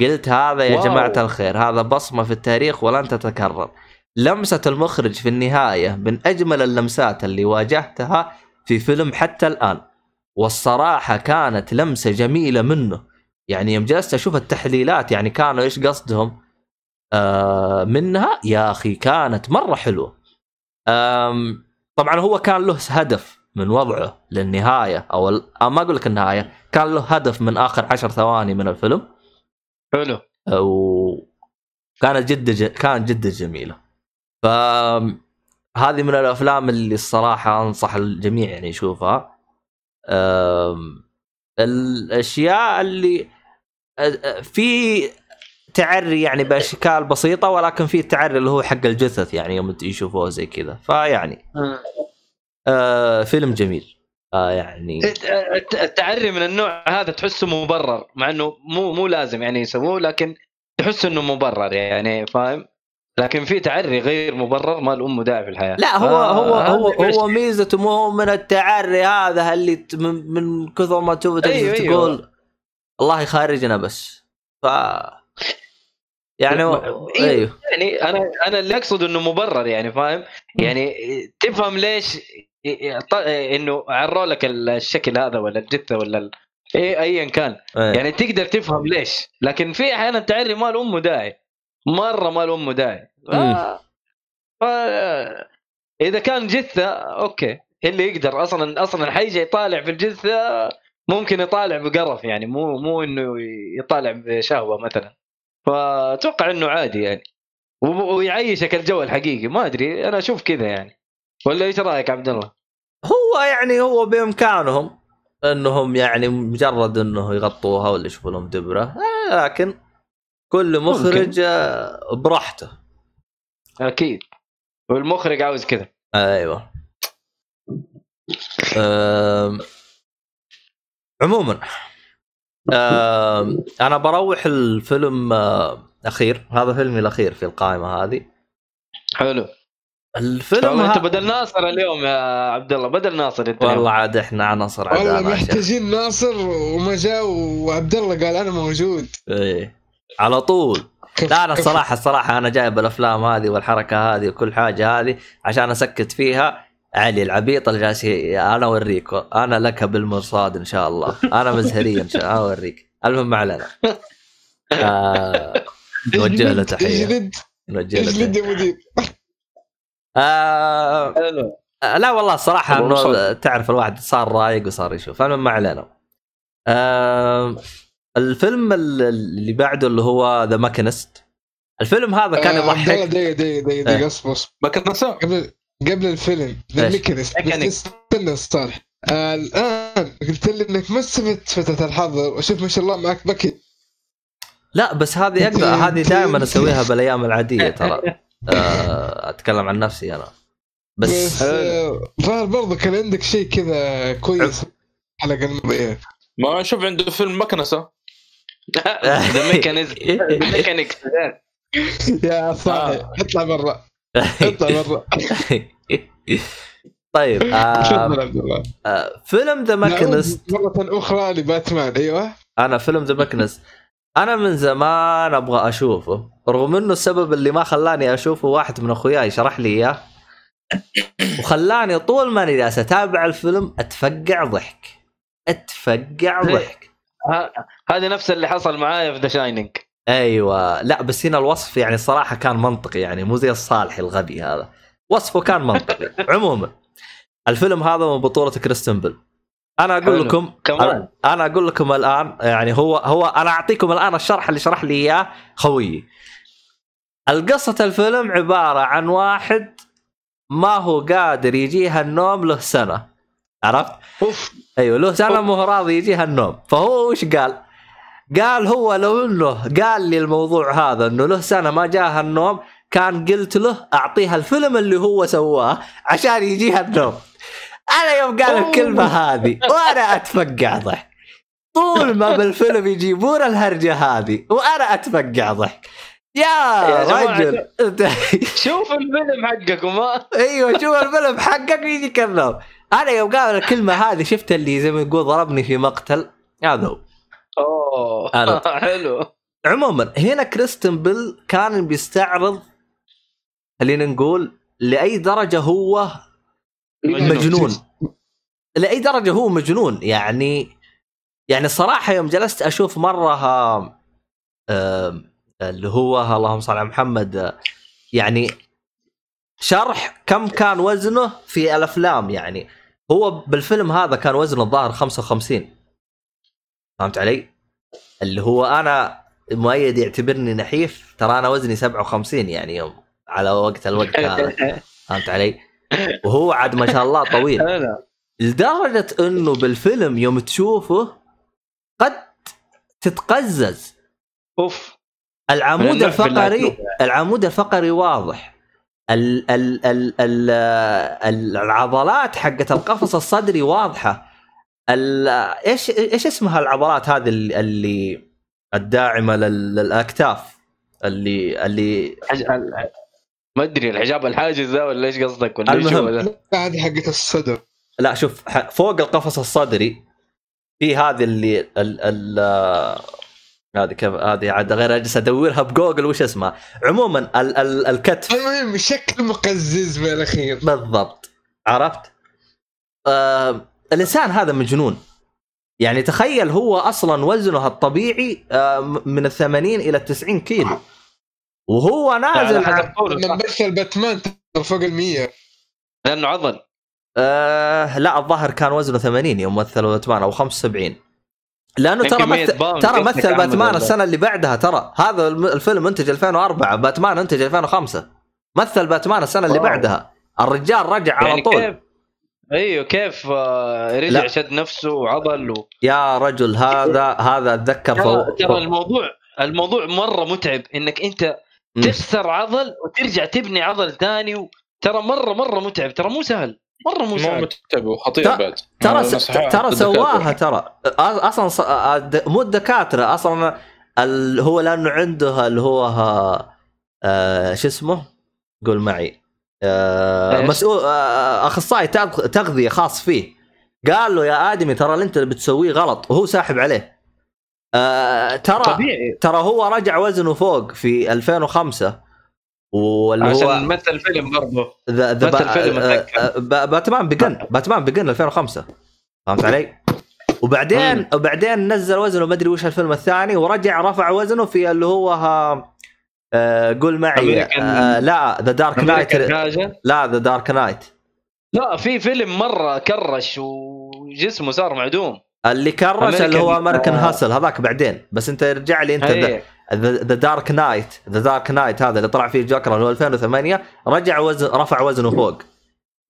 قلت هذا يا واو. جماعة الخير هذا بصمة في التاريخ ولن تتكرر. لمسة المخرج في النهاية من أجمل اللمسات اللي واجهتها في فيلم حتى الآن. والصراحة كانت لمسة جميلة منه. يعني يوم جلست أشوف التحليلات يعني كانوا إيش قصدهم؟ آه منها يا أخي كانت مرة حلوة. طبعا هو كان له هدف من وضعه للنهاية أو أو ما أقول لك النهاية كان له هدف من آخر عشر ثواني من الفيلم. حلو. وكانت جدا ج... كانت جدا جميلة. ف هذه من الأفلام اللي الصراحة أنصح الجميع يعني يشوفها. الأشياء اللي في تعري يعني بأشكال بسيطة ولكن في التعري اللي هو حق الجثث يعني يوم يشوفوه زي كذا. فيعني آه. فيلم جميل. آه يعني الت- التعري من النوع هذا تحسه مبرر مع إنه مو مو لازم يعني يسووه لكن تحس إنه مبرر يعني فاهم؟ لكن في تعري غير مبرر ما الأم داعي في الحياة. لا هو آه، هو هذا هو هو ميزته مو من التعري هذا اللي ت- من, من كثر ما تشوف تجلس أيوه، أيوه. الله يخرجنا بس. ف يعني. أيوه يعني أنا أنا اللي أقصد إنه مبرر يعني فاهم؟ يعني تفهم ليش إنه عروا لك الشكل هذا ولا الجثة ولا ال... إيه ايا كان. أيوه. يعني تقدر تفهم ليش. لكن في أحيانا تعري مالها أم داعي. مرة مالها أم داعي. ف... مم. ف... إذا كان جثة okay. اللي يقدر. أصلا أصلا حيجي يطالع في الجثة ممكن يطالع بقرف يعني مو مو إنه يطالع بشهوة مثلا. فأتوقع إنه عادي يعني. ويعيشك الجو الحقيقي. ما أدري أنا أشوف كذا يعني. ولا إيش رأيك عبد الله؟ هو يعني هو بإمكانهم إنهم يعني مجرد إنه يغطوها ولا يشوفوا لهم دبرة. لكن كل مخرج آه، براحته. أكيد. والمخرج عاوز كذا. أيوه. أم... عموما أم... أنا بروح الفيلم آه، أخير هذا فيلمي الأخير في القائمة هذه حلو الفيلم والله أنت ها... بدل ناصر اليوم يا عبد الله بدل ناصر أنت والله. عاد إحنا عناصر والله عدالة عشان. محتاجين ناصر وما جاء وعبد الله قال أنا موجود إيه على طول لا أنا. الصراحه الصراحه أنا جايب الأفلام هذه والحركة هذه وكل حاجة هذه عشان أسكت فيها علي العبيط اللي جالس أنا اوريك أنا لك بالمرصاد إن شاء الله. أنا مزهري إن شاء الله. أوريك. المهم ما علينا. آه نوجه له تحية. اجلد نوجه له اجلد تحيه يا مدير؟ آه حلو لا والله الصراحه انه. تعرف الواحد صار رايق وصار يشوف. المهم ما علينا. آه الفيلم ال- اللي بعده اللي هو ذا ماكنست الفيلم هذا كان آه، يضحك. دقيقة دقيقة دقيقة اصبر اصبر. ما كنت نسى قبل الفيلم. ذا إيش؟ ميكانيست بس ميكانيك. استنى صالح آه الآن قلت لي إنك ما استفدت فترة الحظر وشوف ما شاء الله معك بكي. لا بس هذه أقدر هذه دائما أسويها بالأيام العادية ترى. آه، أتكلم عن نفسي أنا. بس بس آه، ظهر برضه كان عندك شيء كذا كويس الحلقة الماضيه ما نشوف عنده فيلم مكنسة. The Mechanism The Mechanic يا صالح اطلع برا. اطلع برا طيب آه آه فيلم The Machinist مرة أخرى لباتمان. أيوه. أنا فيلم The Machinist أنا من زمان أبغى أشوفه رغم إنه السبب اللي ما خلاني أشوفه واحد من أخوياي شرح لي إياه. وخلاني طول ما اني جالس أتابع الفيلم أتفقع ضحك. أتفقع ليه؟ ضحك. ه- هذا نفس اللي حصل معايا في The Shining أيوه. لا بس هنا الوصف يعني الصراحه كان منطقي يعني مو زي الصالح الغبي هذا. وصفه كان منطقي عموما. الفيلم هذا من بطولة كريستن بيل. أنا أقول حلو. لكم كمان. أنا أقول لكم الآن يعني هو هو أنا أعطيكم الآن الشرح اللي شرح لي إياه خويي القصة الفيلم عبارة عن واحد ما هو قادر يجيها النوم له سنة. عرفت؟ أوف. أيوه له سنة مو راضي يجيها النوم فهو وش قال؟ قال هو لو إنه قال لي الموضوع هذا إنه له سنة ما جاها النوم كان قلت له أعطيها الفيلم اللي هو سواه عشان يجيها النوم أنا يوم قال الكلمة هذه وأنا أتفقع ضحك. طول ما بالفيلم يجيبون الهرجة هذه وأنا أتفقع ضحك. يا, يا رجل. شوف الفيلم حقكم ها أيوه شوف الفيلم حقك يجيك النوم. أنا يوم قال الكلمة هذه شفت اللي زي ما يقول ضربني في مقتل؟ هذا هو. اوه أنا. حلو. عموما هنا كريستن بيل كان بيستعرض خلينا نقول لأي درجة هو مجنون. لأي درجة هو مجنون. يعني يعني الصراحه يوم جلست أشوف مرة ها- اللي هو اللهم صل على محمد آه، يعني شرح كم كان وزنه في الأفلام. يعني هو بالفيلم هذا كان وزنه الظاهر 55 فهمت علي؟ اللي هو أنا مؤيد يعتبرني نحيف ترى أنا وزني 57 يعني يوم على وقت الوقت هذا فهمت علي؟ وهو عاد ما شاء الله طويل. حلو لدرجة إنه بالفيلم يوم تشوفه قد تتقزز. أوف. العمود الفقري العمود الفقري واضح. ال ال ال ال ال العضلات حقت القفص الصدري واضحة. ال إيش إيش اسمها العضلات هذه اللي, اللي الداعمة لل- للأكتاف؟ اللي اللي ما أدري الحجاب الحاجز ذا ولا إيش قصدك؟ ولا إيش المهم. هذه حقت الصدر. لا شوف فوق القفص الصدري في هذه اللي ال ال هذه كيف هذه عاد غير أجلس أدورها بجوجل وش اسمها. عموما ال ال الكتف. المهم شكل مقزز بالأخير. بالضبط. عرفت؟ آه الانسان هذا مجنون. يعني تخيل هو أصلا وزنه الطبيعي آه من ال 80 إلى ال 90 كيلو. وهو نازل لما صح؟ مثل باتمان فوق ال 100 لأنه عضل. آه لا الظاهر كان وزنه 80 يوم مثل باتمان أو 75 لأنه ترى يمكن 100 مثل ترى مثل باتمان؟ السنة اللي بعدها ترى. هذا الم- الفيلم انتج 2004 باتمان انتج 2005 مثل باتمان السنة اللي. بعدها. الرجال رجع على يعني طول. كيف؟ أيوه كيف رجع لا. شد نفسه وعضل و... يا رجل هذا هذا أتذكر ترى فو... الموضوع الموضوع مرة متعب إنك أنت. تخسر عضل وترجع تبني عضل ثاني و... ترى مره مرة متعب ترى مو سهل مرة مو مو سهل متعب وخطير ترى- بعد ترى ترى سواها. ترى أصلا ص... مو الدكاترة أصلا ال... هو لأنه عنده اللي هو ها... آه... شو اسمه؟ قول معي آه... مسؤول آه... أخصائي تغ- تغذية خاص فيه. قال له يا آدمي ترى اللي أنت بتسويه غلط. وهو ساحب عليه. آه... ترى طبيعي. ترى هو رجع وزنه فوق في 2005 واللي عشان هو مثل فيلم برضه. مثل فيلم. Batman Begins Batman Begins 2005 فهمت علي؟ وبعدين مم. وبعدين نزل وزنه ما أدري وش الفيلم الثاني ورجع رفع وزنه في اللي هو ها آه قول معي آه لا The Dark Knight لا The Dark Knight لا في فيلم مرة كرش وجسمه صار معدوم. اللي كرش اللي هو American- American آه. Hustle هذاك بعدين. بس انت ارجع لي انت. The Dark Knight The Dark Knight هذا اللي طلع فيه جوكر اللي هو 2008 رجع وزن رفع وزنه فوق.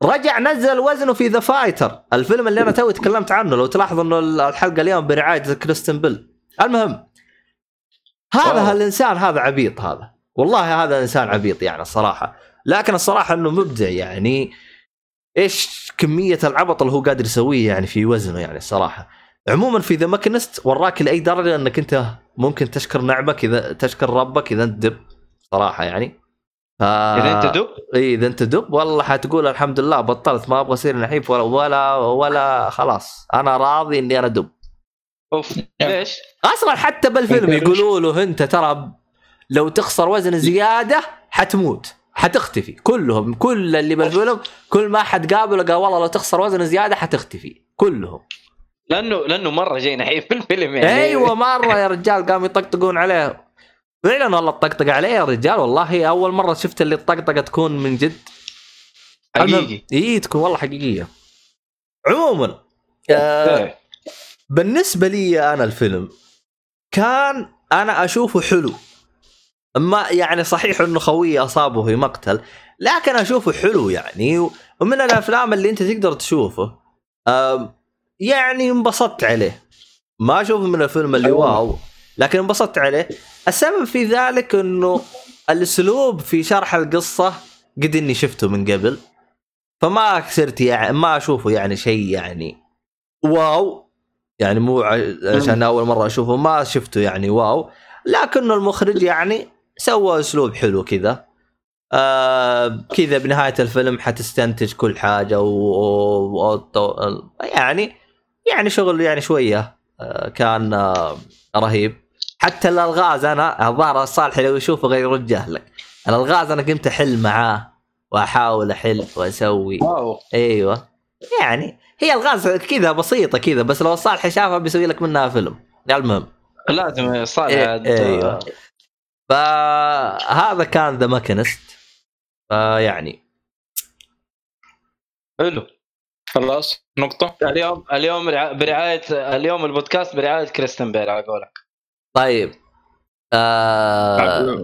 رجع نزل وزنه في The Fighter الفيلم اللي أنا توي تكلمت عنه لو تلاحظ إنه الحلقة اليوم برعاية كريستن بيل المهم هذا واو. هالإنسان هذا عبيط هذا. والله هذا إنسان عبيط يعني الصراحة. لكن الصراحة إنه مبدع يعني. إيش كمية العبط اللي هو قادر يسويه يعني في وزنه يعني الصراحة. عموما في The Machinist وراك لأي درجة إنك أنت ممكن تشكر نعمك إذا تشكر ربك إذا أنت دب صراحة يعني. ف... إذا أنت دب؟ إي إذا أنت دب والله حتقول الحمد لله بطلت ما أبغى أصير نحيف ولا ولا ولا خلاص. أنا راضي إني أنا دب. أوف ليش؟ أصلا حتى بالفيلم أنت يقولوا له أنت ترى لو تخسر وزن زيادة حتموت حتختفي. كلهم كل اللي بالفيلم كل ما حد قابله قال والله لو تخسر وزن زيادة حتختفي. كلهم. لأنه لأنه مرة جاي نحيف في الفيلم يعني. أيوه مرة يا رجال قاموا يطقطقون عليه. فعلا والله الطقطقه عليه يا رجال والله أول مرة شفت اللي الطقطقة تكون من جد. حقيقي. اي تكون والله حقيقية. عموما آه إيه. بالنسبة لي أنا الفيلم كان أنا أشوفه حلو. ما يعني صحيح إنه خوي أصابه في مقتل لكن أشوفه حلو يعني ومن الأفلام اللي أنت تقدر تشوفه يعني انبسطت عليه. ما أشوفه من الفيلم اللي واو لكن انبسطت عليه. السبب في ذلك إنه الأسلوب في شرح القصة قد إني شفته من قبل فما صرت يعني ما أشوفه يعني شيء يعني واو. يعني مو عشان أول مرة أشوفه ما شفته يعني واو. لكنه المخرج يعني سوى أسلوب حلو كذا. آه كذا بنهاية الفيلم حتستنتج كل حاجة و... و... و... يعني يعني شغل يعني شوية. آه كان آه رهيب. حتى الألغاز أنا الظاهر صالح لو يشوفه غير يوجه لك. الألغاز أنا قمت أحل معاه وأحاول أحل وأسوي. واو. أيوه. يعني هي الغاز كذا بسيطة كذا بس لو صالح شافها بيسوي لك منها فيلم. المهم. لازم صالح إيه، أيوه فهذا كان ذا ماكنست فيعني. حلو. خلاص نقطة. اليوم اليوم رع- برعاية اليوم البودكاست برعاية كريستين بيل على قولك. طيب. آه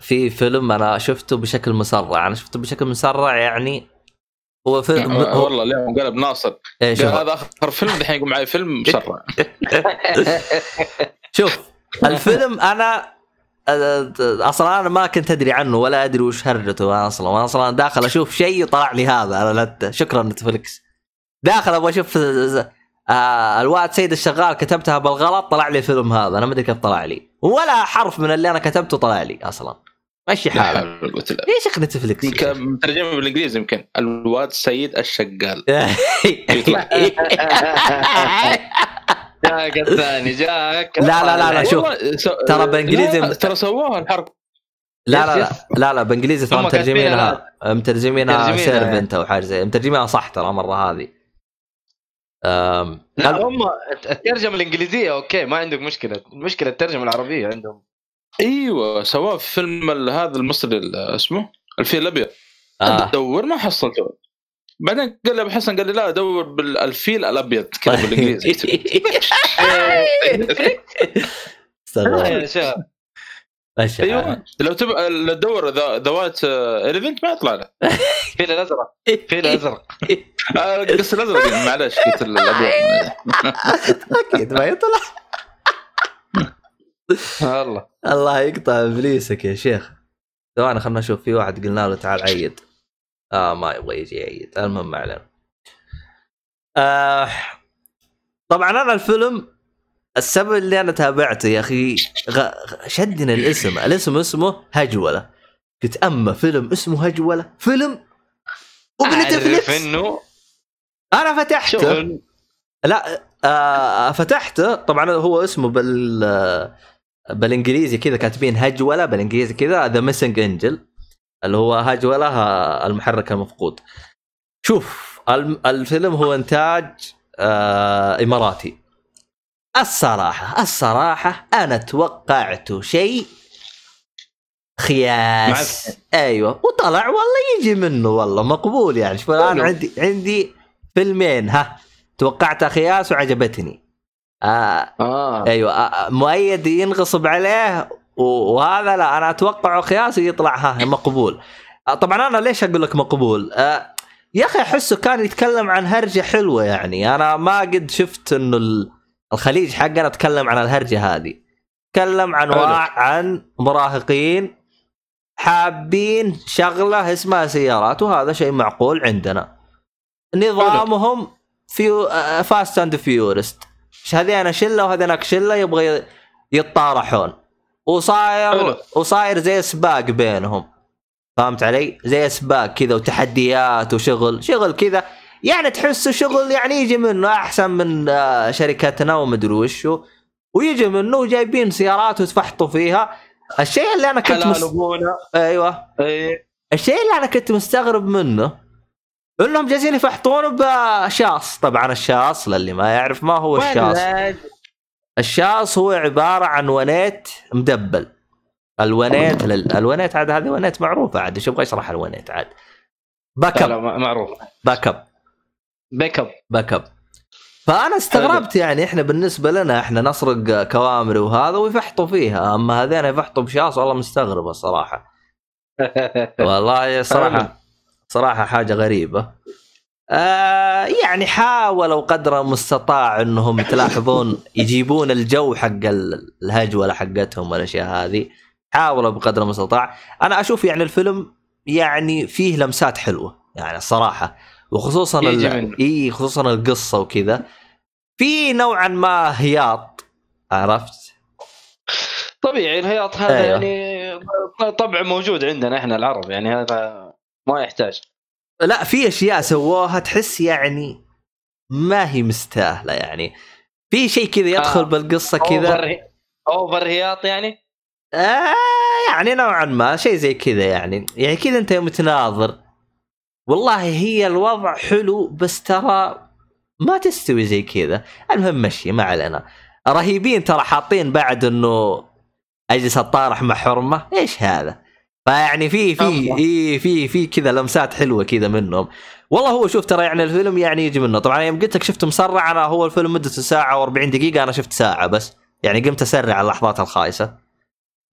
في فيلم أنا شفته بشكل مسرع. أنا شفته بشكل مسرع يعني هو فيلم هو والله اليوم قلب ناصر إيه، قال هذا آخر فيلم دحين يقوم معي فيلم مسرع شوف الفيلم أنا آه، أصلا أنا ما كنت أدري عنه ولا أدري وش هرجته أنا أصلا. أنا أصلا داخل أشوف شيء طلع لي هذا أنا لا شكرا نتفلكس داخل أبغى أشوف آه الواد سيد الشغال كتبتها بالغلط طلع لي الفيلم هذا أنا ما أدري كيف طلع لي. ولا حرف من اللي أنا كتبته طلع لي أصلا. مشي حالك. قوة إلا ليش اخ نتفلكس بالله. يمكن ترجمه بالإنجليزي يمكن. الواد سيد الشغال. جاك الثاني جاك لا لا لا لا شوف. ترى بالإنجليزي- لا، ترى سووها الحرب. لا لا لا لا لا بإنجليزي ترى مترجمينها. مترجمينها servant أو حاجة زي مترجمينها صح ترى مرة هذه. لا هم الترجمة الإنجليزية okay ما عندك مشكلة. المشكلة الترجمة العربية عندهم. أيوه سواه في فيلم ال- هذا المصري ال- اسمه؟ الفيل الأبيض. آه. أدور ما حصلته. بعدين قال لي أبو حسن قال لي لا دور بالفيل الأبيض كذا بالإنجليزي أيوه. لو تبغى لو تدور the white elephant ما يطلع له. الفيل الأزرق. الفيل الأزرق. آه، القص الأزرق معلش قلت الأبيض. أكيد ما يطلع. والله. الله يقطع إبليسك يا شيخ. ثواني خلنا نشوف في واحد قلنا له تعال عيد. آه ما يبغى يجي يعيد. المهم ما علينا. آه طبعا أنا الفيلم السبب اللي أنا تابعته يا أخي غ... غ- شدني الاسم. الاسم اسمه هجولة. قلت أما فيلم اسمه هجولة فيلم وبنتفلكس إنه أنا فتحته. شغل. لا آه فتحته. طبعا هو اسمه بال آه، بالإنجليزي كذا كاتبين هجولة بالإنجليزي كذا the missing engine اللي هو هجولة المحرك المفقود. شوف الفيلم هو إنتاج آه إماراتي. الصراحة الصراحة أنا توقعت شيء خياس. أيوه. وطلع والله يجي منه والله مقبول يعني. شوف الآن حلو. عندي عندي فيلمين ها. توقعت خياس وعجبتني. آه. آه. أيوه. آه مؤيد ينغصب عليه وهذا لا أنا أتوقع خياس يطلع ها مقبول. آه طبعا أنا ليش أقول لك مقبول؟ آه يا أخي أحسه كان يتكلم عن هرجة حلوة يعني. أنا ما قد شفت إنه ال- الخليج حقنا تكلم عن الهرجة هذه. تكلم عن. وا- عن مراهقين حابين شغلة اسمها سيارات وهذا شيء معقول عندنا. نظامهم في Fast and Furious هذين شلة وهذينك شلة يبغى يتطارحون وصاير. وصاير زي سباق بينهم. فهمت علي؟ زي سباق كذا وتحديات وشغل شغل كذا. يعني تحسه شغل يعني يجي منه أحسن من آه، شركتنا ومدري وشو. ويجي منه وجايبين سيارات وتفحطوا فيها. الشيء اللي أنا كنت حلال مس... أبونا. أيوه. إيه. الشيء اللي أنا كنت مستغرب منه انهم جالسين يفحطونه بشاص طبعا الشاص للي ما يعرف ما هو الشاص الشاص هو عبارة عن ونيت مدبل. الونيت لل... الونيت عاد هذه ونيت معروفة عاد إيش أبغى اشرح الونيت عاد. باك اب معروف باك اب pickup pickup فأنا استغربت يعني إحنا بالنسبة لنا إحنا نسرق كوامري وهذا ويفحطوا فيها. أما هذين يفحطوا بشاص والله مستغرب الصراحه والله صراحة. صراحة حاجة غريبة. آه يعني حاولوا قدر المستطاع انهم تلاحظون يجيبون الجو حق ال- الهجولة حقتهم والأشياء هذه. حاولوا بقدر المستطاع. أنا أشوف يعني الفيلم يعني فيه لمسات حلوة يعني الصراحه وخصوصا. اي خصوصا القصة وكذا. في نوعا ما هياط عرفت؟ طبيعي الهياط هذا أيوه. يعني طبع موجود عندنا إحنا العرب يعني هذا ما يحتاج. لا في أشياء سووها تحس يعني ما هي مستاهلة يعني. في شيء كذا يدخل آه. بالقصة كذا. أوفر أوفر هياط يعني؟ آه يعني نوعا ما شيء زي كذا يعني. يعني كذا أنت يوم تناظر والله هي الوضع حلو بس ترى ما تستوي زي كذا. المهم مشي ما علينا. رهيبين ترى حاطين بعد إنه أجلس الطارح مع حرمة. إيش هذا؟ فيعني في في. اي في في كذا لمسات حلوة كذا منهم. والله هو شوف ترى يعني الفيلم يعني يجي منه. طبعا يوم قلت لك شفته مسرع أنا هو الفيلم مدته ساعة و40 دقيقة أنا شفت ساعة بس. يعني قمت أسرع اللحظات الخايسة.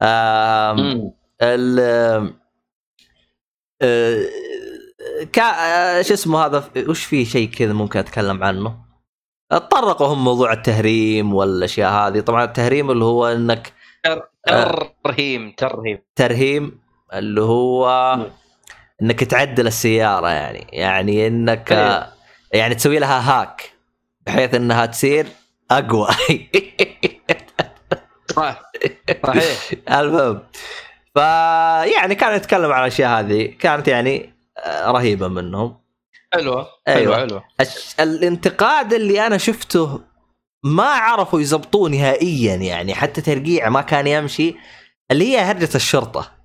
آم. ال آه، كا آه، شو اسمه هذا؟ وش في شيء كذا ممكن أتكلم عنه؟ تطرقوا هم موضوع التهريم والأشياء هذه. طبعا التهريم اللي هو إنك ترهيم ترهيم. ترهيم. اللي هو إنك تعدل السيارة يعني. يعني إنك أيوه. يعني تسوي لها هاك بحيث إنها تصير أقوى. صح. صحيح. المهم. فيعني كان يتكلم عن الأشياء هذه كانت يعني آه، رهيبة منهم. حلوة. أيوة. حلوة. الانتقاد اللي أنا شفته ما عرفوا يزبطوه نهائيا يعني. حتى ترقيع ما كان يمشي اللي هي هرجة الشرطة.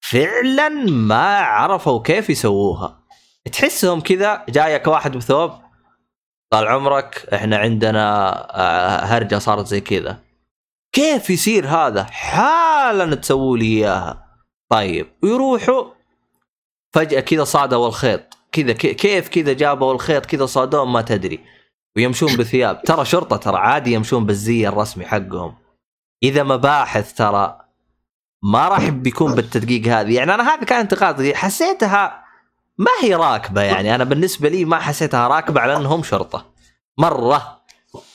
فعلا ما عرفوا كيف يسووها. تحسهم كذا جايك واحد بثوب طال عمرك إحنا عندنا آه، هرجة صارت زي كذا. كيف يصير هذا؟ حالا تسووا لي إياها. طيب ويروحوا فجأة كذا صادوا الخيط. كذا كيف كذا جابوا الخيط؟ كذا صادوه ما تدري. ويمشون بثياب ترى شرطة ترى عادي يمشون بالزي الرسمي حقهم. إذا مباحث ترى ما راح بيكون بالتدقيق هذه. يعني أنا هذا كان انتقاد حسيتها ما هي راكبة يعني. أنا بالنسبة لي ما حسيتها راكبة على أنهم شرطة. مرة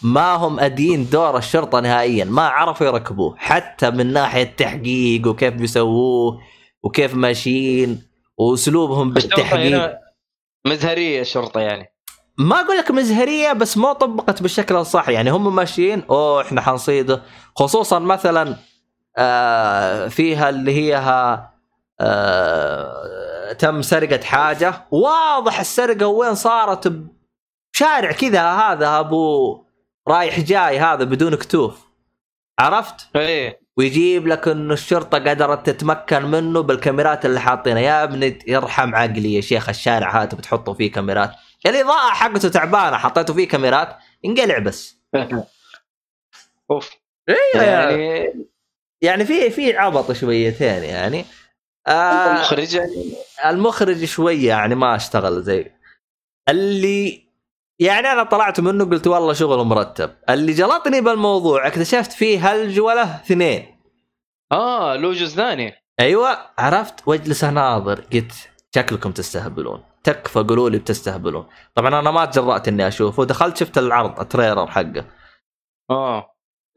ما هم أدين دور الشرطة نهائيا. ما عرفوا يركبوه. حتى من ناحية تحقيق وكيف بيسووه وكيف ماشيين وأسلوبهم بالتحقيق. مزهرية الشرطة يعني. ما أقول لك مزهرية بس ما طبقت بالشكل الصح. يعني هم ماشيين أوه إحنا حنصيده. خصوصا مثلا آه فيها اللي هي ها آه تم سرقة حاجة. واضح السرقة وين صارت؟ بشارع كذا هذا أبو رايح جاي هذا بدون كتوف. عرفت؟ إيه. ويجيب لك إنه الشرطة قدرت تتمكن منه بالكاميرات اللي حاطينها. يا ابني يرحم عقلي يا شيخ الشارع هذا بتحطوا فيه كاميرات. الإضاءة حقته تعبانة حطيتوا فيه كاميرات. انقلع بس. أوف. يعني يعني يعني في في عبط شويتين يعني. آه المخرج يعني؟ المخرج شوية يعني ما اشتغل زي اللي يعني أنا طلعت منه قلت والله شغل مرتب. اللي جلطني بالموضوع اكتشفت فيه هالجوله اثنين. آه له جزء ثاني. أيوه عرفت؟ واجلس أناظر قلت شكلكم تستهبلون. تكفى قولوا لي بتستهبلون. طبعا أنا ما تجرأت إني أشوفه. دخلت شفت العرض التريلر حقه. آه.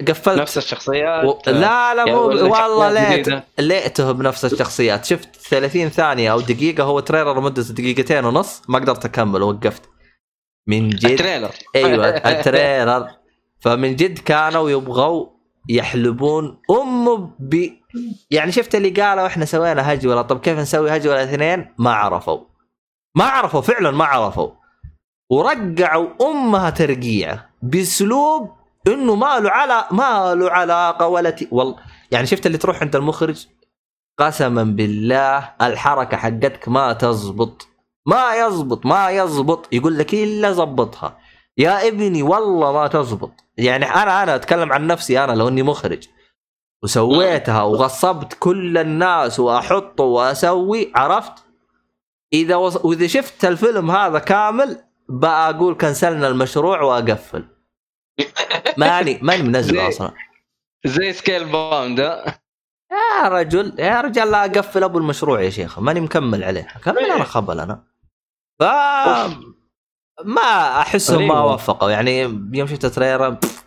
قفلت. نفس الشخصيات. و... لا لا مو والله ليت؟ ليته بنفس الشخصيات. شفت 30 ثانية أو دقيقة هو trailer مدته دقيقتين ونص ما قدرت أكمل وقفت. من جد. ال trailer. أيوه ال trailer. فمن جد كانوا يبغوا يحلبون امه ب يعني شفت اللي قالوا إحنا سوينا هجوله طب كيف نسوي هجوله اثنين؟ ما عرفوا. ما عرفوا فعلا ما عرفوا. ورقعوا أمها ترقيعه بأسلوب إنه ما له علا ما له علاقة ولا ت... والله. يعني شفت اللي تروح عند المخرج؟ قسما بالله الحركة حقتك ما تزبط. ما يزبط ما يزبط. يقول لك إلا زبطها. يا ابني والله ما تزبط. يعني أنا أنا أتكلم عن نفسي أنا لو إني مخرج. وسويتها وغصبت كل الناس واحط وأسوي عرفت؟ إذا وص... وإذا شفت الفيلم هذا كامل بقى أقول كنسلنا المشروع وأقفل. ماني ماني منزل زي- أصلا. زي سكيل باوند يا رجل يا رجال لا أقفل أبو المشروع يا شيخ. ماني مكمل عليه. كمل أنا خبل أنا. ف ما احسهم ما. وفقوا يعني يوم شفت تريلر بف،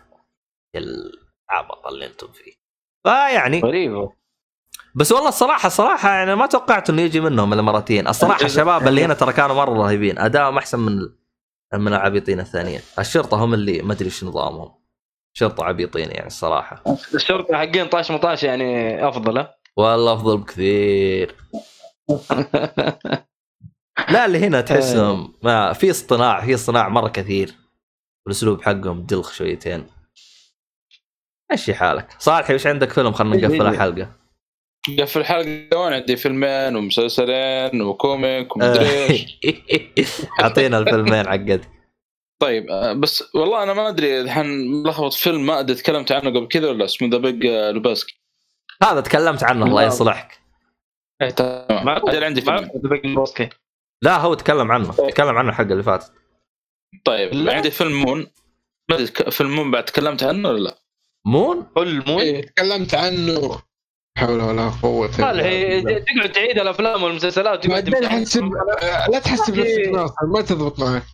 العبط اللي أنتم فيه. فيعني غريبه بس والله الصراحه الصراحة يعني ما توقعت إنه يجي منهم الاماراتيين الصراحة الشباب اللي هنا ترى كانوا مرة رهيبين. ادائهم أحسن من من العبيطين الثانيين. الشرطة هم اللي ما أدري إيش نظامهم. شرطة عبيطين يعني الصراحة. الشرطة حقين طاش مطاش يعني أفضل والله أفضل بكثير. لا اللي هنا تحسهم ما في اصطناع في اصطناع مرة كثير. والاسلوب حقهم دلخ شويتين. مشي حالك. صالحي وش عندك فيلم؟ خلينا نقفل الحلقة. في الحلقة وين عندي فيلمين ومسلسلين و comic ومدري إيش. أعطينا الفيلمين عقد طيب آه، بس والله أنا ما أدري الحين ملخبط فيلم ما أدري تكلمت عنه قبل كذا ولا اسمه The Big Lebowski هذا تكلمت عنه الله يصلحك. تمام. أجل عندي فيلم. لا هو تكلم عنه تكلم عنه الحلقة اللي فاتت. طيب لا. عندي فيلم Moon. فيلم Moon بعد تكلمت عنه ولا لا؟ Moon؟ كل مو إيه، تكلمت عنه. حول ولا قوة صالح بالله. تقعد تعيد الأفلام والمسلسلات وتقعد لا تحسب يا أخي. نفسك ناصر ما تضبط معك.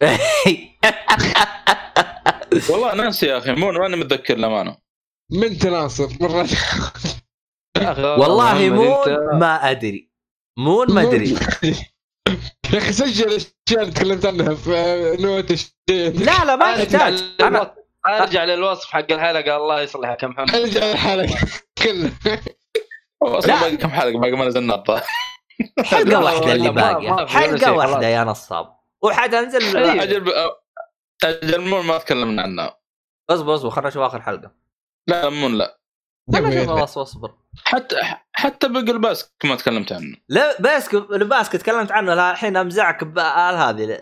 والله ناسي يا أخي Moon ماني متذكر الامانه من يا أخي والله Moon ما أدري. Moon ما أدري. يا أخي سجل الاشياء اللي تكلمت عنها في note لا لا ما يحتاج. أنا للوصف أرجع للوصف حق الحلقة الله يصلحك يا محمد أرجع الحلقة كلها. أصلا لا. باقي كم حلقة باقي ما نزلنا الظاهر. حلقة واحدة اللي باقية. حلقة واحدة خلاص. يا نصاب وحتنزل. أجل. أجل Moon ما تكلمنا عنه. اصبر اصبر خلينا نشوف آخر حلقة. لا Moon لا. نشوف اصبر حتى حتى بقى الباسك ما تكلمت عنه. لا باسك لباسك تكلمت عنه لا الحين أمزعك هذه.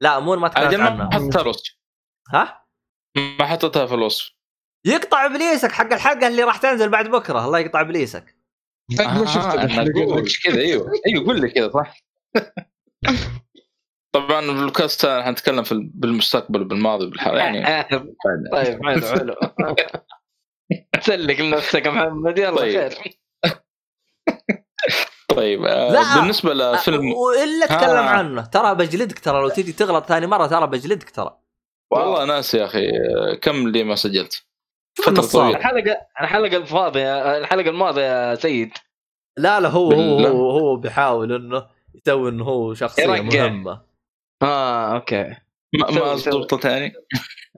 لا مون ما تكلمت أجل ما عنه. حطيتها الوصف. ها؟ ما حطيتها في الوصف. يقطع إبليسك حق الحلقة اللي راح تنزل بعد بكرة. الله يقطع إبليسك. بعد ما شفت آه، كذا أيوه. أيوه قول لي كذا صح. طبعا بالكاست حنتكلم في ال- بالمستقبل وبالماضي وبالحال يعني. طيب حلو حلو. سلك لنفسك يا محمد يلا طيب. خير. طيب آه لا. بالنسبة لفيلم وإلا تكلم آه. عنه. ترى بجلدك ترى لو تجي تغلط ثاني مرة ترى بجلدك ترى. والله ناس يا أخي آه، كم اللي ما سجلت؟ فترة. طويلة الحلقة الحلقة الفاضيه الحلقة الماضية يا سيد لا لا هو هو. هو, هو بيحاول إنه يسوي إنه هو شخصية يرقع. مهمة آه أوكي ما, ما. ضبطت يعني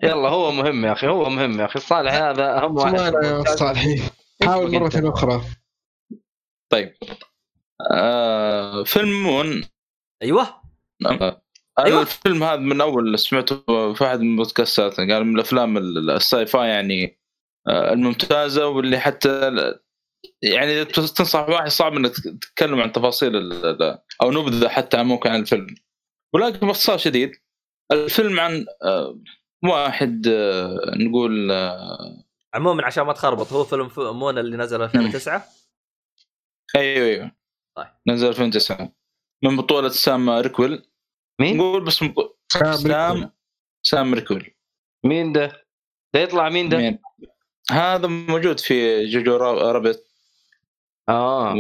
يلا هو مهم يا أخي هو مهم يا أخي الصالح هذا أهم واحد يا صالحي حاول مرة أخرى طيب آه فيلم Moon أيوه آه، أيوة. أيوة. الفيلم هذا من أول سمعته في احد من البودكاستات قال من الأفلام ال- ال sci-fi يعني آه، الممتازة واللي حتى يعني إذا تنصح واحد صعب إنك تتكلم عن تفاصيل أو نبذة حتى عن ممكن عن الفيلم ولكن باختصار شديد الفيلم عن آه، واحد آه، نقول آه، عموما عشان ما تخربط هو فيلم ف- Moon اللي نزل 2009 أيوه أيوه طيب. نزل 2009 من بطولة سام روكويل مين؟ نقول بس من بطولة سام سام روكويل مين ده؟ ده يطلع مين ده؟ مين؟ هذا موجود في Jojo Ra- Rabbit آه.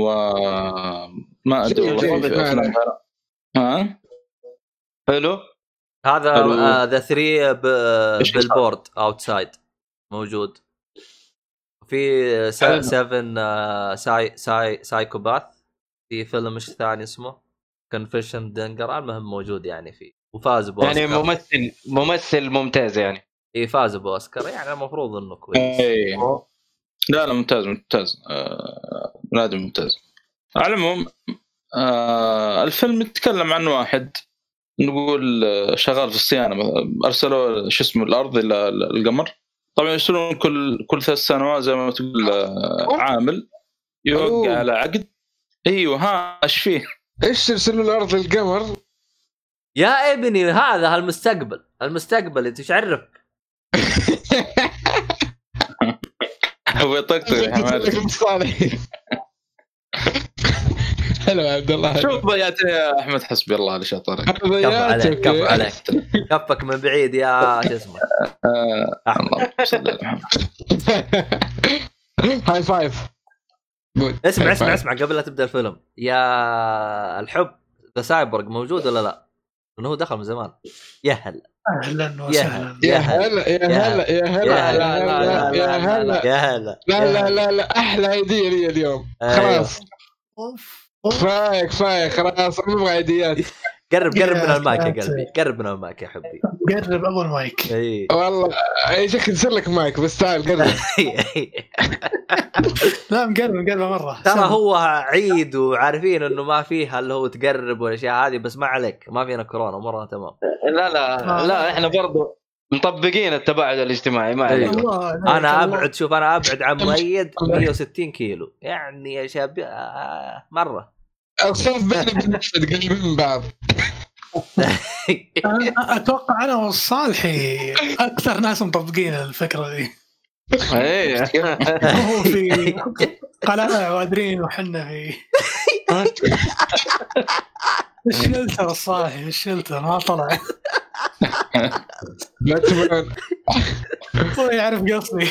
أدري والله. جيد. افلام غير- ها؟ حلو هذا. ذا 3 إيش بالبورد اوتسايد موجود. في حلو. 7 ساي ساي سايكوباث في فيلم إيش ثاني اسمه؟ كونفيشن دنجر المهم موجود يعني فيه وفاز بأوسكار. يعني ممثل ممثل ممتاز يعني. اي فاز بأوسكار. يعني المفروض إنه كويس. اي لا لا ممتاز ممتاز. آه نادي ممتاز. على العموم آه الفيلم يتكلم عن واحد نقول آه، شغال في الصيانة. أرسلوا شو اسمه الأرض إلى القمر. طبعا يرسلون كل كل ثلاث سنوات زي ما تقول آه، عامل. يوقع على عقد. إيوه ها إيش فيه؟ إيش ترسلوا الأرض القمر؟ يا ابني هذا المستقبل المستقبل أنت إيش عرفك؟ هو يطقطق يا حماد حلو يا عبد الله. شوف ضيعت يا أحمد حسبي الله على شطرك كفو عليك كفو عليك. كفك من بعيد يا شو اسمه. أحمد. هاي فايف. اسمع اسمع. اسمع قبل لا تبدأ الفيلم. يا الحب ذا سايبورغ موجود ولا لا؟ لأنه هو دخل من زمان. يا هلا. أهلا يا وسهلا. يا هلا يا هلا يا هلا. يا يا هلا. هلا. يا هلا. يا هلا. لا لا لا لا أحلى هديه لي اليوم. أيوه. خلاص. كفاية كفاية. خلاص ما أبغى هديات قرب قرب من المايك يا. قلبي. قرب من المايك يا حبي. قرب ابو المايك إي. والله إي شكل يصير لك مايك بس تعال قرب. لا مقرب مقربه مرة. ترى. هو عيد وعارفين إنه ما فيها اللي هو تقرب والأشياء هذه بس ما عليك. ما فينا كورونا مرة تمام. لا لا لا إحنا برضو مطبقين التباعد الاجتماعي ما عليك. أنا. أبعد شوف أنا أبعد عن مؤيد 160 كيلو. يعني يا شباب آه، مرة. الخوف بيني وبين احمد قريبين من بعض. أنا أتوقع أنا والصالحي أكثر ناس مطبقين الفكرة دي إيه. هو في قلعه وادرين وحنا في. الشلتر الصالحي الشلتر ما طلع. لا تبان هو يعرف قصدي.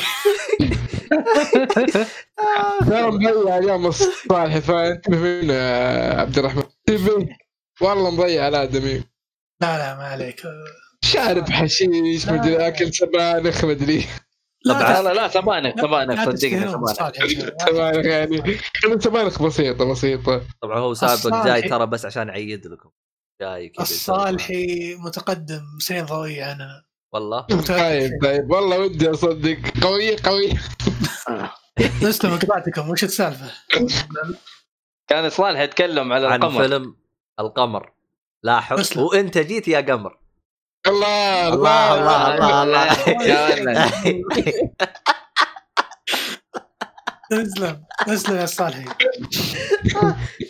ترى مضيع اليوم الصالح. فانتبه فينا يا عبد الرحمن؟ والله مضيع الادمي لا لا ما عليك. شارب حشيش مدري أكل سبانخ مدري لا لا لا سبانخ لا صدقني بالصالح. سبانخ يعني كل سبانخ بسيطة بسيطة. طبعا هو سابق جاي ترى بس عشان يعيد لكم. جاي كذا. الصالحي متقدم سنين ضوئيه عننا والله؟ طيب طيب والله ودي أصدق. قوية قوية. تسلم قطعتكم وش السالفة؟ كان صالح يتكلم على عن القمر. فيلم القمر. لاحظ. وأنت جيت يا قمر. الله الله الله الله الله. تسلم تسلم يا الصالحي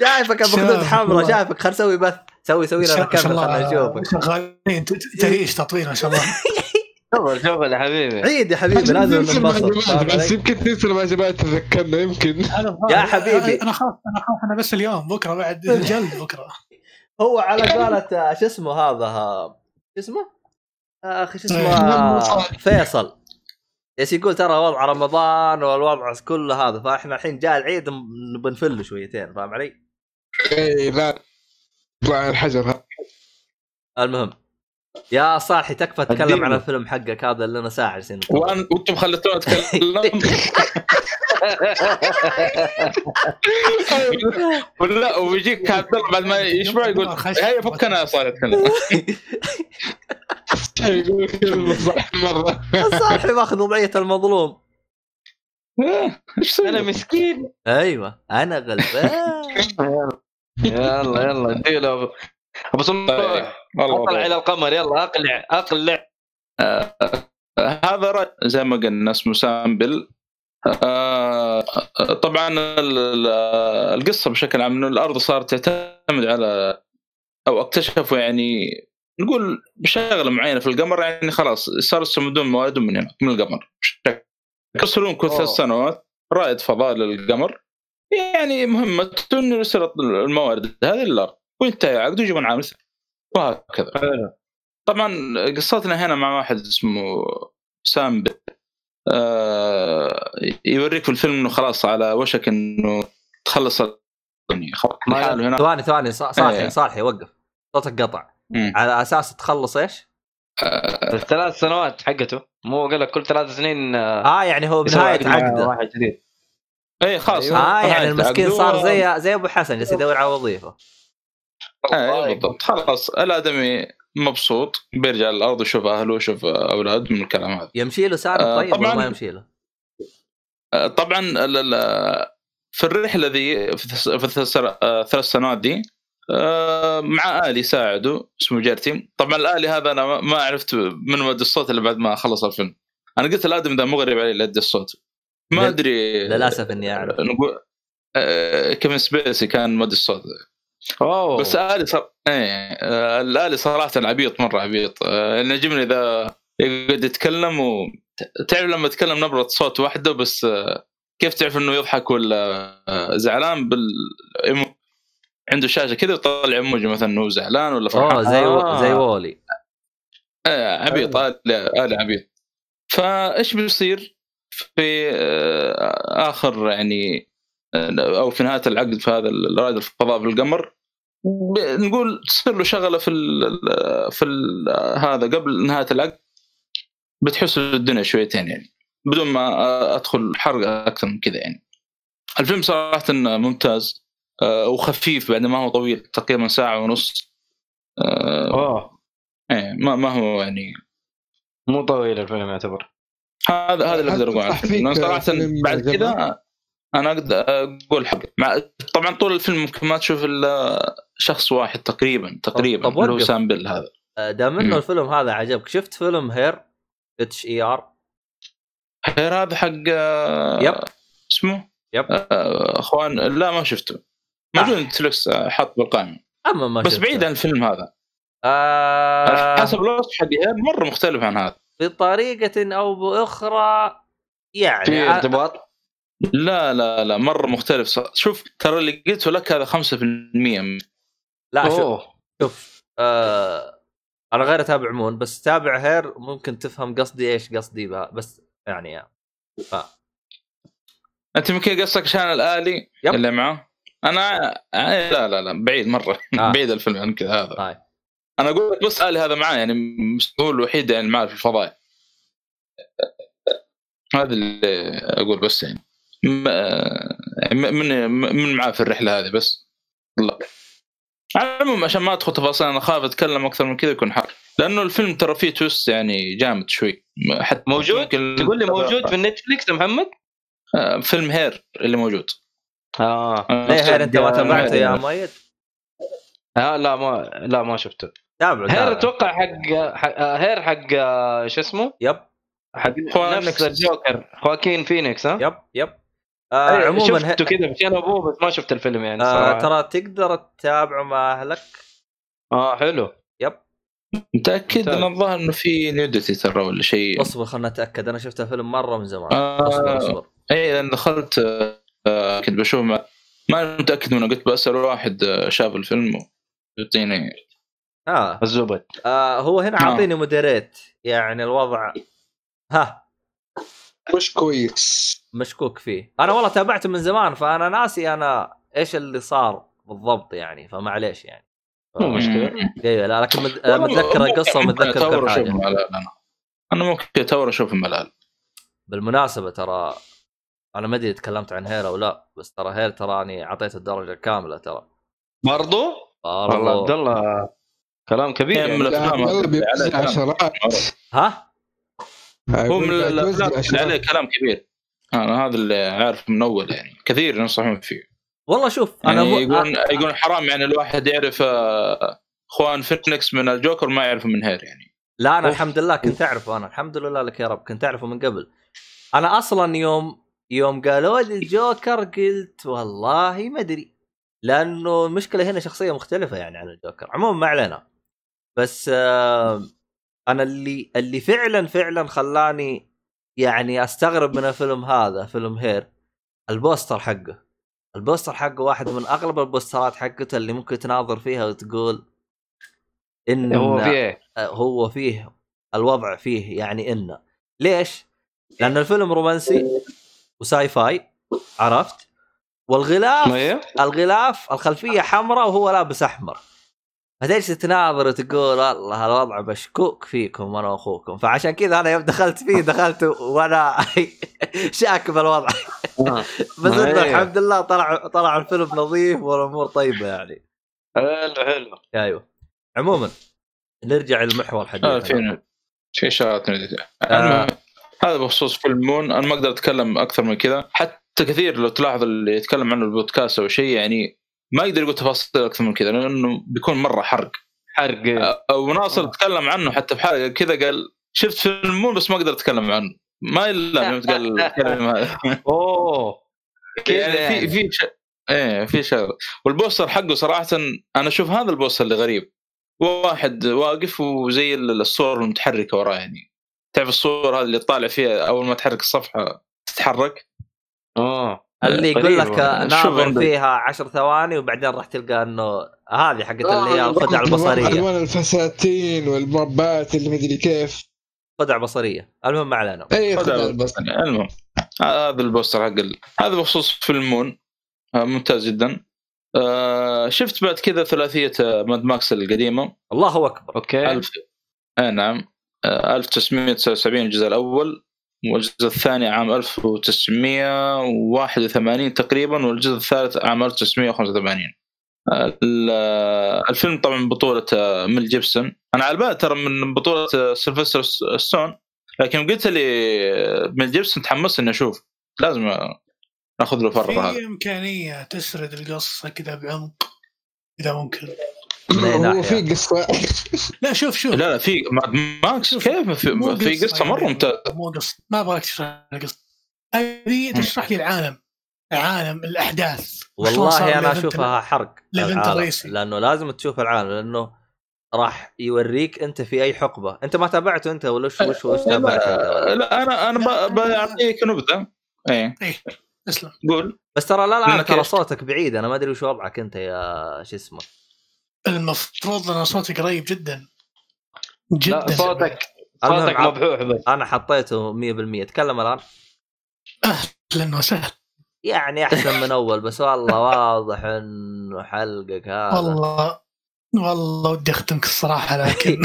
شايفك أبو خدود حمراء. شايفك. خل سوي بث سوي سوي لنا كاميرا خلنا الله. نشوفك. شغالين. ت- تعيش تطوير ما شاء الله. شوف شوف يا حبيبي. عيد يا حبيبي لازم ننبسط. بس؟ يمكن تنسى ما جماعة تذكرنا يمكن. يا حبيبي. أنا خاف أنا خاف أنا بس اليوم. بكرة بعد جلد بكرة. هو على قولة شو اسمه هذا؟ اسمه؟ أخي شو اسمه إيه. آه، فيصل يس يقول ترى وضع رمضان والوضع كله هذا فاحنا الحين جاء العيد بنفل شويتين فاهم علي؟ اي لا طلع الحجر. المهم يا صالحي تكفى تتكلم. عن الفيلم حقك هذا اللي أنا ساعه جالسين نتكلم. وأن- وأنتم خليتونا اتكلم ولا ويجيك عبد الله بعد ما يشبع يقول هيا فكنا يا صالح اتكلم يقول صح مره صالحي ماخذ وضعية المظلوم؟ أنا مسكين. أيوه أنا غلبان. يلا يلا اديله. أبو سلطان. اطلع. إلى القمر. يلا أقلع أقلع. هذا رجل زي ما قلنا اسمه سامبل آه، طبعا ال- ال- القصة بشكل عام إنه الأرض صارت تعتمد على أو اكتشفوا يعني نقول بشغلة معينة في القمر يعني خلاص صاروا يستمدون مواردهم من هنا من القمر. يرسلون كل ثلاث. سنوات رائد فضاء للقمر. يعني مهمته إنه يرسل الموارد هذه للأرض وينتهي عقده ويجيبون عامل ثاني. وهكذا. طبعا قصتنا هنا مع واحد اسمه سام آه يوريك في الفيلم إنه خلاص على وشك إنه تخلص الدنيا. لحاله هنا. ثواني ثواني صالحي إيه. صالحي وقف. صوتك قطع. مم. على أساس تخلص إيش؟ آه، الثلاث سنوات حقته. مو قال لك كل ثلاث سنين آه، آه يعني هو بنهايه عقده. واحد جديد. اي خلاص. آه يعني المسكين صار زي زي أبو حسن جالس يدور على وظيفة. اي بالضبط. خلاص الآدمي مبسوط بيرجع للأرض يشوف أهله ويشوف اولاده من الكلام هذا. يمشي له سالم آه، طيب ولا طبعاً. ما يمشي له؟ آه، طبعا ال- ال- في الرحلة ذي في الث- في الثلاث آه، ثلاث سنوات دي آه، مع آلي ساعده اسمه جيرتي طبعا الآلي هذا أنا ما- ما عرفت من مد الصوت إلا بعد ما خلص الفيلم. أنا قلت الادم ذا مغرب عليه لدي الصوت ما أدري للأسف إني أعرف. نقول آه، كيفن سبيسي كان مد الصوت أوه. بس آلي صار إيه آه، الالي صراحة عبيط مرة عبيط. آه، اللي يعجبني إذا يقعد يتكلم و تعرف لما يتكلم نبرة صوت واحدة بس آه، كيف تعرف إنه يضحك ولا آه، زعلان؟ بال عنده شاشة كذا يطلع إيموجي مثلا إنه زعلان ولا فرحان. أوه زي آه. زي وولي. إيه عبيط آلي آلي عبيط. فإيش بيصير في آه، آخر يعني آه، أو في نهاية العقد في هذا الرائد الفضاء في القمر ب- نقول تصير له شغلة في ال في ال هذا قبل نهاية العقد بتحس الدنيا شويتين يعني بدون ما أدخل حرق أكثر من كذا يعني. الفيلم صراحة ممتاز وخفيف بعد ما هو طويل تقريبا ساعة ونص. آه، أوه. إيه، ما ما هو يعني مو طويل الفيلم يعتبر. هذا هذا اللي أقدر أقول عنه صراحة بعد. كذا أنا أقدر أقول حق. مع طبعا طول الفيلم ممكن ما تشوف إلا شخص واحد تقريبا تقريبا اللي هو. سام بيل هذا. آه، دام إنه. الفيلم هذا عجبك شفت فيلم هير؟ إتش إي آر؟ غير هذا حق آه، yep. اسمه؟ yep. آه، أخوان لا ما شفته. موجود نتفلكس حاط بالقائمة. أما ما بس شفته. بعيد عن الفيلم هذا. آه. حسب الوصف حق Her مرة مختلف عن هذا. بطريقة أو بأخرى يعني في ارتباط لا لا لا مرة مختلف. صار. شوف ترى اللي قلته لك هذا 5% لا شوف أوه. شوف آه أنا غير أتابع مون بس تابع هير ممكن تفهم قصدي إيش قصدي بها بس يعني ف... أنت يمكن قصدك عشان الآلي يب. اللي معاه أنا آه، لا لا لا بعيد مرة. آه. بعيد الفيلم عن كذا هذا. هاي أنا أقول لك بس آلي هذا معاه يعني هو الوحيد يعني معاه في الفضاء. هذا اللي أقول بس يعني. آه، من من من معاه في الرحلة هذه بس لا على العموم عشان ما أدخل تفاصيل أنا خاف أتكلم أكثر من كذا يكون حرق لأنه الفيلم ترى فيه twist يعني جامد شوي حتى موجود؟ تقول لي موجود في النتفلكس يا محمد؟ آه، فيلم Her اللي موجود آه آه، ليه Her أنت ما آه، تابعته يا مؤيد؟ آه لا ما لا ما شفته تابعه Her. أتوقع حق, حق آه، هير حق آه، شو اسمه؟ yep حق خواكين نفس فينيكس. الجوكر خواكين فينيكس ها؟ yep yep آه أيوة، عموما شفته كذا مشي أنا وابوه بس ما شفت الفيلم يعني آه صراحة. ترى تقدر تتابعه مع أهلك. آه حلو. yep. متأكد ممتاز. ان الظاهر إنه في nudity ترى ولا شيء. اصبر خلنا نتأكد. أنا شفت الفيلم مرة من زمان. آه. أصبر أصبر. اي لأن دخلت آه، كنت بشوف ما ما متأكد منه. قلت بسال واحد آه، شاف الفيلم يعطيني آه, الزبد آه هو هنا آه. عاطيني مودريت. يعني الوضع ها. مش كويس. مشكوك فيه. أنا والله تابعته من زمان فأنا ناسي أنا إيش اللي صار بالضبط يعني فمعليش يعني. مو مشكلة. أيوه لا لكن مد- متذكر القصة ومتذكر كل حاجة. أنا. أنا ممكن تور أشوف ملال بالمناسبة ترى أنا ما أدري تكلمت عن هير أو لأ بس ترى هير تراني أعطيت الدرجة الكامله ترى. برضو؟ والله عبد الله كلام كبير يعني. يعني. من الافلام. عشرات ها؟ هو من الأفلام. عليه كلام كبير. أنا هذا اللي عارف من أول يعني. كثير ينصحون فيه. والله شوف أنا يعني مو- يقولون آه، يقولون حرام يعني الواحد يعرف آه، خواكين فينيكس من الجوكر ما يعرفه من Her يعني. لا أنا أوف. الحمد لله كنت أعرفه أنا الحمد لله لك يا رب كنت أعرفه من قبل. أنا أصلا يوم يوم قالوا لي الجوكر قلت والله ما أدري لأنه المشكلة هنا شخصية مختلفة يعني عن الجوكر. عموما ما علينا. بس آه أنا اللي اللي فعلا فعلا خلاني يعني أستغرب من الفيلم هذا فيلم Her ال poster حقه ال poster حقه واحد من أغلب البوسترات حقته اللي ممكن تناظر فيها وتقول إن هو في إيه؟ هو فيه الوضع فيه يعني إنه ليش؟ لأن الفيلم رومانسي وساي فاي عرفت؟ والغلاف أيوه الغلاف الخلفية حمراء وهو لابس أحمر فتجلس تناظر وتقول والله الوضع مشكوك فيكم أنا وأخوكم. فعشان كذا أنا يوم دخلت فيه دخلت وأنا شاك بالوضع. آه. بس إنه أيوه. الحمد لله طلع طلع الفيلم نظيف والأمور طيبة يعني. حلو حلو. أيوه. عموما نرجع للمحور آه حقنا في في شغلات آه. هذا بخصوص فيلم مون أنا ما أقدر أتكلم أكثر من كذا. حتى كثير لو تلاحظ اللي يتكلم عنه البودكاست أو شيء يعني ما يقدر يقول تفاصيل أكثر من كذا لأنه بيكون مرة حرق. حرق. أو ناصر تكلم عنه حتى في حلقه كذا قال شفت فيلم مون بس ما أقدر أتكلم عنه. ما إلا فهمت قال الكلمة هذه. أوه. كذا يعني في في ش... إيه في شغله والبوستر حقه صراحة أنا أشوف هذا البوستر اللي غريب. واحد واقف وزي الصور المتحركة وراه يعني. تعرف الصور هذه اللي تطالع فيها أول ما تحرك الصفحة تتحرك؟ اوه اللي يقول لك ناظر. فيها عشر ثواني وبعدين راح تلقى إنه هذه حقت اللي هي الخدع البصرية. الوان الفساتين والمربات اللي مدري كيف. خدع بصريه المهم ما علينا. أي خدع يعني المهم هذا ال poster حق هذا بخصوص فيلم Moon. آه، ممتاز جدا. آه، شفت بعد كذا ثلاثية آه، Mad Max القديمة. الله أكبر. okay. ألف آه نعم. آه 1979 الجزء الأول. والجزء الثاني عام 1981 تقريبا والجزء الثالث عام 1985 آه، ال- آه، الفيلم طبعا بطولة آه، ميل جيبسون. أنا على بالي ترى من بطولة آه، سيلفستر ستون لكن قلت لي آه، ميل جيبسون تحمست إني أشوف. لازم ناخذ له هذا في إمكانية تسرد القصة كذا بعمق إذا ممكن. هو؟ في قصة. لا شوف شوف. لا لا في ماد ماكس كيف؟ في, في قصة مرة يعني، ممتازة. مو قصة. ما أبغاك تشرح لي القصة هذه تشرح لي العالم. العالم الأحداث والله أنا أشوفها حرق. لأنه لازم تشوف العالم لأنه راح يوريك أنت في أي حقبة. أنت ما تابعته أنت ولا وش وش وش تابعت لا, أنا أنا بعطيك نبذة. إيه. اسلم قول. بس ترى لا لا ترى؟ صوتك بعيد أنا ما أدري وش وضعك أنت يا شو اسمه المفروض أن صوتي قريب جدا. جدا. لا صوتك صوتك مبحوح بس. أنا حطيته 100% تكلم الآن. أهلا وسهلا. يعني أحسن من أول بس والله واضح إنه حلقك هذا. والله والله ودي اخدمك الصراحة لكن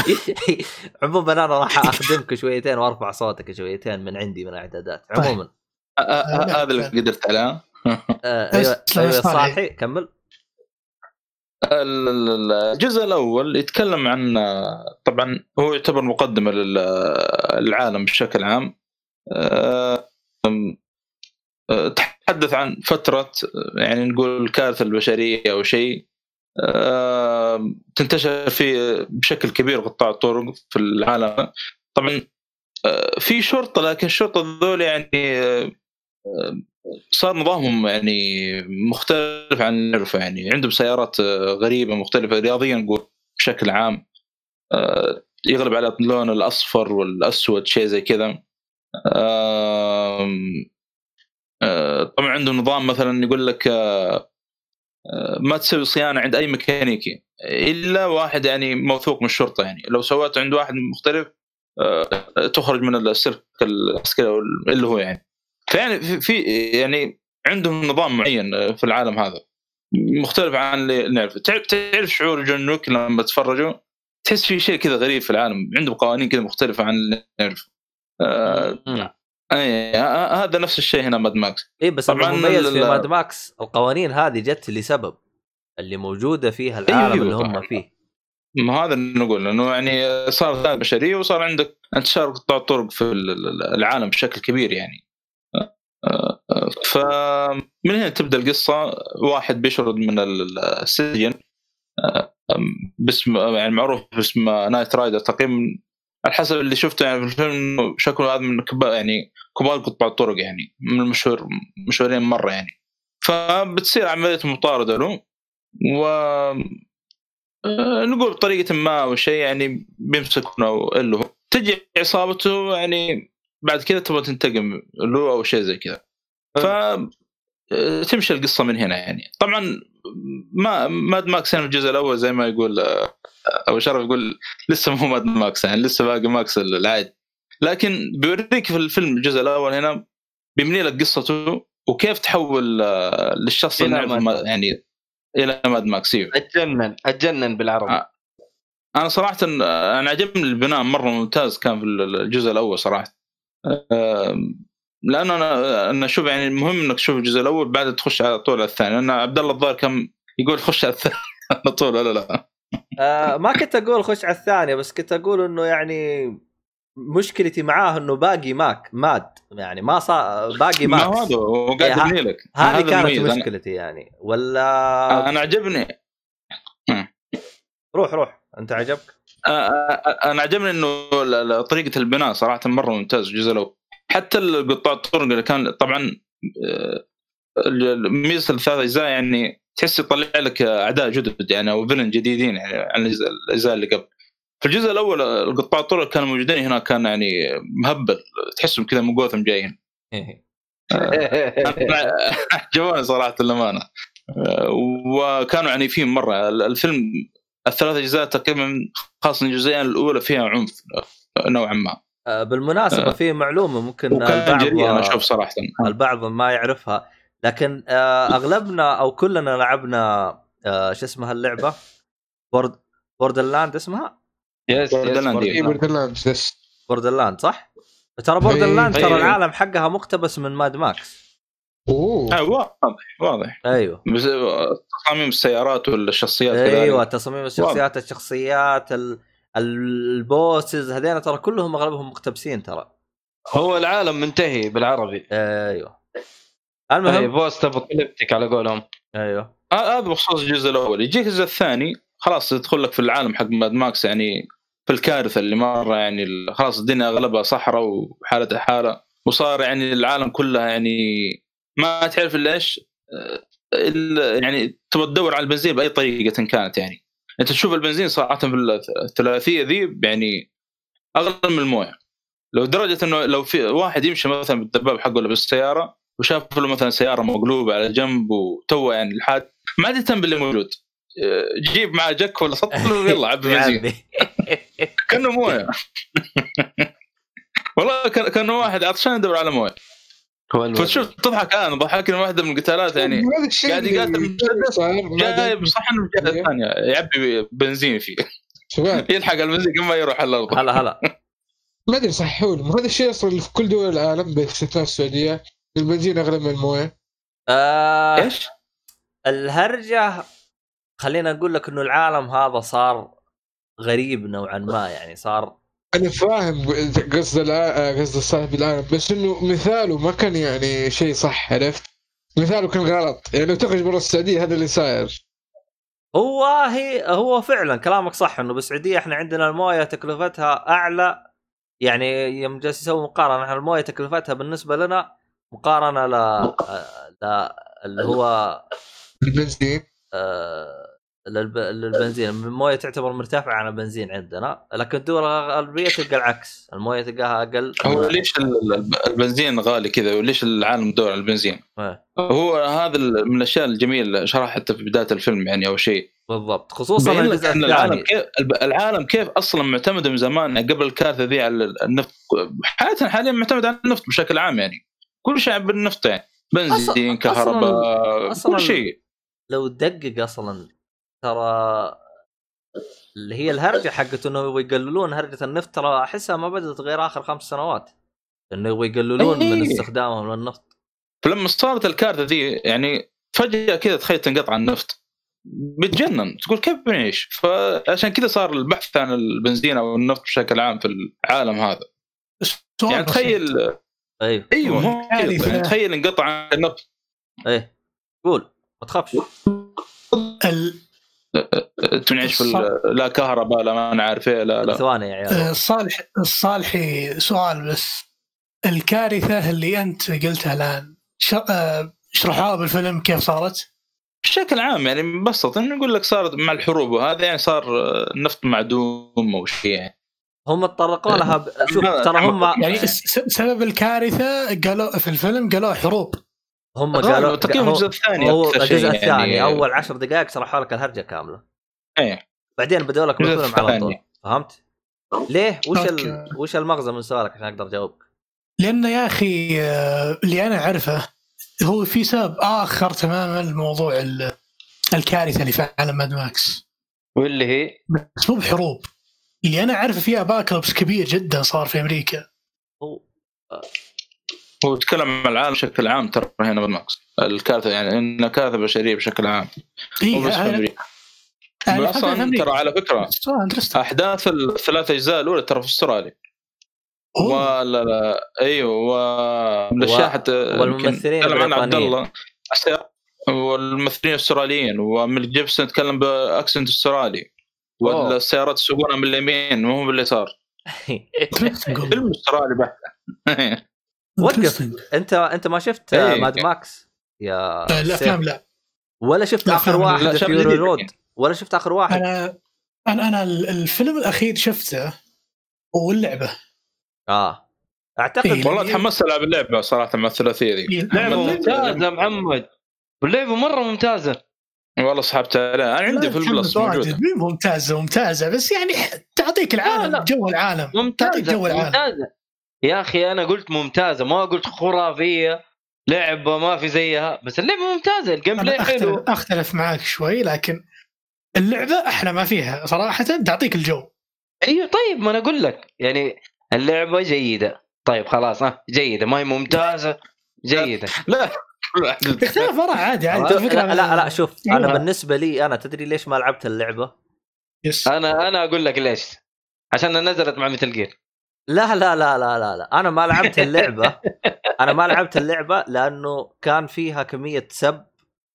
عموما أنا راح أخدمك شويتين وأرفع صوتك شويتين من عندي من الإعدادات. طيب. عموما. هذا اللي. قدرت عليه. آه أيوه صالح. صالحي كمل. الجزء الأول يتكلم عن طبعا هو يعتبر مقدمة لل- للعالم بشكل عام. آه، آه، تحدث عن فترة يعني نقول الكارثة البشرية أو شيء آه، تنتشر في بشكل كبير قطاع الطرق في العالم. طبعا آه، في شرطة لكن الشرطة ذول يعني آه، آه، صار نظامهم يعني مختلف عن اللي نعرفه. يعني عندهم سيارات آه، غريبة مختلفة رياضيا نقول بشكل عام آه، يغلب على اللون الأصفر والأسود شيء زي كذا. آه، طبعا عندهم نظام مثلا يقول لك ما تسوي صيانة عند أي ميكانيكي إلا واحد يعني موثوق من الشرطة. يعني لو سويته عند واحد مختلف تخرج من السلك العسكري اللي هو يعني. فيعني في- يعني عندهم نظام معين في العالم هذا. مختلف عن اللي نعرفه. تعرف تعرف شعور جون ويك لما تتفرجوا؟ تحس في شيء كذا غريب في العالم. عندهم قوانين كذا مختلفة عن اللي نعرفه. آه مم. اي هذا نفس الشيء هنا ماد ماكس اي بس طبعاً المميز في ماد ماكس القوانين هذه جت لسبب. اللي موجودة فيها العالم أيوة. اللي هم فيه. ما هذا اللي نقول انه يعني صار بشريه وصار عندك انتشار قطاع الطرق في ال- ال- العالم بشكل كبير يعني. فمن هنا تبدأ القصة. واحد بيشرد من ال- السجن. باسم يعني معروف باسم نايت رايدر تقريبا على حسب اللي شفته يعني في الفيلم شكله هذا من كبار يعني كبار قطاع الطرق يعني من المشهور مشهورين مرة يعني. فبتصير عملية مطاردة له و آه، نقول بطريقه ما أو شيء يعني بيمسكونه هو تجي عصابته يعني بعد كذا تبغى تنتقم له أو شيء زي كذا ف آه، تمشي القصة من هنا يعني طبعا ما ماد ماكس هنا في الجزء الأول زي ما يقول آه، أبو شرف يقول لسه مو ماد ماكس يعني لسه باقي ماكس العادي لكن بيوريك في الفيلم الجزء الأول هنا بيبني لك قصته وكيف تحول للشخص إلى اللي ماكس. يعني إلى ماد ماكس إيوه. أتجنن أتجنن بالعربي آه. أنا صراحة أنا عجبني البناء مرة ممتاز كان في الجزء الأول صراحة لأنه أنا أنا أشوف يعني مهم إنك تشوف الجزء الأول بعد تخش على طول على الثاني. لأن عبد الله الظاهر كان يقول خش على الثاني على طول ولا لا؟ آه ما كنت أقول خش على الثانية بس كنت أقول إنه يعني مشكلتي معاه إنه باقي ماك ماد. يعني ما صار باقي ما ماكس. هو هذا هو إيه، قاعد ه- يبني لك. هذه كانت المميز. أنا- مشكلتي يعني. ولا أنا عجبني. روح روح. أنت عجبك؟ أنا عجبني إنه طريقة البناء صراحة مرة ممتاز الجزء الأول حتى قطاع الطرق اللي كان طبعا آه، ميزه الثلاث أجزاء يعني تحس يطلع لك أعداء جدد يعني أو فيلن جديدين يعني عن الاجزاء اللي قبل. في الجزء الأول القطاع الطرق كانوا موجودين هنا كان يعني مهبل تحسهم كذا من جوثم جايين. عجبوني صراحة للأمانة. آه، وكانوا عنيفين مرة ال- الفيلم الثلاث أجزاء تقريبا خاصه الجزئين الأولى فيها عنف نوعا ما آه، بالمناسبة آه. في معلومة ممكن البعض أنا أشوف صراحة البعض ما يعرفها لكن آه، أغلبنا أو كلنا لعبنا آه، شو اسمها اللعبة بورد بوردرلاند اسمها yes Borderland، اي نعم. بوردرلاندز بس بوردرلاند صح؟ ترى بوردرلاند إيه. ترى إيه. العالم حقها مقتبس من ماد ماكس أوه آه، واضح واضح أيوه. بس آه، تصاميم السيارات والشخصيات أيوه. تصاميم الشخصيات الشخصيات ال- ال bosses هذين ترى كلهم أغلبهم مقتبسين ترى. هو العالم منتهي بالعربي. أيوه. المهم post-apocalyptic على قولهم. أيوه. آه، هذا بخصوص الجزء الأول. يجيك الجزء الثاني خلاص يدخل لك في العالم حق ماد ماكس يعني في الكارثة اللي مرة يعني خلاص الدنيا أغلبها صحراء وحالتها حالة وصار يعني العالم كلها يعني ما تعرف الا إيش آه، يعني تبغى تدور على البنزين بأي طريقة كانت يعني. أنت تشوف البنزين صراحة في الثلاثية ذي يعني أغلى من الموية. لو درجة إنه لو في واحد يمشي مثلا بالدباب حقه ولا بالسيارة وشاف له مثلا سيارة مقلوبة على جنب وتو يعني الحاد ما يهتم باللي موجود. آه، جيب معاه جك ولا سطل ويلا عبي بنزين. كأنه موية. والله كان كأنه واحد عطشان يدور على موية. هو. فشوف تضحك. أنا ضحكني واحدة من القتالات يعني. هذا الشيء قاعد يقاتل مسدس، جايب. صحن من الجهة الثانية يعبي بنزين فيه. شباب. يلحق البنزين قبل ما يروح على الأرض. هلا هلا. ما أدري صححوا لي. هذا الشيء أصلا اللي في كل دول العالم باستثناء السعودية؟ البنزين أغلى من الموية. آه إيش؟ الهرجة خلينا نقول لك إنه العالم هذا صار غريب نوعا ما يعني صار أنا فاهم قصد الع- قصد صاحب العالم بس إنه مثاله ما كان يعني شيء صح عرفت؟ مثاله كان غلط. يعني لو تخرج برا السعودية هذا اللي صاير. هو هي هو فعلا كلامك صح إنه بالسعودية إحنا عندنا الموية تكلفتها أعلى. يعني يوم جالس يسوي مقارنة إحنا الموية تكلفتها بالنسبة لنا مقارنة ل ل اللي هو البنزين. آه، للب... للبنزين الموية تعتبر مرتفعة عن البنزين عندنا لكن الدول الغربية تلقى العكس. الموية تلقاها أقل. هو ليش ال- ال- البنزين غالي كذا وليش العالم يدور على البنزين؟ إيه. هو هذا من الأشياء الجميلة شرح حتى في بداية الفيلم يعني أو شيء. بالضبط. خصوصا الجزء ان العالم الثاني كيف العالم كيف أصلا معتمد من زمان يعني قبل الكارثة ذي على النفط. حياتنا حاليا معتمد على النفط بشكل عام يعني. كل شيء بالنفط يعني. بنزين كهرباء كل شيء. لو تدقق أصلا ترى اللي هي الهرجة حقت إنه يبغوا يقللون هرجة النفط ترى أحسها ما بدأت غير آخر خمس سنوات. إنه يبغوا يقللون إيه. من استخدامهم للنفط. فلما صارت الكارثه ذي يعني فجأة كذا تخيل تنقطع النفط. بتجنن. تقول كيف بنعيش؟ فعشان كذا صار البحث عن البنزين أو النفط بشكل عام في العالم هذا. يعني. تخيل أيوه. أيوه يعني تخيل انقطع النفط. إيه. قول. ما تخافش. ال- تنعيش في لا كهرباء لا ما أنا عارف إيه لا لا. ثواني يا عيال. آه، صالح الصالحي سؤال بس. الكارثة اللي أنت قلتها الآن ش- آه، اشرحوها بالفيلم كيف صارت؟ بشكل عام يعني مبسط إنه يقول لك صارت مع الحروب وهذا يعني صار النفط معدوم أو شيء يعني. هم تطرقوا لها ب... شوف ترى هم يعني سبب الكارثة قالوا في الفيلم قالوا حروب. هم قالوا هو- الجزء الثاني هو الجزء الثاني يعني. أول عشر دقائق شرحوا لك الهرجة كاملة. إيه. بعدين بدوا لك بالفيلم على طول. فهمت؟ ليه؟ وش ال... وش المغزى من سؤالك عشان أقدر أجاوبك؟ لأن يا أخي آه، اللي أنا أعرفه هو في سبب آخر تماما لموضوع ال- الكارثة اللي في عالم ماد ماكس. واللي هي؟ بس مو بحروب. اللي أنا أعرفه فيها باكلوبس كبير جدا صار في أمريكا. هو هو تكلم عن العالم بشكل عام ترى هنا بالماكس الكارثه يعني انها كارثه بشرية بشكل عام. إيه مو بس في أنا- أمريكا أنا أوه. ولا لا أيوه ومن الأشياء حتى والممثلين تكلم عن عبد. الله والممثلين الأستراليين وميل جيبسون تكلم ب accent أسترالي. والسيارات يسوقونها من اليمين مو من اليسار فيلم أسترالي بحت. وقف. انت انت ما شفت إيه. ماد ماكس يا آه،؟ الافلام لا ولا شفت لا، آخر. واحد Fury. Road ولا شفت آخر واحد أنا أنا أنا الفيلم الأخير شفته واللعبه آه أعتقد إيه. والله تحمست ألعب اللعبة صراحة مع الثلاثية ذي لعبة والله- ممتازة محمد واللعبه مرة ممتازة والله سحبت أنا عندي لا في البلس. موجودة ممتازة ممتازة بس يعني تعطيك لا، لا. العالم جو العالم تعطيك ممتازة جو العالم ممتازة يا أخي أنا قلت ممتازة ما قلت خرافية لعبة ما في زيها بس اللعبة ممتازة الجيم أنا بلاي حلو. أختلف, أختلف معاك شوي لكن اللعبة أحلى ما فيها صراحة تعطيك الجو. أيوه طيب ما أنا أقول لك يعني اللعبة جيدة. طيب خلاص ها جيدة ما هي ممتازة جيدة. لا اختلاف اراء عادي عادي لا لا, لا شوف أنا أيوة. بالنسبة لي أنا تدري ليش ما لعبت اللعبة؟ يس. أنا أنا أقول لك ليش. عشان نزلت مع مثل جير لا لا لا لا لا لا. أنا ما لعبت اللعبة. أنا ما لعبت اللعبة لأنه كان فيها كمية سب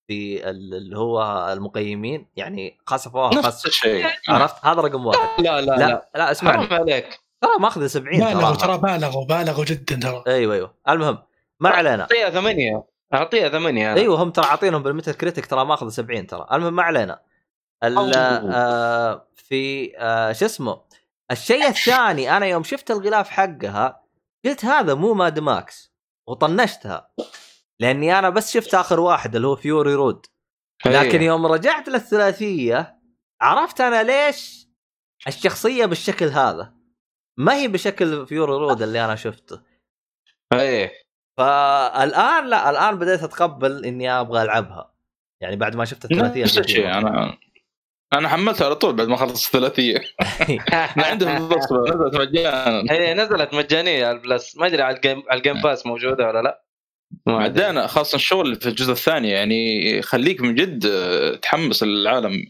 في ال- اللي هو المقيمين. يعني خسفوها نفس الشيء. عرفت؟ هذا رقم واحد. لا لا لا, لا. لا اسمعني. حرام عليك. ترى ماخذ 70 بالغوا ترى. بالغوا بالغوا جدا ترى. أيوه أيوه. المهم ما علينا. أعطيها ثمانية. أعطيها ثمانية أنا. أيوه هم ترى عاطينهم بالميتا كريتيك ترى ماخذ 70 ترى. المهم ما علينا. آه في آه شو اسمه؟ الشيء الثاني أنا يوم شفت الغلاف حقها قلت هذا مو ماد ماكس وطنشتها لأني أنا بس شفت آخر واحد اللي هو فيوري رود لكن. يوم رجعت للثلاثية عرفت أنا ليش الشخصية بالشكل هذا. ما هي بشكل فيوري رود اللي أنا شفته. إيه. فالآن لا الآن بديت أتقبل إني أبغى ألعبها. يعني بعد ما شفت الثلاثية نفس الشيء. أنا أنا حملتها على طول بعد ما خلصت الثلاثيه أنا عندي في البلس نزلت مجانا. هي نزلت مجانية على البلس. ما أدري على الجيم على الجيم باس موجودة ولا لا. ما. بعدين خاصة الشغل في الجزء الثاني. يعني يخليك من جد تحمس العالم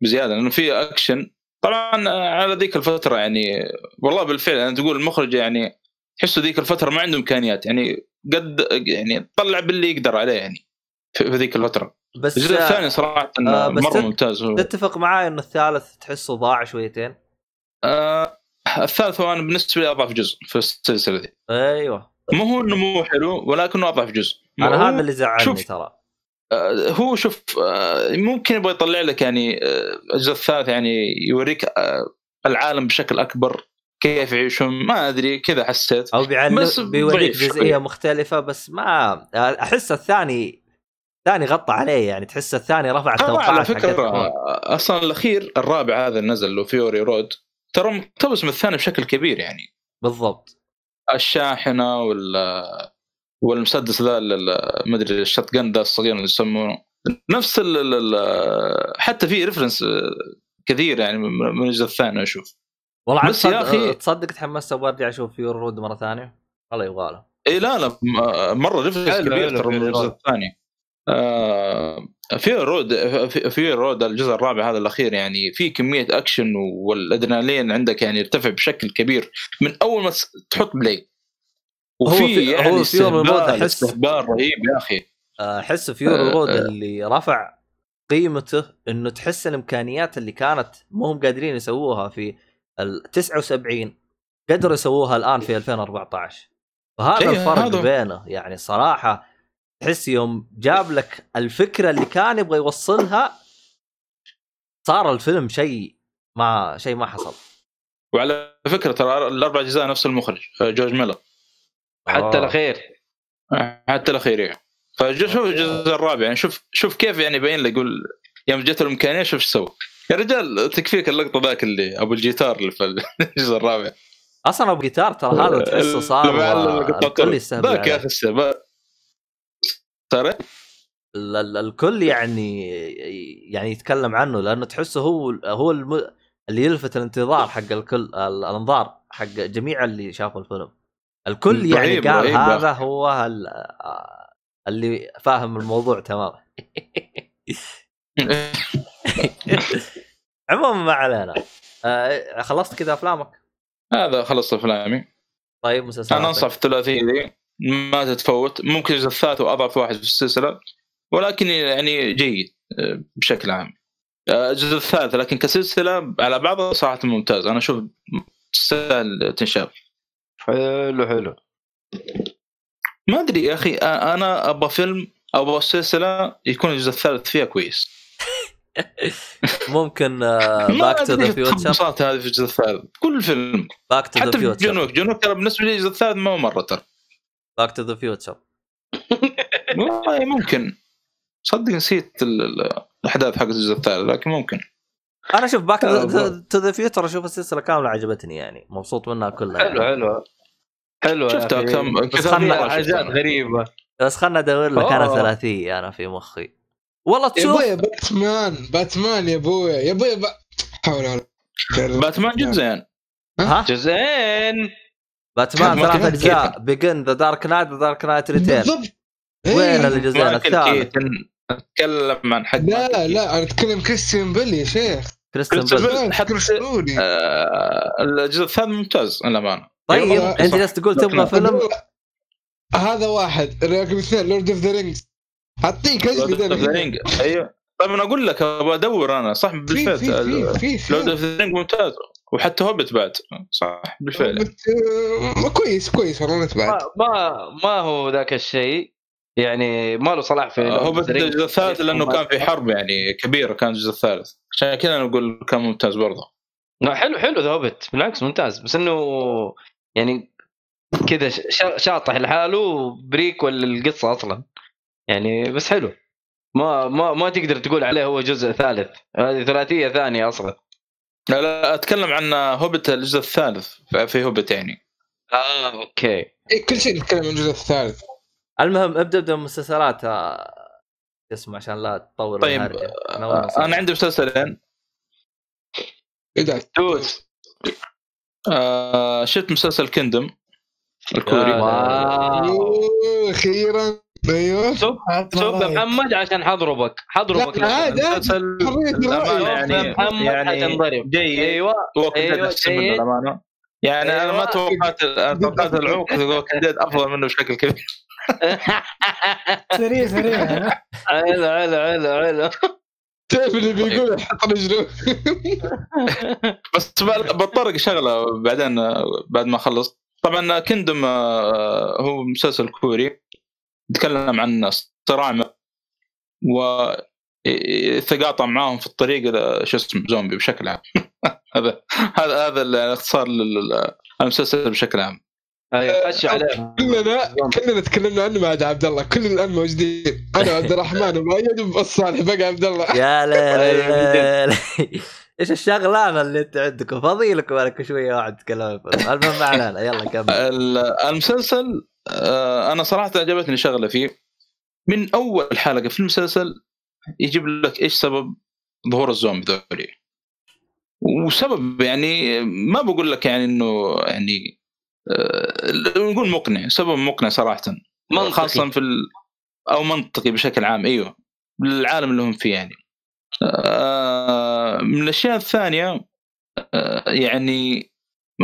بزيادة لأنه في اكشن طبعا على ذيك الفترة يعني والله بالفعل أنا تقول المخرج يعني تحسه ذيك الفترة ما عنده إمكانيات. يعني قد يعني طلع باللي يقدر عليه يعني في في ذيك الفترة. بس الجزء الثاني صراحة آه، بس مرة ممتاز. تتفق معاي إنه الثالث تحسه ضاع شويتين آه الثالث هو أنا بالنسبة لي أضعف جزء في السلسلة دي أيوه مو هو إنه مو حلو ولكنه أضعف جزء أنا هذا اللي زعلني. ترى آه، هو شوف آه، ممكن يبغى يطلع لك يعني آه، الجزء الثالث يعني يوريك آه، العالم بشكل أكبر كيف يعيشون ما أدري كذا حسيت أو بيعلم بيوريك جزئية شوية. مختلفة بس ما أحس الثاني الثاني غطى عليه يعني تحس الثاني رفع آه على التوقعات فكرة حقته. آه، أصلا الأخير الرابع هذا اللي نزل له فيوري رود ترى مقتبس من الثاني بشكل كبير يعني. بالضبط. الشاحنة وال والمسدس ذا ما أدري ال shotgun ذا الصغير اللي يسمونه. نفس ال ال ال حتى في reference كثير يعني من من الجزء الثاني أشوف. والله عاد بس يا تصدق أخي- تصدق تحمست أبغى أرجع أشوف فيور رود مرة ثانية؟ والله يبغى له. اي لا لا م- مرة reference كبير ترى من الجزء. الثاني. آه في رود في- رود الجزء الرابع هذا الأخير يعني في كمية أكشن والأدرينالين عندك يعني يرتفع بشكل كبير من أول ما تحط play هو وفي في- يعني هو استهبال استهبال رهيب يا أخي أحس Fury آه، Road آه. اللي رفع قيمته إنه تحس الإمكانيات اللي كانت مو هم قادرين يسووها في ال 79 قدروا يسووها الآن في 2014 فهذا إيه، الفرق هذا. بينه يعني صراحة تحس يوم جاب لك الفكرة اللي كان يبغى يوصلها صار الفيلم شيء ما شيء ما حصل. وعلى فكرة ترى الأربع أجزاء نفس المخرج جورج ميلر. حتى آه. الأخير. حتى الأخير يعني فشوف الجزء الرابع يعني شوف شوف كيف يعني يبين لك يقول يوم جت الإمكانية شوف إيش سوى. يا رجال تكفيك اللقطة ذاك اللي أبو الجيتار اللي في الجزء الرابع. أصلا أبو جيتار ترى هذا تحسه صار الكل. يستهبل ذاك يا. أخي السبب صار؟ ال- ال- الكل يعني يعني يتكلم عنه لأنه تحسه هو هو الم... اللي يلفت الانتظار حق الكل ال- الأنظار حق جميع اللي شافوا الفيلم. الكل يعني قال رهيب هذا هو ال... اللي فاهم الموضوع تمام عموما ما علينا. آه خلصت كذا أفلامك؟ هذا خلص أفلامي. طيب مسلسلات أنا انصح في الثلاثيه ذي ما تتفوت ممكن الجزء الثالث هو اضعف واحد في السلسلة ولكن يعني جيد آه، بشكل عام. آه، الجزء الثالث لكن كسلسلة على بعضها صراحة ممتاز. أنا أشوف تستاهل تنشاف. حلو حلو. ما أدري يا أخي آه، أنا أبغى فيلم أو أبغى سلسلة يكون الجزء الثالث فيها كويس. ممكن Back to the Future هذه في الجزء الثالث كل فيلم. Back to the Future جونوك جونوك ترى بالنسبة لي الجزء الثالث ما هو مرة ترى. Back to the Future والله ممكن. صدق نسيت ال- ال- الأحداث حقت الجزء الثالث لكن ممكن. أنا شوف Back to the Future أشوف السلسلة كاملة عجبتني يعني. مبسوط منها كلها حلو يعني. حلو حلو. يا شفتها. كم بس خلنا- حاجات. غريبة. بس خلنا أدور لك أنا. ثلاثية أنا في مخي. والله يا تشوف أبويا باتمان باتمان يا أبويا يا أبويا ب... حول ولا. باتمان جزئين. ها؟ جزئين. باتمان ما ثلاث أجزاء. Begins The Dark Knight The Dark Knight Return بالضبط. وين إيه. الجزئين مايكل الثالث؟ أتكلم عن حق لا. لا أنا أتكلم كريستيان بيل يا شيخ. كريستن بيل. حتى-. آه، الجزء الثالث ممتاز للأمانة. طيب أنت جالس تقول تبغى فيلم؟ هذا واحد رقم اثنين Lord of the Rings أعطيك Lord of the Ring أيوه. طيب أنا أقول لك أبغى أدور أنا. صح في بالفعل. في في في لورد في. of the Ring ممتاز. وحتى هوبت بعد صح بالفعل. كويس كويس والله نتبعد ما ما هو ذاك الشيء. يعني ما له صلاح في آه، هوبت الجزء الثالث لأنه كان في حرب يعني كبيرة كان الجزء الثالث. عشان كذا أنا أقول كان ممتاز برضه. لا حلو حلو The Hobbit بالعكس ممتاز. بس إنه يعني كذا ش- شاطح لحاله prequel القصة أصلا. يعني بس حلو. ما ما ما تقدر تقول عليه هو جزء ثالث. هذه ثلاثية ثانية أصلا. لا لا أتكلم عن هوبت الجزء الثالث في هوبت يعني. آه أوكي. إيه كل شيء نتكلم عن الجزء الثالث. المهم ابدأ ابدأ من المسلسلات. آه، اسمع عشان لا تطول طيب،. أنا ما آه،. أنا عندي مسلسلين إيه دوس آه شفت مسلسل كندم الكوري. آه. أخيرا. أيوه. شوف شوف. محمد عشان حضربك. حضربك لا، عادي. يعني يعني حتنضرب جيد. أيوه. منه جيد. الأمانة. يعني أنا ما. توقعت توقعت ديد أفضل منه بشكل كبير. سريع سريع. حلو حلو حلو حلو تعرف اللي بيقول حط رجله بس ب- بتطرق شغلة بعدين بعد ما خلص. طبعا كندم آه، هو مسلسل كوري. يتكلم عن صراع و يتقاطع معاهم في الطريق إلى شو اسمه زومبي بشكل عام. هذا هذا هذا الاختصار لل- المسلسل بشكل عام. أيوه عليه كلنا كلنا تكلمنا عنه ما عدا عبد الله. كلنا الآن موجودين. أنا وعبد الرحمن ومؤيد وصالح بقى عبد الله. يا ليل أيوة،. إيش الشغلانه اللي أنت عندكم؟ فضيلكم بالك شوية واحد يتكلم. المهم ما علينا. يلا كمل. ال- المسلسل أنا صراحة عجبتني شغلة فيه. من أول حلقة في المسلسل يجيب لك إيش سبب ظهور الزومبي ذولي. وسبب يعني ما بقول لك يعني إنه يعني آه، نقول مقنع سبب مقنع صراحة. منطقي. خاصة في ال... أو منطقي بشكل عام إيوه بالعالم اللي هم فيه يعني. آه، من الأشياء الثانية آه، يعني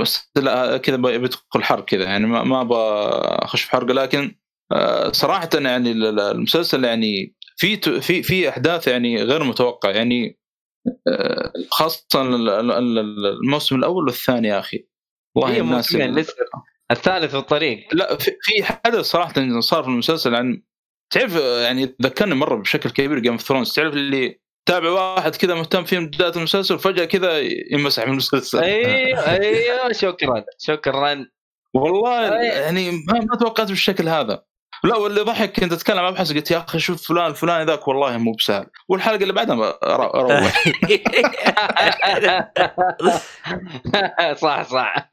بس لا كذا ب- بدخل حرق كذا يعني ما ما بخش في حرق لكن آه، صراحة يعني ال- ال- المسلسل يعني في في في أحداث يعني غير متوقع يعني آه، خاصة ال- ال- ال- الموسم الأول والثاني يا أخي. والله الناس لسه الثالث في الطريق. لا في في حدث صراحة صار في المسلسل عن تعرف يعني ذكرني مرة بشكل كبير Game of Thrones تعرف اللي تابع واحد كذا مهتم فيه من بدايه المسلسل وفجاه كذا يمسح من المسلسل. أيوه أيوه شكرا شكرا. والله. يعني ما ما توقعت بالشكل هذا. لا واللي ضحك كنت أتكلم مع ابحث قلت يا أخي شوف فلان الفلاني ذاك والله مو بسهل. والحلقة اللي بعدها أروح صح صح.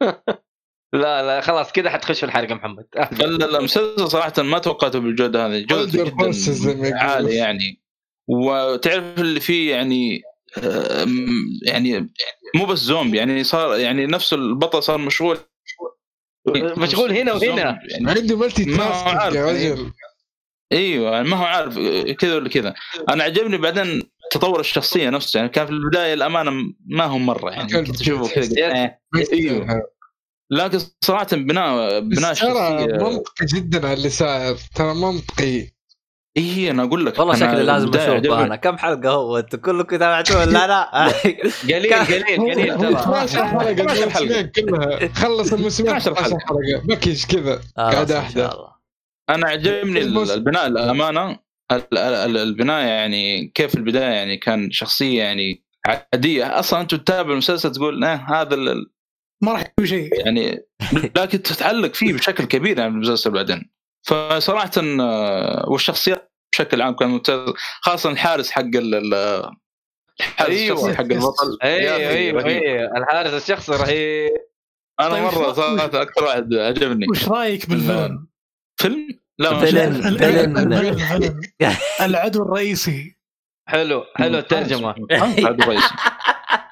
لا لا خلاص كذا حتخش في الحلقة محمد. ال- المسلسل صراحة ما توقعته بالجودة هذه. ما جدا. عالية يعني. وتعرف اللي فيه يعني آم، يعني مو بس زومبي يعني صار يعني نفس البطل صار مشغول. مشغول هنا وهنا. يعني عنده ملتي ما هو تاسك يا يعني. رجل. إيوه يعني ما هو عارف كذا ولا كذا. أنا عجبني بعدين تطور الشخصية نفسه يعني كان في البداية الأمانة ما هم مرة يعني كنت أشوفه كذا. آه، إيوه. لكن صراحة بناء بناء ترى الشخصية. منطقي جدا على اللي صاير. ترى منطقي. اي أنا أقول لك والله شكلي لازم أشوف. أنا كم حلقة هو؟ أنتم كلكم تابعتوه ولا لا؟ قليل قليل قليل هو ترى. 12 حلقة 12 حلقة. الموسمين كلها. خلص الموسمين 12 12 حلقة. بكيش كذا. إن شاء الله. أنا عجبني البناء الأمانة. ال- ال- البناء يعني كيف البداية يعني كان شخصية يعني عادية. أصلا أنت تتابع المسلسل تقول آه هذا ما راح يكون شيء. يعني لكن تتعلق فيه بشكل كبير يعني المسلسل بعدين. فصراحة آه، والشخصيات بشكل عام كان ممتاز خاصة الحارس حق ال- ال- الحارس أيوة. الشخصي حق البطل أيوه أيوه. أيوه الحارس الشخصي رهيب أنا طيب مرة صراحة أكثر واحد عجبني وش رأيك بالفيلم؟ فيلم لا فيلم. فيلم. العدو الرئيسي حلو حلو الترجمة العدو الرئيسي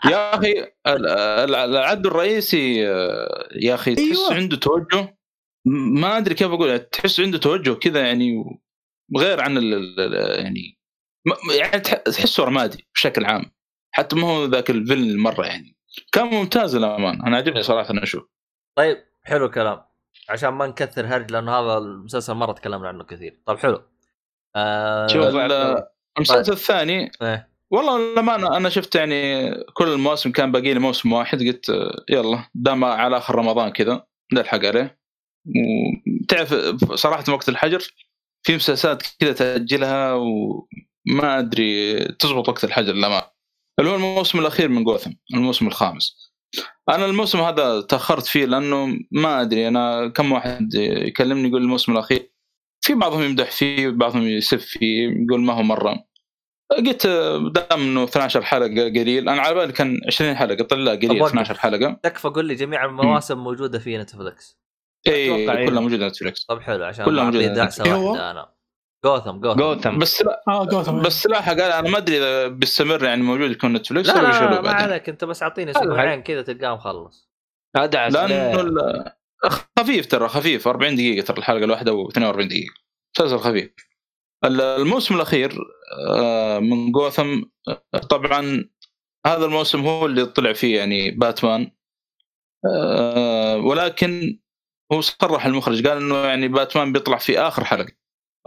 يا أخي ال- ال- العدو الرئيسي آه، يا أخي تحس أيوة. عنده توجه ما أدري كيف أقول تحس عنده توجه كذا يعني غير عن ال ال- يعني يعني تح- تحسه رمادي بشكل عام. حتى ما هو ذاك الفيلن مره يعني. كان ممتاز للامانه أنا عجبني صراحة أنا أشوف. طيب حلو الكلام. عشان ما نكثر هرج لأنه هذا المسلسل مرة تكلمنا عنه كثير. طيب حلو. آه شوف ال- المسلسل الثاني إيه. والله لما أنا أنا شفت يعني كل المواسم كان باقي لي موسم واحد قلت آه، يلا دام على آخر رمضان كذا نلحق عليه. وتعرف صراحة وقت الحجر في مسلسلات كذا تأجلها وما أدري تزبط وقت الحجر للأمانة. اللي هو الموسم الأخير من جوثم الموسم الخامس. أنا الموسم هذا تأخرت فيه لأنه ما أدري أنا كم واحد يكلمني يقول الموسم الأخير في بعضهم يمدح فيه وبعضهم يسب فيه يقول ما هو مرة. قلت دام إنه 12 حلقة قليل أنا على بالي كان 20 حلقة لا قليل أبغى 12 حلقة. تكفى قول لي جميع المواسم موجودة في نتفلكس اي أتوقع إيه. كلها موجودة نتفلكس طب حلو عشان كلها موجودة. دعسه إيه؟ واحدة أنا. Gotham Gotham. Gotham. بس لا آه جوثم بس لا قال أنا ما أدري إذا بيستمر يعني موجود يكون نتفلكس لا ولا لا, ما عليك أنت بس أعطيني أسبوعين كذا تلقاه مخلص. ادعس لأنه خفيف ترى خفيف. 40 دقيقة ترى الحلقة الواحدة و 42 دقيقة. مسلسل خفيف. ال- الموسم الأخير آه، من جوثم آه، طبعا هذا الموسم هو اللي طلع فيه يعني باتمان. آه، ولكن هو صرح المخرج قال إنه يعني باتمان بيطلع في آخر حلقة.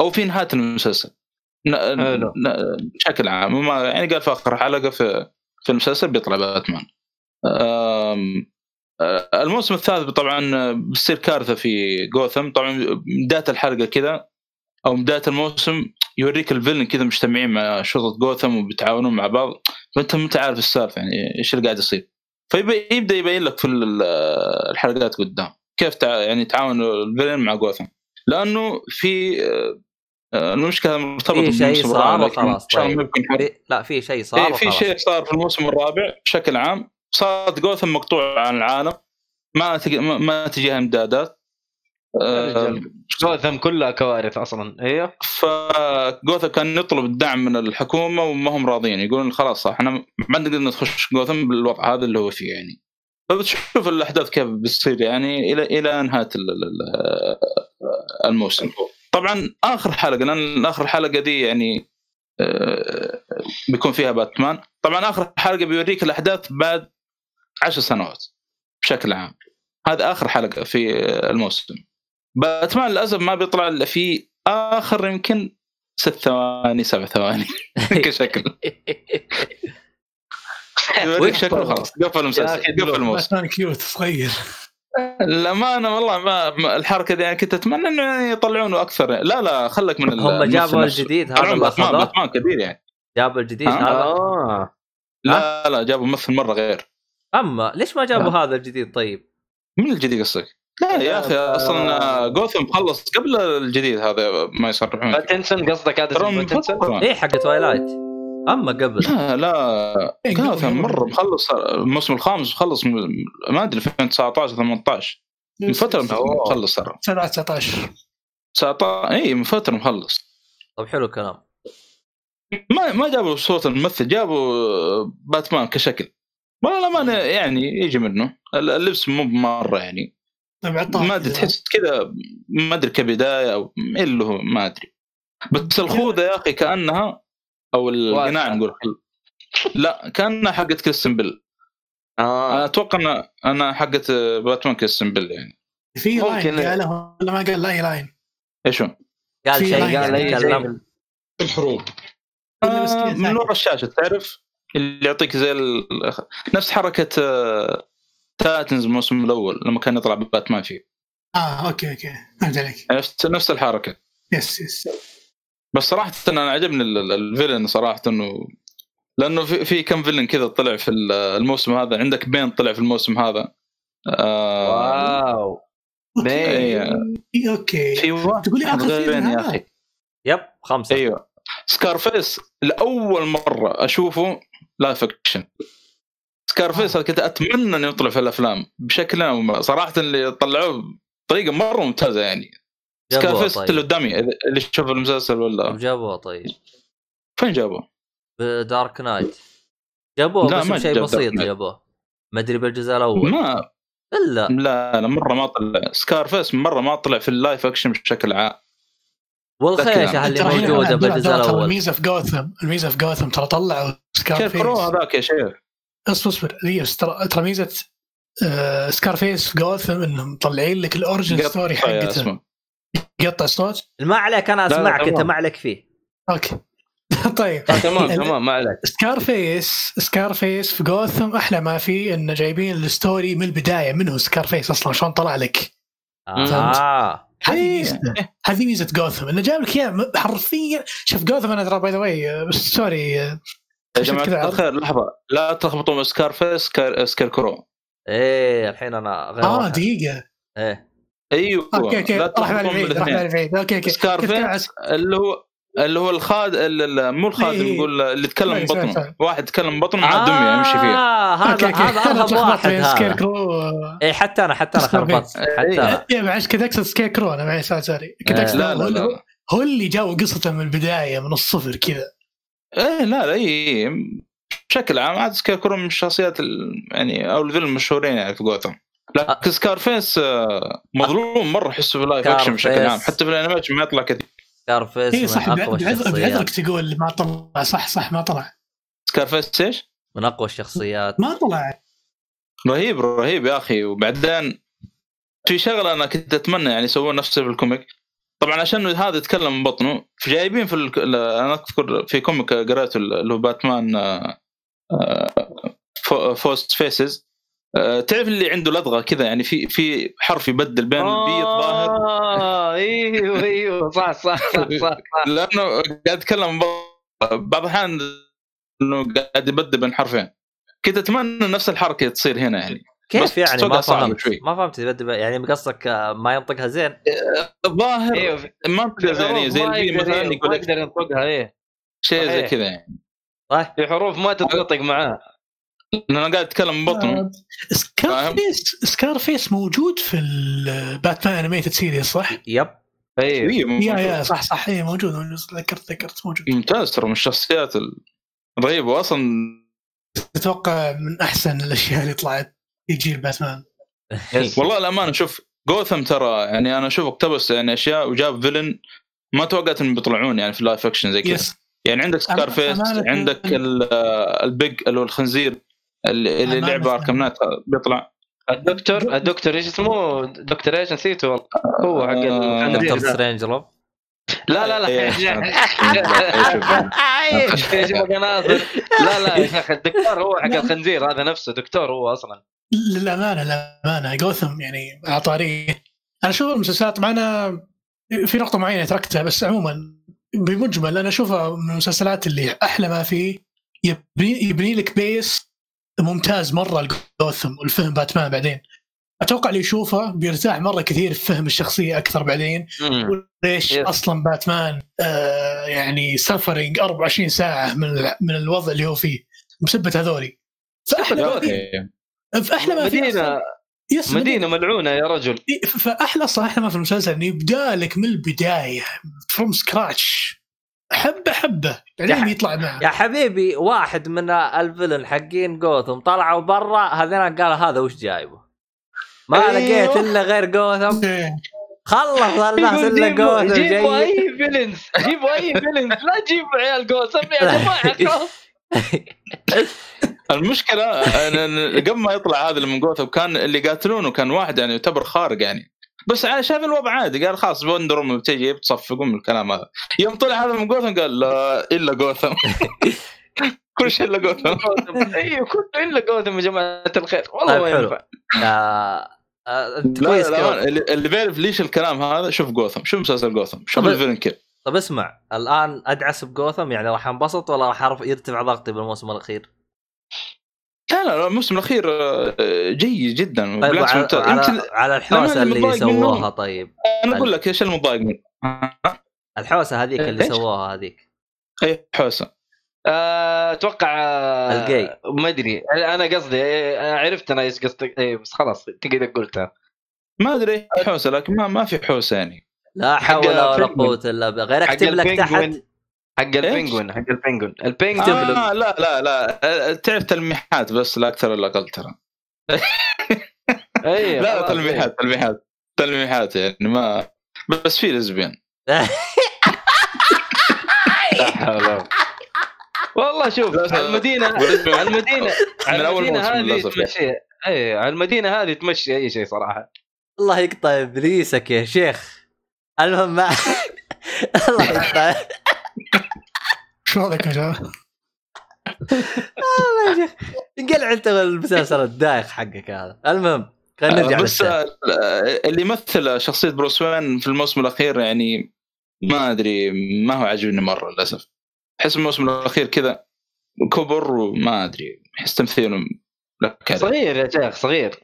أو في نهاية المسلسل. بشكل عام. ما يعني قال في آخر حلقة في في المسلسل بيطلع باتمان. آه، الموسم الثالث طبعا بتصير كارثة في جوثم. طبعا بداية الحلقة كذا أو بداية الموسم يوريك الفيلن كذا مجتمعين مع شرطة جوثم وبيتعاونون مع بعض. فأنت ما انت عارف السالفة يعني إيش اللي قاعد يصير. فيبدا يبين لك في ال- الحلقات قدام. كيف تع... يعني تعاون الفيلن مع جوثم؟ لأنه في آه، آه، المشكلة مرتبطه في شيء بالموسم صار وخلاص طيب. في لا في شيء صار إيه في وخلاص. شيء صار في الموسم الرابع بشكل عام. صارت جوثم مقطوعة عن العالم ما تج... ما- ما تجيها إمدادات. آه، جوثم كلها كوارث أصلا أيوه فجوثم كان يطلب الدعم من الحكومة وما هم راضيين يقولون خلاص إحنا ما نقدر نخش جوثم بالوضع هذا اللي هو فيه يعني. فبتشوف الأحداث كيف بتصير يعني إلى إلى نهاية ال- ال- الموسم. طبعا آخر حلقة لأن آخر حلقة دي يعني آه، بيكون فيها باتمان. طبعا آخر حلقة بيوريك الأحداث بعد عشر سنوات بشكل عام. هذا آخر حلقة في الموسم. باتمان للأسف ما بيطلع إلا في آخر يمكن ست ثواني سبع ثواني كشكل. يوريك شكله خلاص. قفل المسلسل قفل الموسم. باتمان كيوت صغير. الامانه والله ما الحركة دي يعني كنت أتمنى إنه يعني يطلعونه أكثر. لا لا خلك من هم جابوا. الجديد هذا باتمان باتمان كبير يعني. جابوا الجديد؟ هذا؟ آه لا لا جابوا ممثل مرة غير. أما ليش ما جابوا هذا الجديد طيب؟ من الجديد قصدك؟ لا يا أخي أصلا جوثم خلص قبل الجديد هذا ما يصرحون. باتنسون قصدك هذا باتنسون. إيه حق Twilight أما قبل. لا لا. إيه، قبل. مرة مخلص الموسم الخامس مخلص من- ما أدري 2019 18 من فترة. مخلص ترى. 19 19 اي من فترة مخلص. طب حلو الكلام. ما ما جابوا صوت الممثل جابوا باتمان كشكل. والله الامانه يعني يجي منه. اللبس مو مره يعني. طيب ما أدري تحس كذا ما أدري كبداية أو إيه اللي هو ما أدري. بس الخوذة يا أخي كأنها أو القناع. نقول لا كأنها حقت كريستن بيل. أنا آه أتوقع ان أنا حقت باتمان كيس بيل يعني. في ممكن. لاين قاله ولا ما قال؟ لا اي لاين إيش هو؟ قال شيء قال يتكلم في الحروب آه، من؟ ورا الشاشة تعرف؟ اللي يعطيك زي ال... نفس حركة آه، Titans الموسم الأول لما كان يطلع باتمان فيه. آه أوكي أوكي. فهمت عليك. عرفت نفس الحركة. yes yes بس صراحة أنا عجبني ال- ال- ال villain صراحة إنه لأنه في, في كم villain كذا طلع في ال- الموسم هذا. عندك Bane طلع في الموسم هذا. آه wow. Bane. إيه. إيه، أوكي. في واحد تقول لي آخر Bane يا؟ أخي. yep خمسة. أيوه. Scarface لأول مرة أشوفه live action Scarface هذا كنت أتمنى إنه يطلع في الأفلام بشكل. صراحة اللي طلعوه بطريقة مرة ممتازة يعني. Scarface اللي طيب. قدامي إذا- اللي شوف المسلسل ولا؟ جابوه طيب. فين جابوه؟ ب Dark Knight جابوه لا، بس بشيء جاب بسيط. جابوه. ما أدري بالجزء الأول. ما إلا. لا لا مرة ما طلع. Scarface مرة ما طلع في ال live action بشكل عام. والخيشه اللي موجودة بالجزء الأول. الميزه في جوثم الميزه في جوثم ترى طلعوا Scar كيف face crow هذاك يا شيخ. اصبر اصبر ترى ترى ميزة آه Scarface في جوثم إنهم مطلعين لك ال origin story حقته اسمه قطع الصوت؟ ما عليك أنا أسمعك أنت. ما عليك فيه. أوكي. طيب. آه، تمام تمام ما عليك. Scarface Scarface في جوثم أحلى ما فيه انه جايبين ال story من البداية. منه Scarface أصلا؟ شلون طلع لك؟ آه. هذه إيه. ميزته هذه ميزة جوثم. إنه جاب لك إياه حرفيا. شوف جوثم أنا ترى by the way sorry آه، يا جماعة؟ الخير لحظة. لا تلخبطوا من Scarface Scar Scarecrow إيه الحين أنا غير آه. دقيقة. إيه. أيوه. okay okay. لا راح بعيد راح بعيد okay okay. Scar كنت face أعس- اللي هو اللي هو الخاد ال- ال- مو الخادم إيه. يقول اللي يتكلم سوري، سوري، بطنه. واحد يتكلم بطنه مع دمية يمشي فيها. آه هذا okay okay. هذا ارهب واحد Scare هذا crow اي حتى أنا حتى أنا خربطت. إيه. حتى أنا. يا معلش كذا أقصد Scarecrow أنا معي سوري كنت. أقصد لا هو لا اللي- اللي جاوا قصته من البداية من الصفر كذا. إيه لا لا اي بشكل عام عاد Scarecrow من الشخصيات ال- يعني أو الفيلم المشهورين يعني في جوثم. لكن Scarface آه، مظلوم مرة احسه في ال live action بشكل Scarface. عام. حتى في ال animation ما يطلع كثير Scarface اي من صح بعذرك تقول ما طلع. صح صح ما طلع. Scarface إيش؟ من أقوى الشخصيات. ما طلع. رهيب رهيب يا أخي. وبعدين في شغلة أنا كنت أتمنى يعني يسوون نفسه في ال comic. طبعا عشان هذا يتكلم من بطنه جايبين في الك... أنا أذكر في comic قريته اللي هو باتمان آه، آه، فو- فوست فيسز آه، تعرف اللي عنده لدغه كذا يعني في في حرف يبدل بين البيض ظاهر آه إيوه إيوه صح صح صح صح لأنه قاعد بطنه. بعض الأحيان إنه قاعد يبدل بين حرفين. كنت أتمنى نفس الحركة تصير هنا يعني. كيف يعني؟ ما فهمت شوي. ما فهمت يبدل- يعني قصدك آه، ما ينطقها زين؟ الظاهر إيوه. منطقه زينيه زي ما البي يقدر- مثلا ما يقول لك يقدر ينطقها إيه. شيء زي. كذا يعني. طيب في حروف ما تتنطق معاه. أنا قاعد أتكلم من بطنه آه، Scarface Scarface موجود في ال Batman Animated Series صح؟ yep. أيوه أيوه يا يا صح صح. اي موجود. موجود ذكرت ذكرت موجود. ممتاز ترى من الشخصيات الرهيبه واصلا أتوقع من أحسن الأشياء اللي طلعت في جيل باتمان والله الأمانة شوف جوثم ترى يعني أنا أشوف اقتبس يعني أشياء وجاب villain ما توقعت إنهم بيطلعون يعني في اللايف اكشن زي كذا. يس. يعني عندك سكار فيس أمانة- عندك ال- البيج اللي هو الخنزير. اللي لعب اركم نايت بيطلع. الدكتور الدكتور إيش اسمه؟ دكتور إيش نسيته والله. هو حق آه، دكتور. سترينج لوب لا لا إيه، لا يا ناصر لا لا يا شيخ الدكتور هو حق الخنزير هذا نفسه دكتور هو أصلا. للامانه للامانه جوثم يعني عطاريه أنا أشوف المسلسلات معنا في نقطة معينة تركتها بس عموما بمجمل أنا أشوفها من المسلسلات اللي أحلى ما فيه يبني, يبني لك بيس ممتاز مرة جوثم والفهم باتمان بعدين. أتوقع اللي يشوفه بيرتاح مرة كثير في فهم الشخصية أكثر بعدين. ليش Yes. أصلا باتمان آه يعني سفرنج 24 ساعة من من الوضع اللي هو فيه. بسبه هذولي. فأحلى ما فيه فأحلى ما فيه مدينه yes مدينة ملعونة يا رجل. إيه، فأحلى صح أحلى ما في المسلسل إنه يبدأ لك من البداية from scratch حبه حبه بعدين يطلع معه. يا حبيبي واحد من ال villain حقين جوثم طلعوا برا هذين قال هذا وش جايبه؟ ما أيوه. لقيت إلا غير جوثم إيه. خلص الناس إلا جيبوا جوثم جيبوا أي villains جيبوا أي villains لا تجيبوا عيال جوثم يا جماعة المشكلة قبل ما يطلع هذا اللي من جوثم كان اللي قاتلونه كان واحد يعني يعتبر خارق يعني. بس شاف الوضع عادي. قال خلاص وندر وومن بتجي بتصفقون من الكلام هذا. يوم طلع هذا من جوثم قال لا إلا جوثم. كل شيء إلا جوثم. أيوه كله إلا جوثم يا جماعة الخير. والله طيب ما. ينفع. آه آه كويس لا كمان. لا اللي اللي بيعرف ليش الكلام هذا شوف جوثم. شوف مسلسل جوثم. شوف طب- الفيلن كيف. طب اسمع. الآن أدعس بجوثم يعني راح أنبسط ولا راح أرف- يرتفع ضغطي بالموسم الأخير؟ لا لا الموسم الأخير آه، جيد جدا. طيب على, ممتاز على, على الحوسة اللي سووها طيب. أنا أقول لك إيش المضايق منه. الحوسة هذيك اللي؟ سووها هذيك. اي حوسة. آه، أتوقع آه، الجاي. ما أدري. أنا قصدي عرفت أنا إيش قصدك. اي بس خلاص انت كذا قلتها. ما أدري. حوسة لكن ما ما في حوسة يعني. لا حول ولا. قوة إلا بالله. غير أكتب لك تحت. حق البنجوين حق البنجوين. البنجوين آه لا لا لا. تعرف تلميحات بس لا أكثر ولا أقل ترى. اي لا تلميحات تلميحات تلميحات يعني ما بس في ولا- والله شوف المدينة على المدينة من المدينة موسم هذه يعني. تمشي. اي المدينة هذه تمشي أي شيء صراحة. الله يقطع إبليسك يا شيخ. المهم ما الله يقطع. رايك يا شباب؟ الله يا شيخ انقلع انت المسلسل الدايخ حقك هذا المهم خلينا نرجع بس. آه، اللي يمثل شخصية بروس وين في الموسم الأخير يعني ما أدري ما هو عاجبني مرة للأسف أحس الموسم الأخير كذا كبر وما أدري أحس تمثيله لك. صغير يا شيخ صغير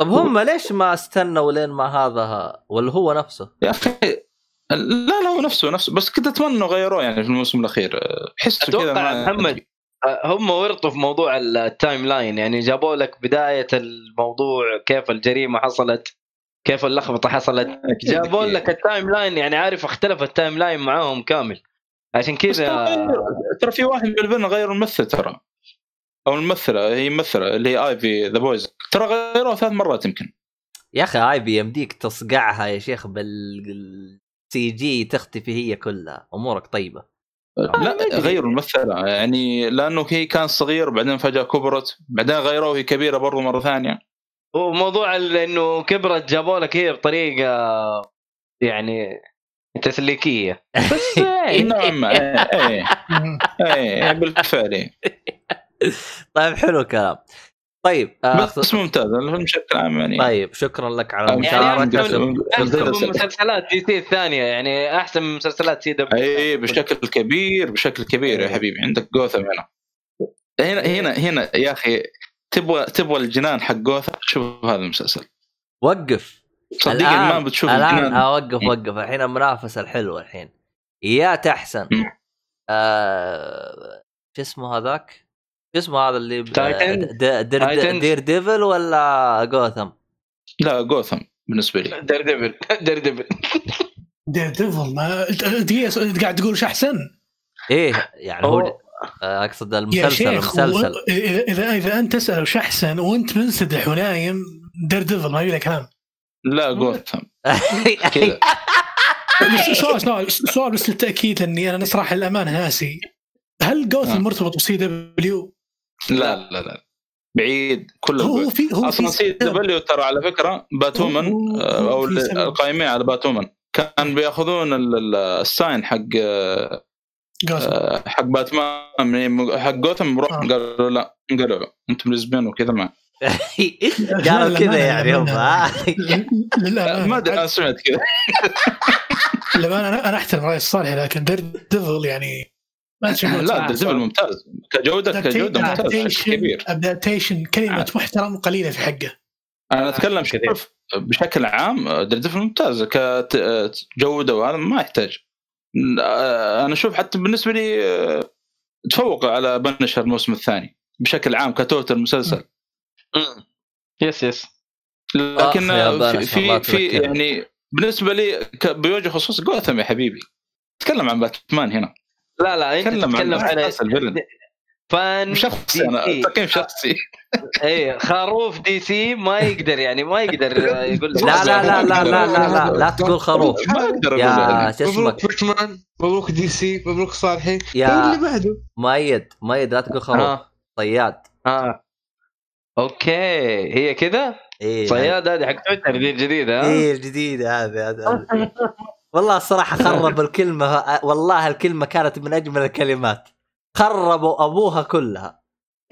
طب هم ليش ما استنوا لين ما هذا ولا هو نفسه يا أخي لا لا هو نفسه نفسه. بس كنت أتمنى إنه غيروه يعني في الموسم الأخير. احسه كذا أتوقع محمد هم ورطوا في موضوع ال timeline يعني جابوا لك بداية الموضوع كيف الجريمة حصلت كيف اللخبطة حصلت. جابوا. لك ال timeline يعني عارف اختلف ال timeline معاهم كامل. عشان كذا ترى- في واحد من ال villain غير الممثل ترى. أو الممثلة هي ممثلة اللي هي Ivy the Poison ترى غيروها ثلاث مرات يمكن. يا أخي Ivy يمديك تصقعها يا شيخ بال CG تختفي هي كلها أمورك طيبة. لا غيروا الممثلة يعني لأنه هي كان صغير وبعدين فجأة كبرت بعدين غيروه هي كبيرة برضو مرة ثانية. وموضوع ال- إنه كبرت جابوا لك هي بطريقة يعني تسليكية. بس نوعا ما إيه بالفعل. طيب حلو الكلام. طيب آه بس ممتاز الفيلم بشكل عام يعني. طيب شكرا لك على يعني المشاركه. أحسن مسلسل. من مسلسلات DC الثانية يعني أحسن من مسلسلات CW. اي بشكل كبير بشكل كبير يا حبيبي. عندك جوثم هنا. هنا هنا هنا يا أخي تبغى تبغى الجنان حق جوثم؟ شوف هذا المسلسل. وقف. صدقني ما بتشوف الآن الجنان. اوقف وقف الحين المنافسة الحلوة الحين. يا تحسن. آه شو اسمه هذاك؟ شو اسمه هذا اللي Titan؟ Dare؟ Daredevil ولا جوثم؟ لا جوثم بالنسبة لي Daredevil Daredevil Daredevil ما أنت قاعد تقول شو أحسن إيه يعني هو آه، أقصد يا المسلسل شيخ المسلسل و- اذا إذا أنت تسأل وش أحسن وأنت منسدح ونايم Daredevil ما يبي كلام لا جوثم سؤال سؤال سؤال بس للتأكيد لاني أنا صراحة للامانه ناسي هل. جوثم مرتبط ب CW؟ لا لا لا. بعيد كله. هو. في هو أصلا في CW ترى على فكرة Batwoman هو- آه، أو. القائمين على Batwoman. كان بيأخذون ال- ال- ال sign حق آه، آه، حق باتمان. من- حق جوثم آه. قالوا لا انقلعوا أنتم لزبين وكذا ما. قالوا لا، كذا لا، يعني لا، هم ما أدري أنا سمعت كذا. للامانه أنا أنا أحترم راي الصالح لكن Daredevil يعني ما لا devil ممتاز. كجوده كجودة ممتاز بشكل كبير. adaptation كلمة محترم قليله في حقه. أنا أتكلم كثير. شوف. بشكل عام devil ممتاز. كجوده وهذا ما يحتاج. آه، أنا أشوف حتى بالنسبة لي آه، تفوق على Punisher الموسم الثاني. بشكل عام ك total مسلسل. yes yes لكن آه، في في. يعني بالنسبة لي بوجه خصوص جوثم يا حبيبي. تكلم عن باتمان هنا. لا لا انت تتكلم عن fan شخصي أنا تقييم شخصي. اي خروف DC ما يقدر يعني ما يقدر يقول لا لا لا لا لا لا لا, لا تقول خروف. ما أقدر يا مبروك بوشمان مبروك دي سي مبروك صالحي. يا اللي بعده. مؤيد مؤيد لا تقول خروف. آه. صياد. آه. أوكي هي كذا؟ إيه صياد هذه حق تويتر دي الجديده ها؟ إيه الجديده هذه هذه والله الصراحة خرب الكلمة الكلمة الكلمة كانت من أجمل الكلمات خربوا أبوها كلها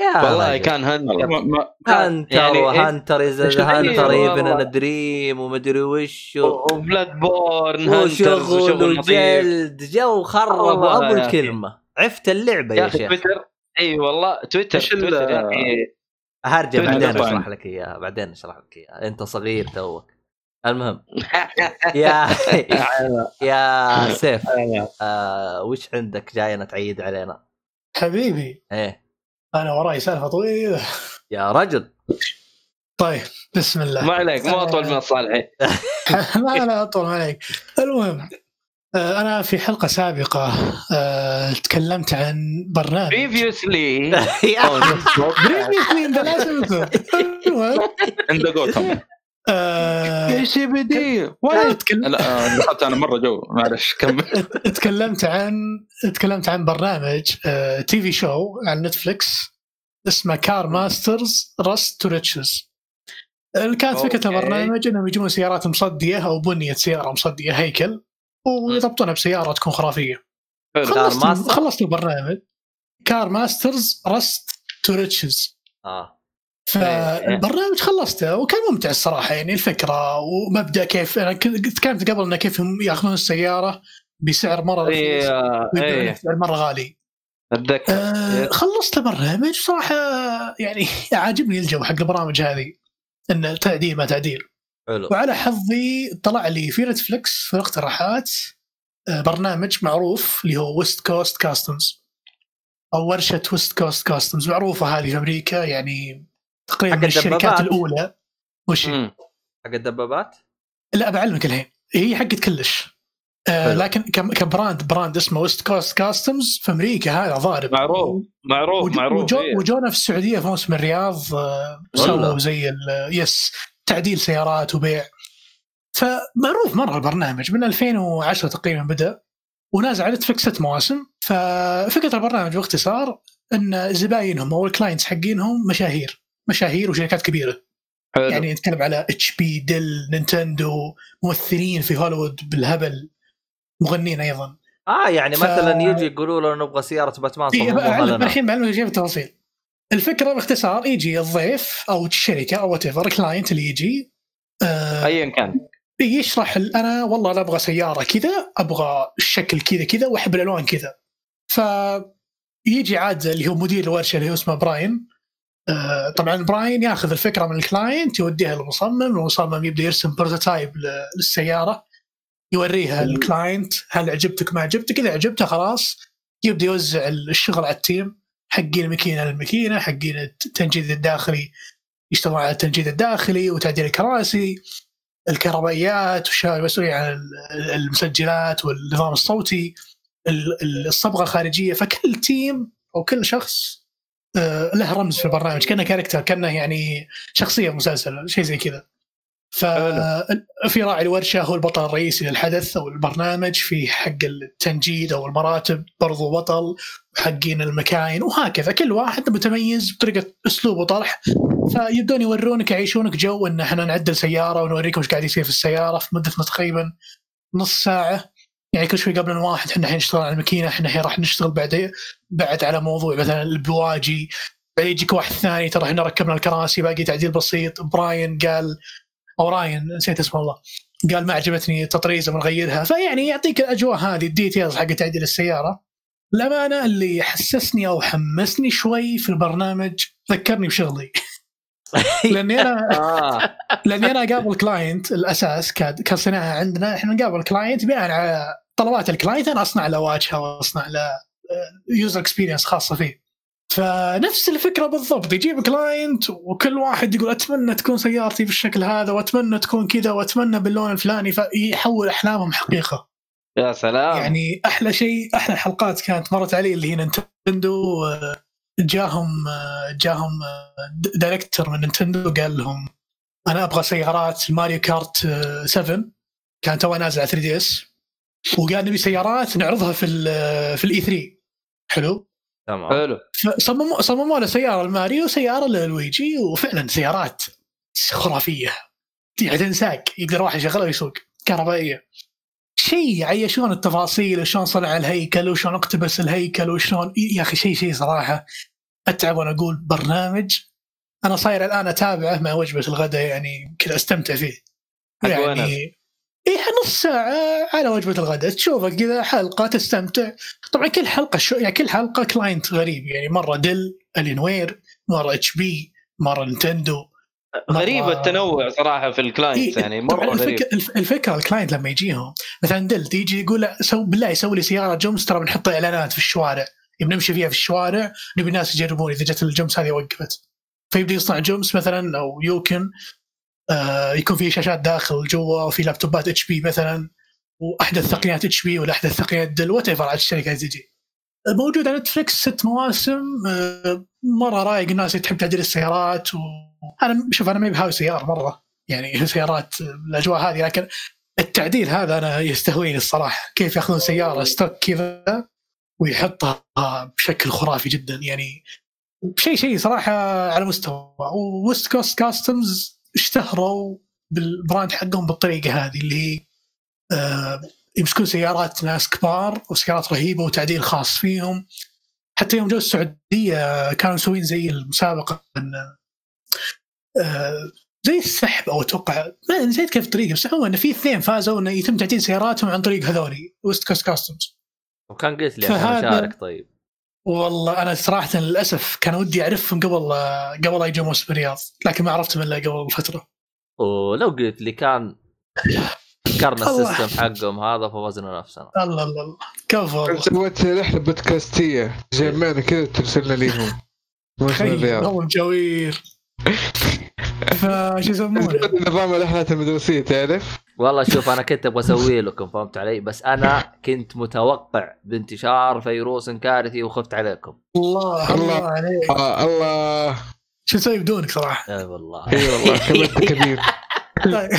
يا والله رجل. كان هنتر ما- ما- هانتر يعني إيه؟ وهانتر از هي ايفن والله. دريم ومدري وش و- وبلاد بورن وشغل وجلد جو خربوا والله أبو. الكلمة عفت اللعبة يا يا شيخ تويتر إي والله تويتر تويتر يا أخي هرجع بعدين. أشرح لك إياها بعدين أشرح لك إياها أنت صغير توك المهم. يا يا سيف آه وش عندك جاينا تعيد علينا؟ حبيبي. إيه. أنا وراي سالفة طويلة. يا رجل. طيب بسم الله. ما عليك مو أطول من الصالحين. لا لا أطول ما عليك. المهم آه، أنا في حلقة سابقة آه، تكلمت عن برنامج. previously previously the last المهم آه، سي بي دي تكلم- لا دخلت أنا مرة جو معلش كمل. تكلمت عن تكلمت عن برنامج آه، TV show على Netflix اسمه Car Masters Rust to Riches كانت فكرة. البرنامج إنهم يجيبون سيارات مصدية أو بنية سيارة مصدية هيكل ويضبطونها بسياره تكون خرافية. خلصت؟ خلصت البرنامج. Car Masters Rust to Riches آه. فالبرنامج خلصته وكان ممتع الصراحة يعني الفكرة ومبدأ كيف أنا كنت كانت قبل إنه كيف هم يأخذون السيارة بسعر مرة رخيص اي ويبيعونها اي بسعر مرة غالي. أتذكر. آه خلصت البرنامج صراحة يعني عاجبني الجو حق البرامج هذه انه تعديل ما تعديل حلو. وعلى حظي طلع لي في Netflix في الاقتراحات آه، برنامج معروف اللي هو West Coast Customs أو ورشة West Coast Customs معروفة هذه في أمريكا يعني تقريبا حق من الشركات الدبابات. الأولى وش. حق الدبابات؟ لا بعلمك الحين هي حقت كلش آه. لكن كم- ك brand brand اسمه West Coast Customs في أمريكا هذا ضارب معروف معروف وج- معروف وجو إيه. وجونا في السعودية في موسم الرياض آه،. سووا زي ال- yes تعديل سيارات وبيع فمعروف مرة البرنامج من 2010 تقريبا بدأ ونازل على Netflix ست مواسم ففكرة البرنامج باختصار إن زباينهم أو ال clients حقينهم مشاهير مشاهير وشركات كبيرة. حلو. يعني نتكلم على HP Dell Nintendo ممثلين في هوليوود بالهبل مغنين أيضا. آه يعني ف- مثلا يجي يقولوا له نبغى سيارة باتمان إيه، صمموها بعلم- لنا. الحين بعلمك شيء بالتفاصيل الفكرة باختصار يجي الضيف أو الشركة أو whatever client اللي يجي آه ايا كان. يشرح أنا والله أنا أبغى سيارة كذا أبغى الشكل كذا كذا وأحب الألوان كذا. فيجي عاد اللي هو مدير الورشة اللي هو اسمه براين طبعا براين ياخذ الفكرة من ال client يوديها للمصمم المصمم يبدأ يرسم prototype للسيارة يوريها ال client هل عجبتك ما عجبتك إذا عجبته خلاص يبدأ يوزع الشغل على ال team حقين الماكينه للماكينه حقين التنجيد الداخلي يشتغلون على التنجيد الداخلي وتعديل الكراسي الكهربائيات المسؤولين عن ال- المسجلات والنظام الصوتي ال- ال- الصبغة الخارجية فكل team أو كل شخص آه، له رمز في البرنامج كأنه character كأنه يعني شخصية في مسلسل شيء زي كذا. ففي راعي الورشة هو البطل الرئيسي للحدث أو البرنامج في حق التنجيد أو المراتب برضو بطل وحقين المكاين وهكذا. كل واحد متميز بطريقة أسلوب وطرح. فيبدون يورونك يعيشونك جو إن إحنا نعدل سيارة ونوريكم إيش قاعد يصير في السيارة في مدة تقريبا نص ساعة. يعني كل شوي قبل واحد إحنا الحين نشتغل على الماكينة إحنا الحين راح نشتغل بعد بعد على موضوع مثلا البواجي. بعدين يجيك واحد ثاني ترى إحنا ركبنا الكراسي باقي تعديل بسيط. براين قال أو راين نسيت اسمه والله. قال ما عجبتني التطريزه بنغيرها فيعني يعطيك الأجواء هذه ال details حق تعديل السيارة. الامانه اللي حسسني أو حمسني شوي في البرنامج ذكرني بشغلي. لأني أنا آه. لأني أنا أقابل client الأساس كصناعه عندنا إحنا نقابل client بناء على طلبات ال client أنا أصنع له واجهة وأصنع له user experience خاصة فيه. فنفس الفكرة بالضبط يجيب client وكل واحد يقول أتمنى تكون سيارتي بالشكل هذا وأتمنى تكون كذا وأتمنى باللون الفلاني فيحول أحلامهم حقيقة. يا سلام. يعني أحلى شيء أحلى حلقات كانت مرت علي اللي هي Nintendo آه، جاهم آه، جاهم آه، director من Nintendo قال لهم أنا أبغى سيارات Mario Kart آه، 7 كان تو نازل على 3 DS وقال نبي سيارات نعرضها في ال في الاي 3 حلو؟ تمام. حلو. فصمموا صمموا له سيارة لماريو وسيارة للويجي وفعلا سيارات خرافية. يعني تنساق يقدر واحد يشغلها ويسوق. كهربائية. شيء يعيشون التفاصيل وشلون صنع الهيكل وشلون اقتبس الهيكل وشلون يا أخي شيء شيء صراحة. أتعب وأنا أقول برنامج. أنا صاير الآن أتابعه مع وجبة الغداء يعني كذا أستمتع فيه. يعني إيه نص ساعة على وجبة الغداء. تشوفه كذا حلقة تستمتع. طبعا كل حلقة شو يعني كل حلقة client غريب. يعني مرة Dell Alienware مرة HP مرة Nintendo غريب مرة- التنوع صراحة في ال clients إيه، يعني مرة غريب. الفكرة, الف- الفكرة ال client لما يجيهم مثلا Dell تيجي يقول سو بالله يسوي لي سيارة جمس ترى بنحط إعلانات في الشوارع. يبي نمشي فيها في الشوارع نبي الناس يجربون إذا جت الجمس هذه وقفت. فيبدأ يصنع جمس مثلا أو Yukon. آه يكون في شاشات داخل جوا وفي لابتوبات HP مثلا وأحدث تقنيات HP ولا أحدث تقنيات Dell whatever على الشركة تجي موجود على Netflix ست مواسم آه، مرة رايق الناس اللي تحب تعديل السيارات وأنا شوف أنا ما بهاوي سيارة مرة يعني سيارات آه، الأجواء هذه لكن التعديل هذا أنا يستهويني الصراحة. كيف يأخذون سيارة stock كذا ويحطها بشكل خرافي جدا يعني شيء شيء صراحة على مستوى. و West Coast Customs اشتهروا بال brand حقهم بالطريقة هذه اللي هي آه، يمسكون سيارات ناس كبار وسيارات رهيبة وتعديل خاص فيهم. حتى يوم جو السعودية كانوا مسوين زي المسابقة إن- آه، زي السحب أو أتوقع ما نسيت كيف الطريقة بس عموما انه في اثنين فازوا انه يتم تعديل سياراتهم عن طريق هذولي West Coast Customs وكان قلت لي فهذا- أشارك طيب. والله أنا صراحة للأسف كان ودي أعرفهم قبل قبل لا يجوا موسم الرياض لكن ما عرفتهم إلا قبل فترة. ولو قلت لي كان فكرنا. ال system حقهم هذا فوزنا نفسنا الله الله الله. كفو والله. سويت رحلة بودكاستية. جمعنا كذا وترسلنا ليهم. موسم تخيل الرياض. والله مجاوير فشو يسمونه؟ نظام الرحلات المدرسية تعرف؟ والله شوف أنا كنت أبغى أسوي لكم فهمت علي بس أنا كنت متوقع بانتشار فيروس كارثي وخفت عليكم. الله الله. الله عليك. آه الله. شو نسوي بدونك صراحة؟ أي والله. إي والله كبرت كبير. طيب.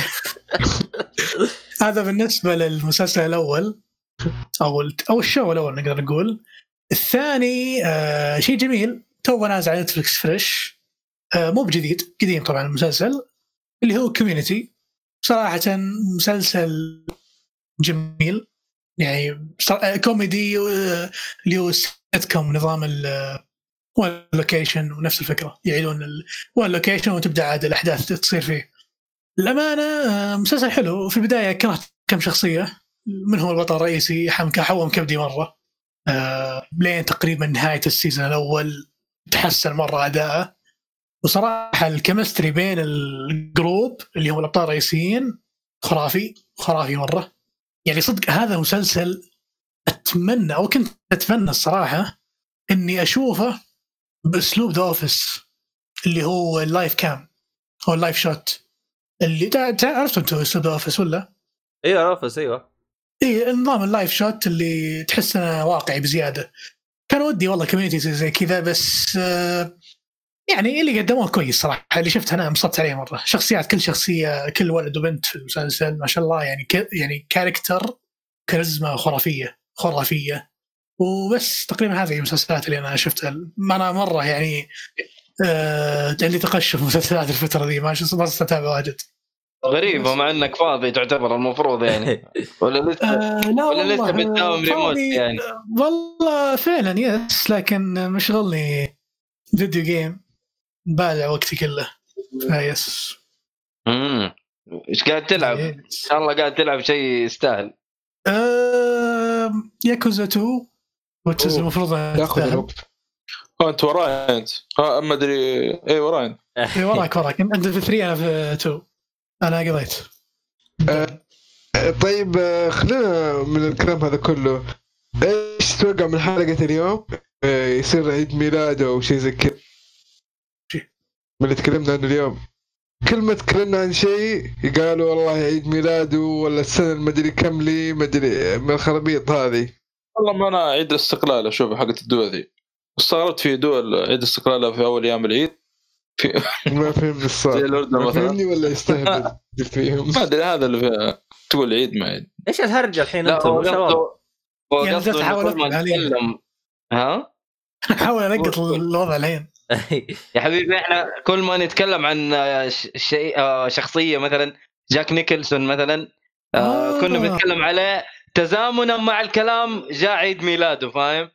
هذا بالنسبة للمسلسل الأول أو أو ال show الأول نقدر نقول. الثاني آه شيء جميل. تو نازل على Netflix fresh آه مو بجديد قديم طبعا المسلسل اللي هو Community صراحة مسلسل جميل. يعني كوميدي اللي هو سيت كوم نظام ال one location ونفس الفكرة. يعيدون one location وتبدأ عاد الأحداث تصير فيه. الأمانة آه، مسلسل حلو. وفي البداية كرهت كم شخصية. من هو البطل الرئيسي؟ حمك حوم كبدي مرة. آه، لين تقريبا نهاية ال season الأول تحسن مرة أداءه. وصراحة ال chemistry بين ال group اللي هم الأبطال الرئيسيين خرافي خرافي مرة يعني صدق هذا مسلسل أتمنى أو كنت أتمنى الصراحة إني أشوفه بأسلوب The Office اللي هو ال live cam أو ال live shoot اللي عرفتوا أنتم أسلوب The Office ولا؟ أيوه عرفت إيوه اي نظام ال live shoot اللي تحس إنه واقعي بزيادة. كان ودي والله Community زي كذا بس آه، يعني اللي قدموه كويس صراحة اللي شفته أنا انبسطت عليه مرة، شخصيات كل شخصية كل ولد وبنت في المسلسل ما شاء الله يعني ك يعني character كاريزما خرافية خرافية. وبس تقريبا هذه المسلسلات اللي أنا شفتها. ما أنا مرة يعني آه عندي تقشف مسلسلات الفترة دي ما اتابع واجد. غريبه مع إنك فاضي تعتبر المفروض يعني. ولا لسه آه لا ولا لسه والله بتداوم ريموت. يعني. والله فعلا yes لكن مشغلني video game بالع وقتي كله. yes. امم إيش قاعد تلعب؟ ان yes. شاء الله قاعد تلعب شيء يستاهل. آم، ياكوزا 2 which is أوه. المفروض ياخذ. الوقت. آه، أنت وراي أنت. آه، ما أدري اي وراي. انت إيه، وراك وراك انت في 3 أنا في 2 أنا قضيت. آه، طيب آه، خلينا من الكلام هذا كله. إيش تتوقع من حلقة اليوم؟ آه، يصير عيد ميلاده أو شيء زي كذا. من اللي تكلمنا عنه اليوم. كل ما تكلمنا عن شيء قالوا والله عيد ميلاده ولا السنة المدري كم لي مدري من الخرابيط هذه. والله ما أنا عيد الاستقلال أشوف حقت الدول ذي. استغربت في دول عيد استقلالها في أول أيام العيد. في ما فهمني زي الصار الاردن مثلا. فهمني ولا يستهبل؟ فيهم. ما أدري هذا اللي في تقول عيد ما عيد. إيش الهرجة الحين أنتم هو شباب يعني جالس. نتكلم ها؟ احاول انقط الوضع الحين. يا حبيبي إحنا كل ما نتكلم عن آه، ش- شيء آه، شخصية مثلا جاك نيكلسون مثلا آه، آه. كنا بنتكلم عليه تزامنا مع الكلام جاء عيد ميلاده فاهم؟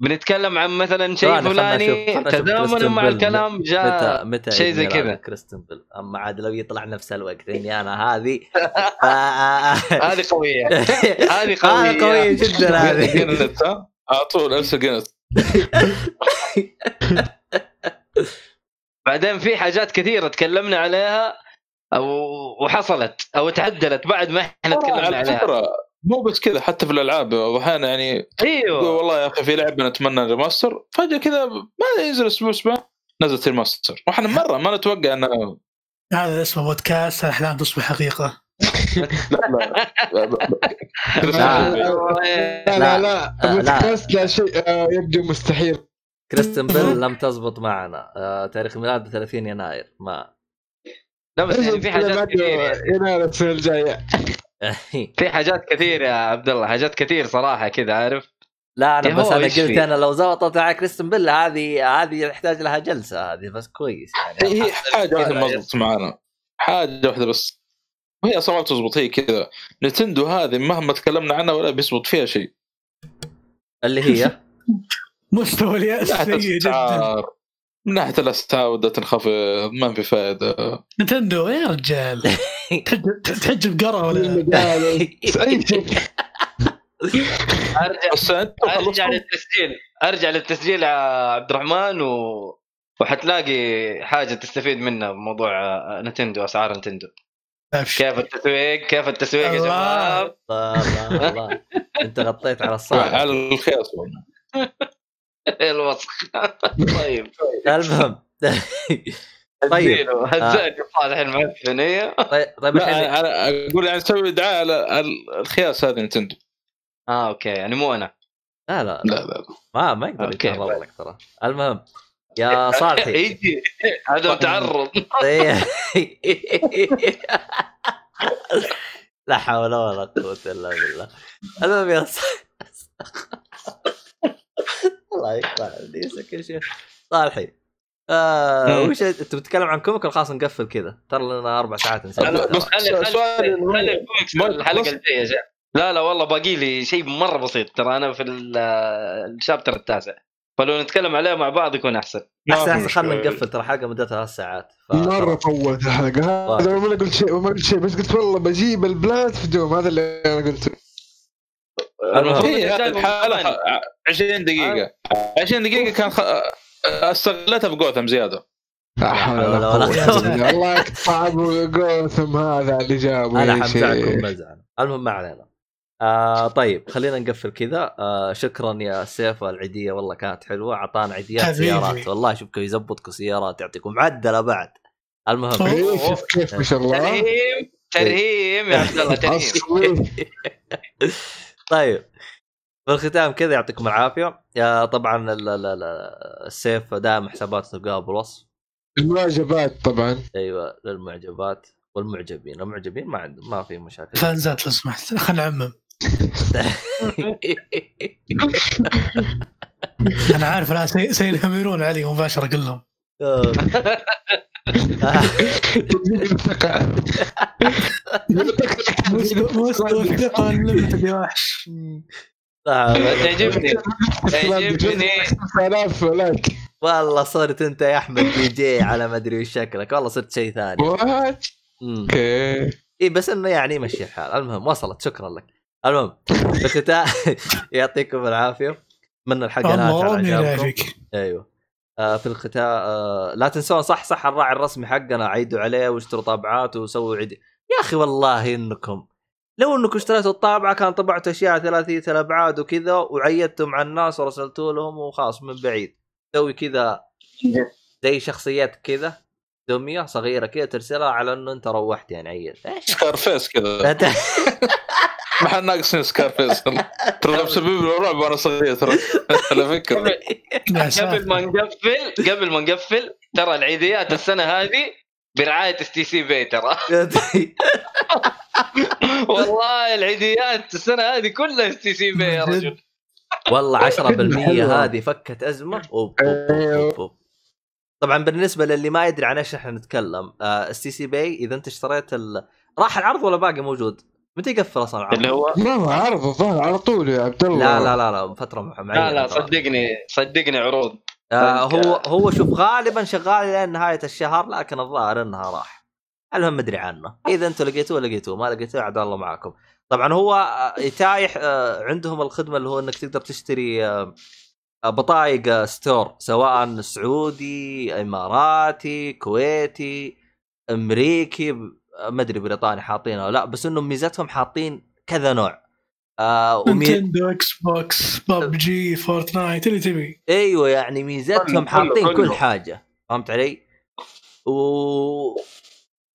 بنتكلم عن مثلا شيء فلاني تزامنا مع. الكلام متى جاء متى شيء عيد زي كذا. كريستن بيل؟ أما عاد لو يطلع نفس الوقت إني أنا هذه هذه قوية. هذه قويه هذه قوية. جدا هذه. على طول جينت بعدين في حاجات كثيرة تكلمنا عليها أو وحصلت أو تعدلت بعد ما إحنا تكلمنا على عليها. فكرة مو بس كذا حتى في الألعاب أحيانا يعني أيوه. والله يا أخي في لعبة نتمنى remaster فجأة كذا ما ينزل أسبوع أسبوع نزلت remaster وإحنا مرة ما نتوقع انه هذا اسمه بودكاست الاحلام تصبح حقيقة. لا لا لا لا. لا. لا لا آه، لا. بودكاست لا شيء آه، يبدو مستحيل. كريستيان بيل لم تزبط معنا. آه، تاريخ ميلاده 30 يناير. ما. لا بس يعني في حاجات كثير يعني. يناير السنة الجايه في حاجات كثير يا عبد الله حاجات كثير صراحة كذا عارف؟ لا أنا بس أنا قلت؟ أنا لو زبطت مع كريستن بيل هذه هذه يحتاج لها جلسة هذه بس كويس يعني. هي حاجة واحدة ما زبطت معانا حاجة واحدة بس. وهي أصلا ما بتزبط هي كذا. نتندو هذه مهما تكلمنا عنها ولا بيزبط فيها شيء. اللي هي؟ مستوى اليأس سيء جدا. من ناحية الاسعار بدات تنخفض ما في فائده نتندو يا رجال. تحج- بقرة ولا أي شيء. أرجع أرجع للتسجيل. أرجع للتسجيل يا عبد الرحمن و... وحتلاقي حاجة تستفيد منها بموضوع آه، نتندو أسعار نتندو. كيف التسويق؟ كيف التسويق يا. شباب الله الله الله. أنت غطيت على الصالح. على الخياس الوسخ. طيب. المهم طيب. هزاني صالح المعفنيه طيب طيب الحين لا أنا أقول يعني نسوي دعاية على الخياس هذه نتندو. آه أوكي. يعني مو أنا. لا لا لا. لا ما ما يقدر. يتعرض لك ترى. المهم يا صالحي. يجي. هذا متعرض طيب. لا حول ولا قوة إلا بالله. المهم يا ص- الله يقطع ابليسك يا شيخ. صالحي آه مم. وش أنت بتتكلم عن comic خلاص نقفل كذا؟ ترى لنا أربع ساعات نسوي. بس خلي الحلقة الجاية. لا لا والله باقي لي شيء مرة بسيط. ترى أنا في ال- ال chapter التاسع. فلو نتكلم عليه مع بعض يكون أحسن. احسن أحسن خلينا. نقفل. ترى حلقة مدتها ثلاث ساعات. ف- مرة طولت الحلقة. هذا ما قلت شيء ما قلت شيء بس قلت والله بجيب ال plat في Doom هذا اللي أنا قلته. الحالة ثمانية. 20 دقيقة. 20 دقيقة كان خ... استغلتها بجوثم زيادة. لا حول ولا بالله. الله يقطع ابو جوثم هذا اللي جابه. أنا. حمزعكم مزعل. المهم ما علينا. آه طيب خلينا نقفل كذا. آه شكرا يا سيف العيدية والله كانت حلوة. أعطانا عيديات. سيارات. والله شوف كيف يزبطكم سيارات يعطيكم معدلة بعد. المهم. إيه، شوف كيف ما شاء الله. ترهيم ترهيم يا عبد الله ترهيم. طيب في الختام كذا يعطيكم العافية. يا طبعا ال- ال- ال- السيف دائما حساباته تلقاها بالوصف المعجبات طبعا. أيوه للمعجبات والمعجبين. المعجبين ما عندهم ما في مشاكل. فانزات لو سمحت خلينا نعمم. أنا عارف الان سي- سينهمرون علي مباشرة كلهم مستوى مستوى الثقه unlimited يا وحش تعجبني تعجبني 6000 ولك والله صرت انت يا احمد دي جي على ما ادري وش شكلك. والله صرت شيء ثاني. أوكي. اي بس إنه يعني يمشي الحال. المهم وصلت. شكرا لك. المهم في الختام يعطيكم العافية. من الحلقة الله يعافيك أيوه. في الختام آه لا تنسون صح صح الراعي الرسمي حقنا عيدوا عليه واشتروا طابعات وسووا عيد. يا أخي والله إنكم لو إنكم اشتريتوا الطابعة كان طبعتوا أشياء ثلاثية الابعاد وكذا وعيدتم على الناس ورسلتوا لهم وخلاص من بعيد. تسوي كذا زي شخصيات كذا دميه صغيرة كذا ترسلها على إنه أنت روحت يعني عيد إيش؟ Scarface كذا. ما حد ناقصني Scarface ترى مسبب لي رعب وأنا صغير ترى. على فكرة. قبل ما نقفل قبل ما نقفل ترى العيديات السنة هذه برعاية STC Pay ترى. والله العيديات السنة هذه كلها S TC Pay يا رجل. والله 10% حلوة. هذه فكت أزمة. أوب أوب أوب أوب. طبعا بالنسبة للي ما يدري عن إيش إحنا نتكلم السي سي باي إذا أنت اشتريت ال... راح العرض ولا باقي موجود؟ متى يقفل أصلا العرض؟ اللي هو ما هو عرض الظاهر على طول يا عبد الله. لا لا لا لا فترة مع- معينه لا لا. صدقني صدقني عروض. آه هو هو شوف غالبا شغال لين نهاية الشهر لكن الظاهر إنها راح. المهم مدري عنه. إذا أنتم لقيتوه لقيتوه. ما لقيتوه عاد الله معاكم طبعا هو آه، يتيح آه، عندهم الخدمة اللي هو إنك تقدر تشتري آه، بطايق store سواء سعودي إماراتي كويتي أمريكي ما أدري بريطاني حاطينه ولا لا بس انهم ميزتهم حاطين كذا نوع آه ومي... Nintendo Xbox PUBG Fortnite اللي تبي أيوه يعني ميزتهم حاطين. كل حاجة فهمت علي؟ و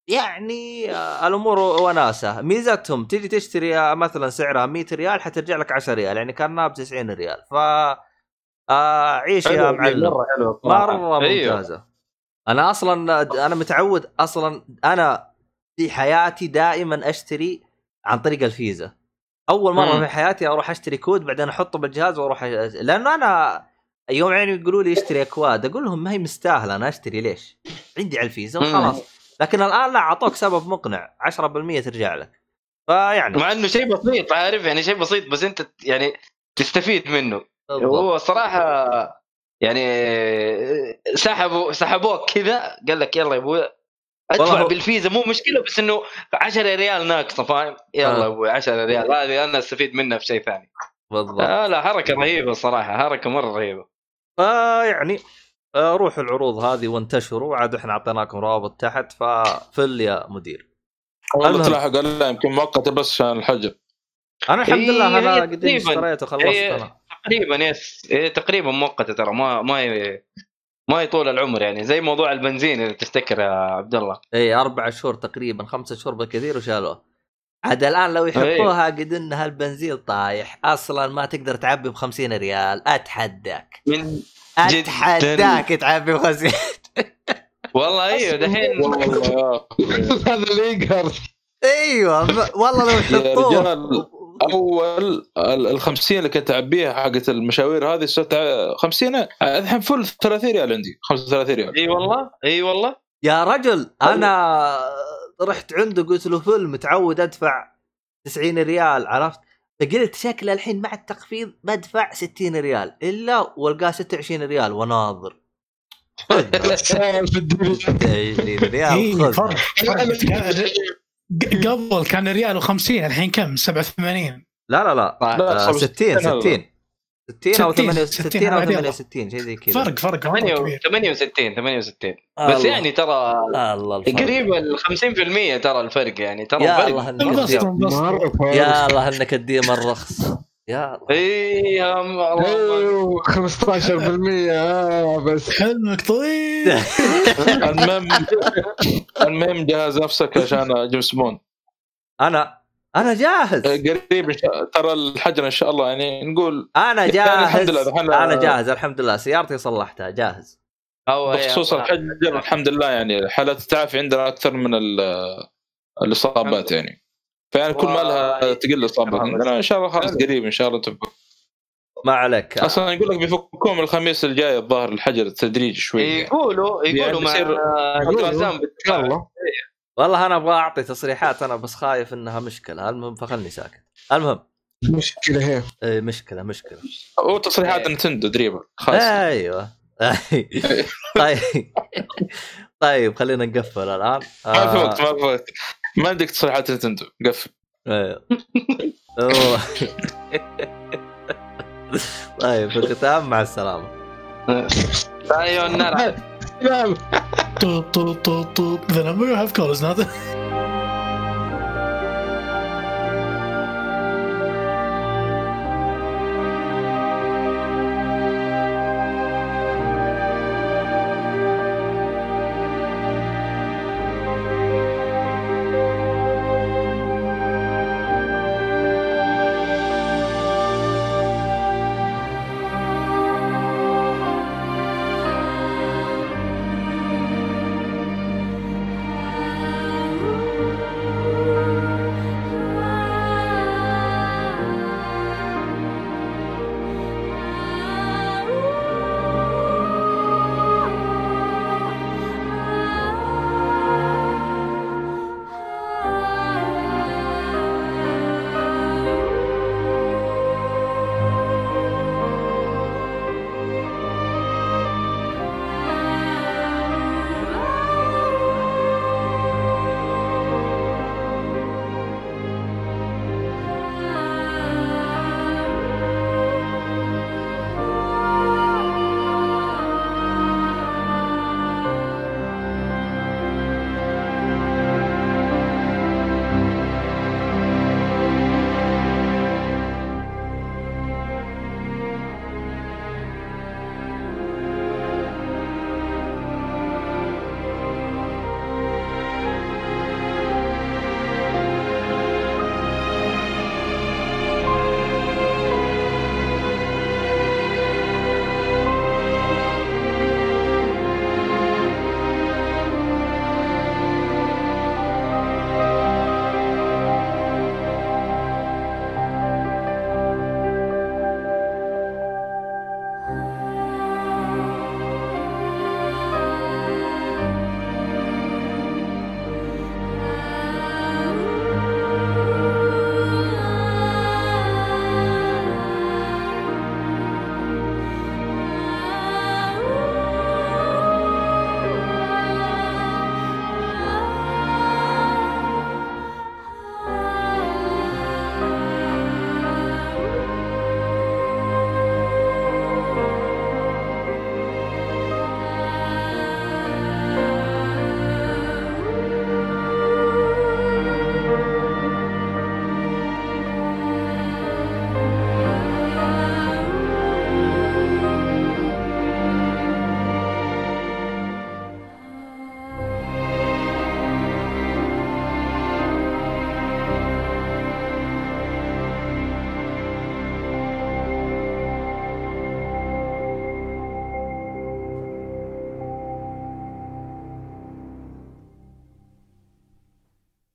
يعني آه، الأمور وناسة ميزتهم تجي تشتري آه، مثلا سعرها 100 ريال حترجع لك 10 ريال يعني كأنها ب 90 ريال ف آه، عيش يا معلم مرة صراحة. مرة أيوه. ممتازة أنا أصلا أنا متعود أصلا أنا في حياتي دائما أشتري عن طريق الفيزا أول مرة مم. في حياتي أروح أشتري كود بعدين أحطه بالجهاز وأروح لأنه أنا يوم يعني يقولوا لي اشتري أكواد أقول لهم ما هي مستاهلة أنا أشتري ليش؟ عندي على الفيزا. وخلاص لكن الآن لا أعطوك سبب مقنع 10% ترجع لك فيعني مع إنه شيء بسيط عارف يعني شيء بسيط بس أنت يعني تستفيد منه بالضبط. هو صراحة يعني سحبوا سحبوك كذا قال لك يلا يا أبوي أدفع هو- بالفيزا مو مشكلة بس إنه 10 ريال ناقصه فاهم؟ يلا آه. يا أبوي 10 ريال. هذه أنا أستفيد منها في شيء ثاني. بالضبط. آه لا حركة رهيبة الصراحه حركة مرة رهيبة. فيعني آه، روحوا العروض هذه وانتشروا عاد إحنا أعطيناكم روابط تحت ففل يا مدير. والله. تلاحق لا يمكن مؤقتة بس عشان الحجر. أنا الحمد لله أنا هي قديم تقريباً. اشتريت وخلصت هي- أنا. تقريبا يس. إيه تقريبا مؤقتة ترى ما ما ما يطول العمر يعني زي موضوع البنزين اللي تفتكر يا عبد الله إي أربع شهور تقريبا خمسة شهور بالكثير وشالوه. عاد الآن لو يحطوها قد إنها البنزين طايح أصلا ما تقدر تعبي ب 50 ريال. أتحداك. من أتحداك تعبي ب 50 والله أيوه دحين. هذا اللي يقهر. أيوه والله لو يا يحطوه رجال. أول ال ال 50 اللي كنت اعبيها حقت المشاوير هذه صرت ع- 50 الحين full 30 ريال عندي. 35 ريال. إي والله؟ إي والله؟ يا رجل أنا رحت عنده قلت له full متعود أدفع 90 ريال عرفت؟ فقلت شكله الحين مع التخفيض بدفع 60 ريال. إلا والقاه 26 ريال وناظر. سائل في الدنيا. 20 ريال ق- قبل كان ريال و50 الحين كم؟ 87 لا لا لا. لا، آه، 60 60 60 60 أو 60 68 أو عادي. 68 شيء زي كذا. فرق فرق مرة كبير. 68 68 بس الله. يعني ترى. قريب ال 50% ترى الفرق يعني ترى يا الله إنك. يا الله إنك الرخص يا الله. إي الله إيوه 15% آه بس. حلمك طويل. المهم المهم جهز نفسك عشان جيمس بوند أنا أنا جاهز. قريب إن شاء- ترى الحجر إن شاء الله يعني نقول أنا يعني جاهز. الحمد لله أنا جاهز الحمد لله. سيارتي صلحتها جاهز. يا بخصوص. الحجر الحمد لله يعني حالات التعافي عندنا أكثر من ال- الإصابات يعني. فيعني كل ما لها تقل الاصابات عندنا إن شاء الله خلاص قريب إن شاء الله تفك ما عليك. أصلا يقول لك بيفكون من الخميس الجاي الظاهر الحجر التدريجي شوي. يعني. يقولوا يقولوا يعني مع الله. والله أنا أبغى أعطي تصريحات أنا بس خايف إنها مشكلة. المهم فخلني ساكت. المهم. مشكلة هي. إيه مشكلة مشكلة. وتصريحات إيه. نتندو دريبه خلاص. أيوه. طيب. طيب خلينا نقفل الآن. ما في آه، وقت ما عندك تصريحات نتندو قفل. أيوه. أوه. طيب في الختام مع السلامة. أيوه النار لا طوط طوط طوط طوط the number you have is not